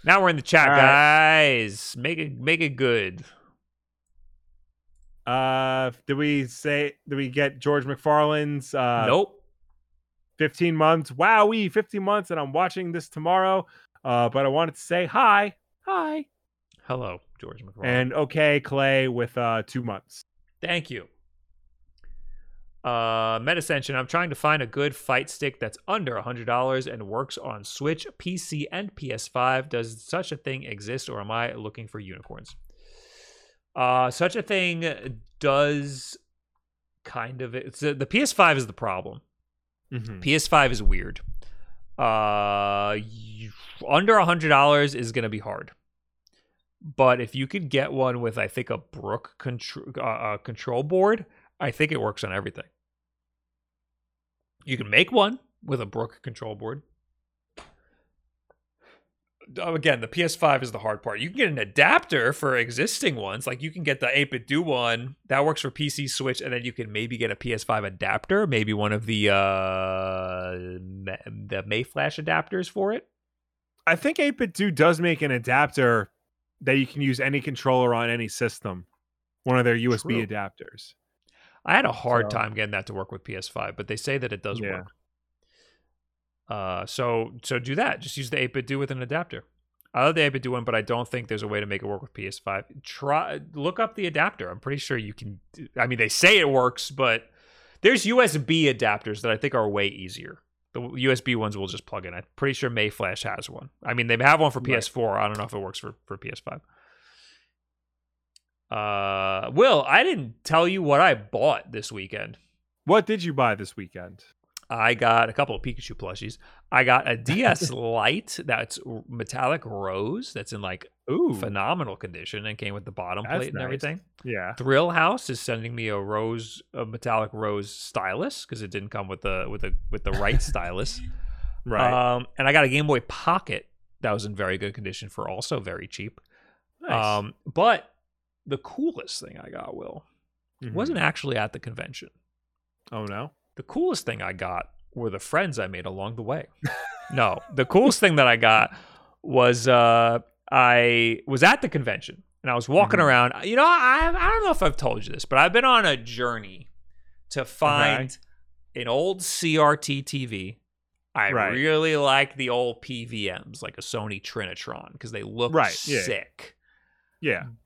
now we're in the chat, All right. guys. Make it make it good. Uh, did we say? Did we get George McFarland's? Uh, nope. 15 months. Wowee, 15 months, and I'm watching this tomorrow. Uh, but I wanted to say hi, hi, Hello, George McFarlane. and okay, Clay, with uh two months. Thank you. Uh, Medascension. I'm trying to find a good fight stick that's under $100 and works on Switch, PC, and PS5. Does such a thing exist, or am I looking for unicorns? Uh, such a thing does kind of. It's the PS5 is the problem. Mm-hmm. PS5 is weird. Uh, you, under hundred dollars is gonna be hard. But if you could get one with, I think, a Brook uh, uh, control board, I think it works on everything. You can make one with a Brook control board. Uh, Again, the PS5 is the hard part. You can get an adapter for existing ones. Like you can get the 8BitDo one that works for PC, Switch, and then you can maybe get a PS5 adapter, maybe one of the uh the Mayflash adapters for it. I think 8BitDo does make an adapter that you can use any controller on any system. One of their USB True. adapters. I had a hard So- time getting that to work with PS5, but they say that it does Yeah. work. Uh, so so do that. Just use the 8BitDo with an adapter. I love the 8BitDo one, but I don't think there's a way to make it work with PS5. Try look up the adapter. I'm pretty sure you can. I mean, they say it works, but there's USB adapters that I think are way easier. The USB ones will just plug in. I'm pretty sure Mayflash has one. I mean, they have one for Right. PS4. I don't know if it works for for PS5. Uh, Will, I didn't tell you what I bought this weekend. What did you buy this weekend? I got a couple of Pikachu plushies. I got a DS Lite that's metallic rose that's in like Ooh, phenomenal condition and came with the bottom That's plate and nice. everything. yeah. Thrill House is sending me a rose, a metallic rose stylus because it didn't come with the with the with the right stylus. Right. Um, and I got a Game Boy Pocket that was in very good condition for also very cheap. nice. Um, but the coolest thing I got, Will, Mhm. wasn't actually at the convention. Oh no. The coolest thing I got were the friends I made along the way. no, the coolest thing that I got was uh, I was at the convention and I was walking Mhm. around. You know, I I don't know if I've told you this, but I've been on a journey to find an old CRT TV. I Right. really like the old PVMs, like a Sony Trinitron, because they look Right, sick. Yeah.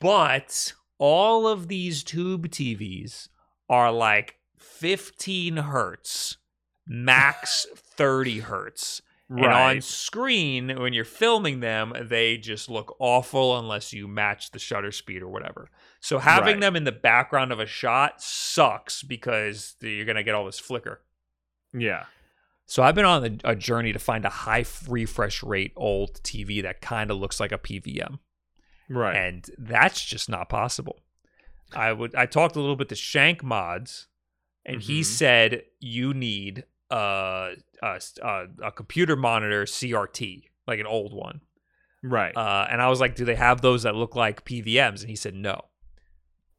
But all of these tube TVs are like 15 hertz, max 30 hertz. Right. And on screen, when you're filming them, they just look awful unless you match the shutter speed or whatever. So having Right. them in the background of a shot sucks because you're going to get all this flicker. Yeah. So I've been on a journey to find a high refresh rate old TV that kind of looks like a PVM Right. and that's just not possible. I would I talked a little bit to Shank Mods, and he Mhm. said you need a, a a computer monitor CRT, like an old one. right. Uh, and I was like, do they have those that look like PVMs? And he said no.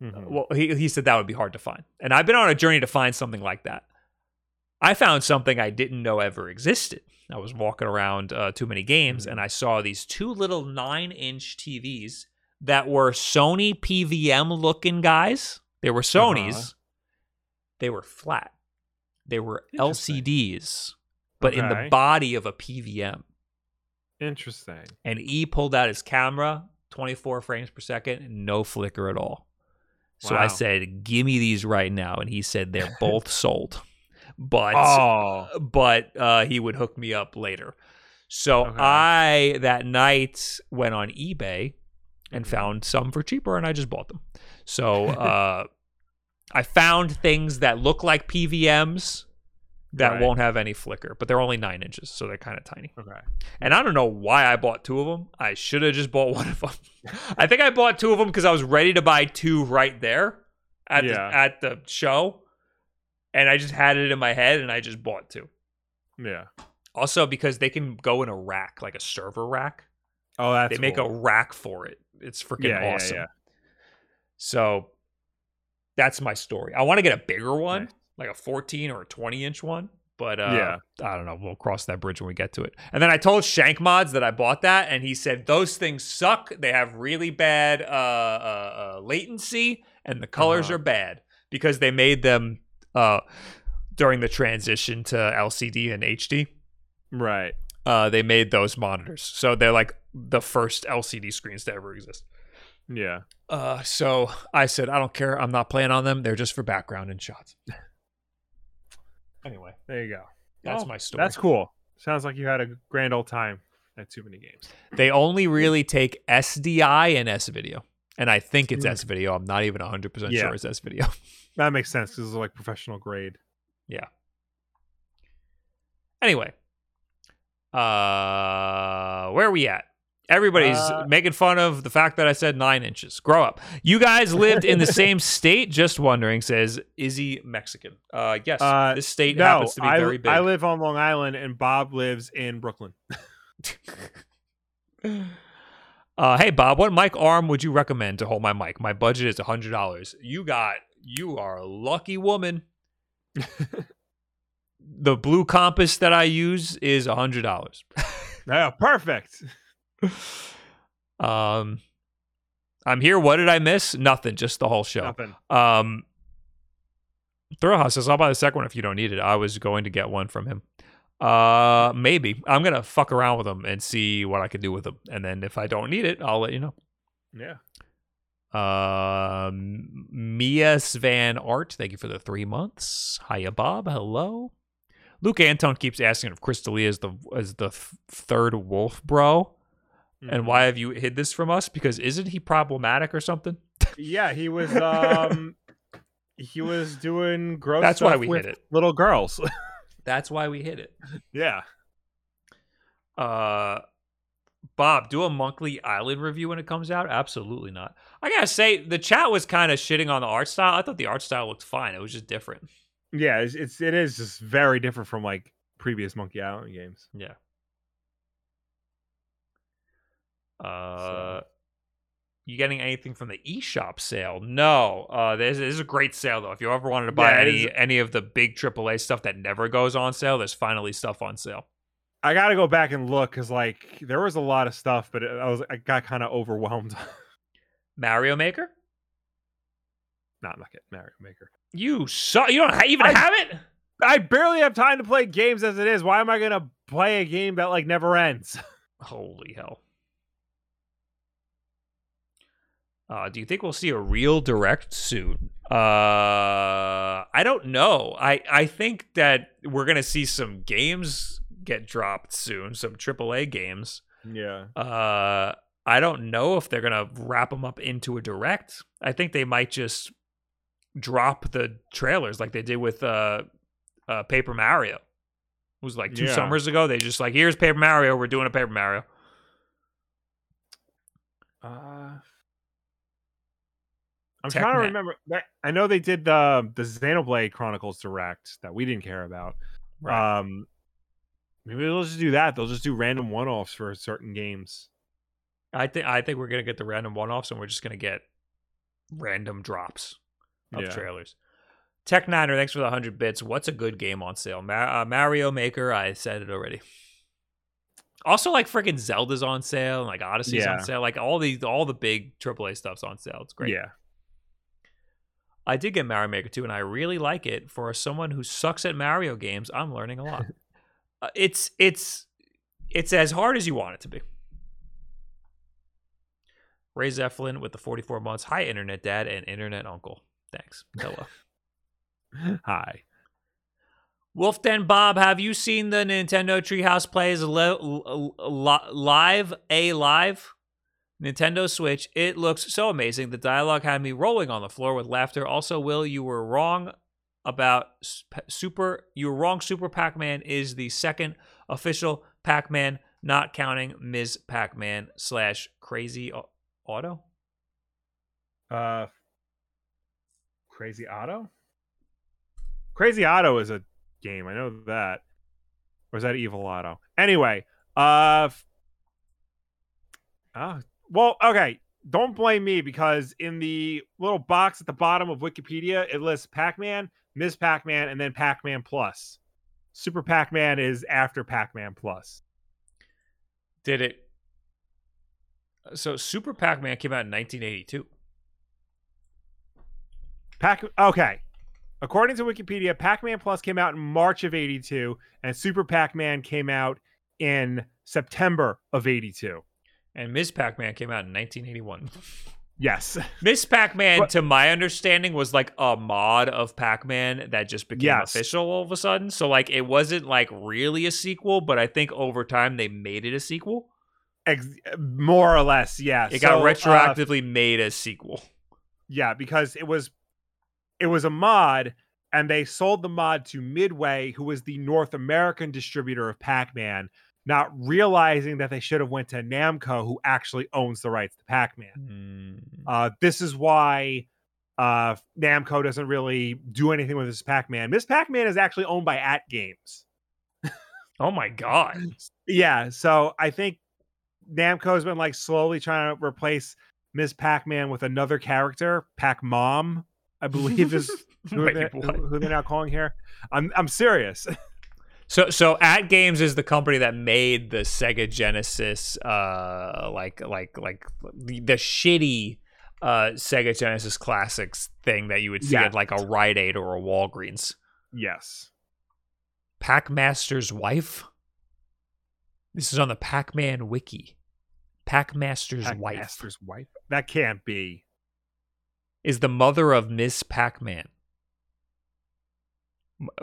Mhm. Well, he he said that would be hard to find, and I've been on a journey to find something like that. I found something I didn't know ever existed. I was walking around uh, too many games, and I saw these two little nine-inch TVs that were Sony PVM looking guys. They were Sony's. Uh-huh. They were flat. They were LCDs, but in the body of a PVM. Interesting. And E pulled out his camera, 24 frames per second, no flicker at all. So I said, "Give me these right now," and he said they're both sold, but Oh. but uh, he would hook me up later. So Okay. I that night went on eBay and found some for cheaper, and I just bought them. So uh, I found things that look like PVMs that Right. won't have any flicker, but they're only nine inches, so they're kind of tiny. Okay. And I don't know why I bought two of them. I should have just bought one of them. I think I bought two of them because I was ready to buy two right there at Yeah. the at the show, and I just had it in my head, and I just bought two. Yeah. Also, because they can go in a rack, like a server rack. Oh, that's they make a rack for it. It's freaking Yeah, yeah, awesome. yeah. So that's my story. I want to get a bigger one, Nice. like a 14 or a 20 inch one. But uh, Yeah. I don't know. We'll cross that bridge when we get to it. And then I told Shank Mods that I bought that, and he said those things suck. They have really bad uh, uh, uh, latency, and the colors Uh-huh. are bad because they made them uh, during the transition to LCD and HD. Right. uh, they made those monitors. So they're like the first LCD screens to ever exist. Yeah. Uh, so I said, I don't care. I'm not playing on them. They're just for background and shots. anyway, There you go. that's Well, my story. That's cool. Sounds like you had a grand old time at too many games. They only really take SDI and S video. And I think it's Mm. S video. I'm not even 100% sure it's S video. That makes sense because it's like professional grade. Yeah. Anyway, uh, where are we at? Everybody's Uh, making fun of the fact that I said nine inches. Grow up. You guys lived in the same state. Just wondering, says Izzy Mexican. Uh, yes, Uh, this state no, happens to be I, very big. I live on Long Island and Bob lives in Brooklyn. uh, hey Bob, what mic arm would you recommend to hold my mic? My budget is hundred dollars. You got, you are a lucky woman. the blue compass that I use is hundred dollars. Yeah, perfect. Um, I'm here. What did I miss? Nothing. Just the whole show. Nothing. Um, Thrillhouse says, "I'll buy the second one if you don't need it." I was going to get one from him. Uh, maybe I'm gonna fuck around with them and see what I can do with them, and then if I don't need it, I'll let you know. Yeah. Um, Mia Svan Art, thank you for the three months. Hiya, Bob. Hello. Luke Anton keeps asking if Crystalia is the is the th- third wolf bro, and Mhm. why have you hid this from us? Because isn't he problematic or something? Yeah, he was. Um, he was doing gross. That's why we hit it. Little girls. That's why we hit it. yeah. Uh, Bob, do a Monkey Island review when it comes out? Absolutely not. I gotta say, the chat was kind of shitting on the art style. I thought the art style looked fine. It was just different. Yeah. It's, it's it is just very different from like previous Monkey Island games. Yeah. Uh, you getting anything from the eShop sale? No. Uh, this, this is a great sale though. If you ever wanted to buy Yeah, any is- any of the big AAA stuff that never goes on sale, there's finally stuff on sale. I got to go back and look because like there was a lot of stuff, but it, I was I got kind of overwhelmed. Mario Maker. Not like it, Mario Maker. You saw. You don't even I- have it. I barely have time to play games as it is. Why am I gonna play a game that like never ends? Holy hell. Uh, do you think we'll see a real direct soon? Uh, I don't know. I, I think that we're gonna see some games get dropped soon, some AAA games. Yeah. Uh, I don't know if they're gonna wrap them up into a direct. I think they might just drop the trailers like they did with uh, uh Paper Mario. It was like two Yeah. summers ago. They just like here's Paper Mario. We're doing a Paper Mario. Uh, I'm Tech trying to remember. that- I know they did the the Xenoblade Chronicles Direct that we didn't care about. Um, maybe they'll just do that. They'll just do random one offs for certain games. I think I think we're gonna get the random one offs, and we're just gonna get random drops of Yeah. trailers. Tech Niner, thanks for the hundred bits. What's a good game on sale? Ma- uh, Mario Maker, I said it already. Also, like freaking Zelda's on sale, and like Odyssey's Yeah. on sale. Like all the all the big AAA stuff's on sale. It's great. Yeah. I did get Mario Maker 2, and I really like it. For someone who sucks at Mario games, I'm learning a lot. uh, it's it's it's as hard as you want it to be. Ray Zeppelin with the 44 months. Hi, Internet Dad and Internet Uncle. Thanks. Hello. Hi. Wolfden Bob, have you seen the Nintendo Treehouse Plays li- li- live? A live Nintendo Switch. It looks so amazing. The dialogue had me rolling on the floor with laughter. Also, Will, you were wrong about Super. You were wrong. Super Pac-Man is the second official Pac-Man, not counting Ms. Pac-Man slash Crazy Otto. Uh, Crazy Otto. Crazy Otto is a game. I know that. Or is that Evil Auto? Anyway, uh, ah, well, okay. Don't blame me because in the little box at the bottom of Wikipedia, it lists Pac-Man, Ms. Pac-Man, and then Pac-Man Plus. Super Pac-Man is after Pac-Man Plus. Did it? So Super Pac-Man came out in 1982. Pac okay. According to Wikipedia, Pac-Man Plus came out in March of 82 and Super Pac-Man came out in September of 82. And Ms. Pac-Man came out in 1981. Yes. Miss Pac-Man, to my understanding, was like a mod of Pac-Man that just became Yes. official all of a sudden. So like it wasn't like really a sequel, but I think over time they made it a sequel. Ex- more or less, yeah. It So, got uh, retroactively made a sequel. yeah, because it was it was a mod and they sold the mod to Midway, who was the North American distributor of Pac-Man, not realizing that they should have went to Namco, who actually owns the rights to Pac-Man. Hmm. Uh, this is why uh, Namco doesn't really do anything with this Pac-Man. Miss Pac-Man is actually owned by AtGames. Oh my god. Yeah, so I think Namco has been like slowly trying to replace Miss Pac-Man with another character, Pac Mom, I believe is who, Wait, they're, who they're now calling here. I'm I'm serious. So so AtGames is the company that made the Sega Genesis uh like like like the, the shitty uh Sega Genesis classics thing that you would see Yeah. at like a Rite Aid or a Walgreens. yes. Pac-Master's wife? This is on the Pac-Man wiki. Pac-Master's wife Pac-Master's wife. That can't be. is the mother of Miss Pac-Man.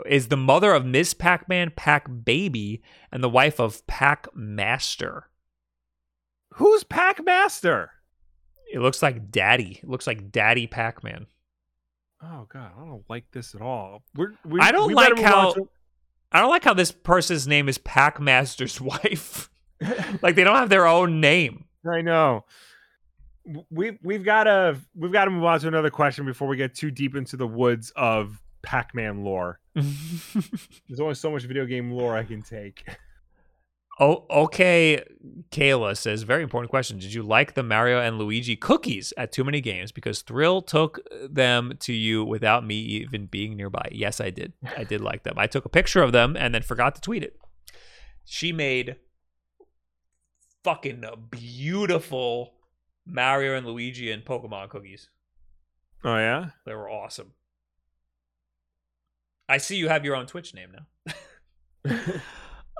Is the mother of Miss Pac-Man Pac Baby and the wife of Pac-Master. Who's Pac-Master? It looks like Daddy. It looks like Daddy Pac-Man. Oh god, I don't like this at all. We're, we, I don't we like how- I don't like how this person's name is Pac-Master's wife. like they don't have their own name. I know. We've we've got to we've got to move on to another question before we get too deep into the woods of Pac-Man lore. There's only so much video game lore I can take. oh, okay. Kayla says, very important question. Did you like the Mario and Luigi cookies at too many games? Because Thrill took them to you without me even being nearby. Yes, I did. I did like them. I took a picture of them and then forgot to tweet it. She made fucking beautiful Mario and Luigi and Pokemon cookies. Oh yeah. They were awesome. I see you have your own Twitch name now.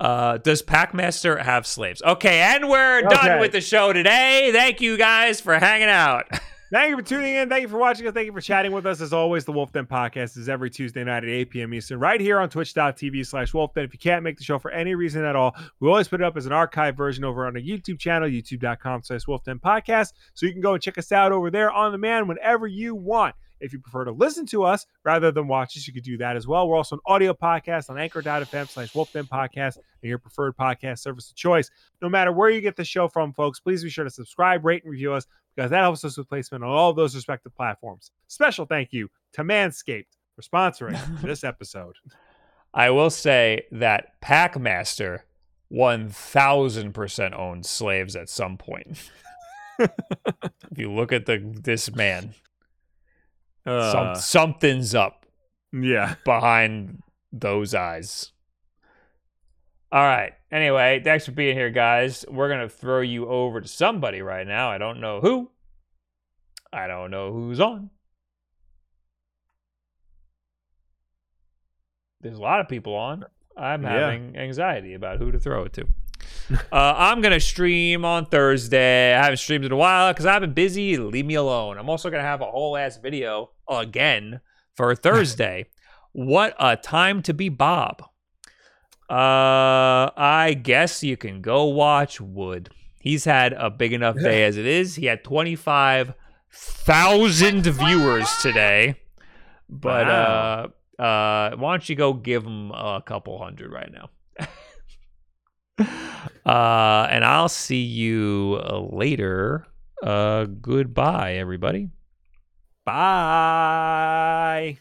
uh, does Pac-Master have slaves? Okay, and we're done with the show today. Thank you guys for hanging out. Thank you for tuning in. Thank you for watching us. Thank you for chatting with us. As always, the Wolf Den podcast is every Tuesday night at 8 p.m. Eastern, right here on twitch.tv slash Wolf Den. If you can't make the show for any reason at all, we always put it up as an archive version over on our YouTube channel, youtube.com slash Wolf Den podcast. So you can go and check us out over there on demand whenever you want. If you prefer to listen to us rather than watch us, you could do that as well. We're also an audio podcast on anchor.fm slash Wolf Den podcast and your preferred podcast service of choice. No matter where you get the show from, folks, please be sure to subscribe, rate, and review us because that helps us with placement on all of those respective platforms. Special thank you to Manscaped for sponsoring this episode. I will say that Pac-Master 1000% owned slaves at some point. if you look at the this man, some, Uh, something's up. yeah. behind those eyes. All right. Anyway, thanks for being here, guys. We're going to throw you over to somebody right now. I don't know who. I don't know who's on. There's a lot of people on. I'm Yeah. having anxiety about who to throw it to. uh, I'm going to stream on Thursday. I haven't streamed in a while because I've been busy. Leave me alone. I'm also going to have a whole ass video again for Thursday. what a time to be Bob. Uh, I guess you can go watch Wood. He's had a big enough day as it is. He had 25,000 viewers today. But Wow. uh uh why don't you go give him a couple hundred right now? uh and I'll see you later. Uh goodbye everybody. Bye.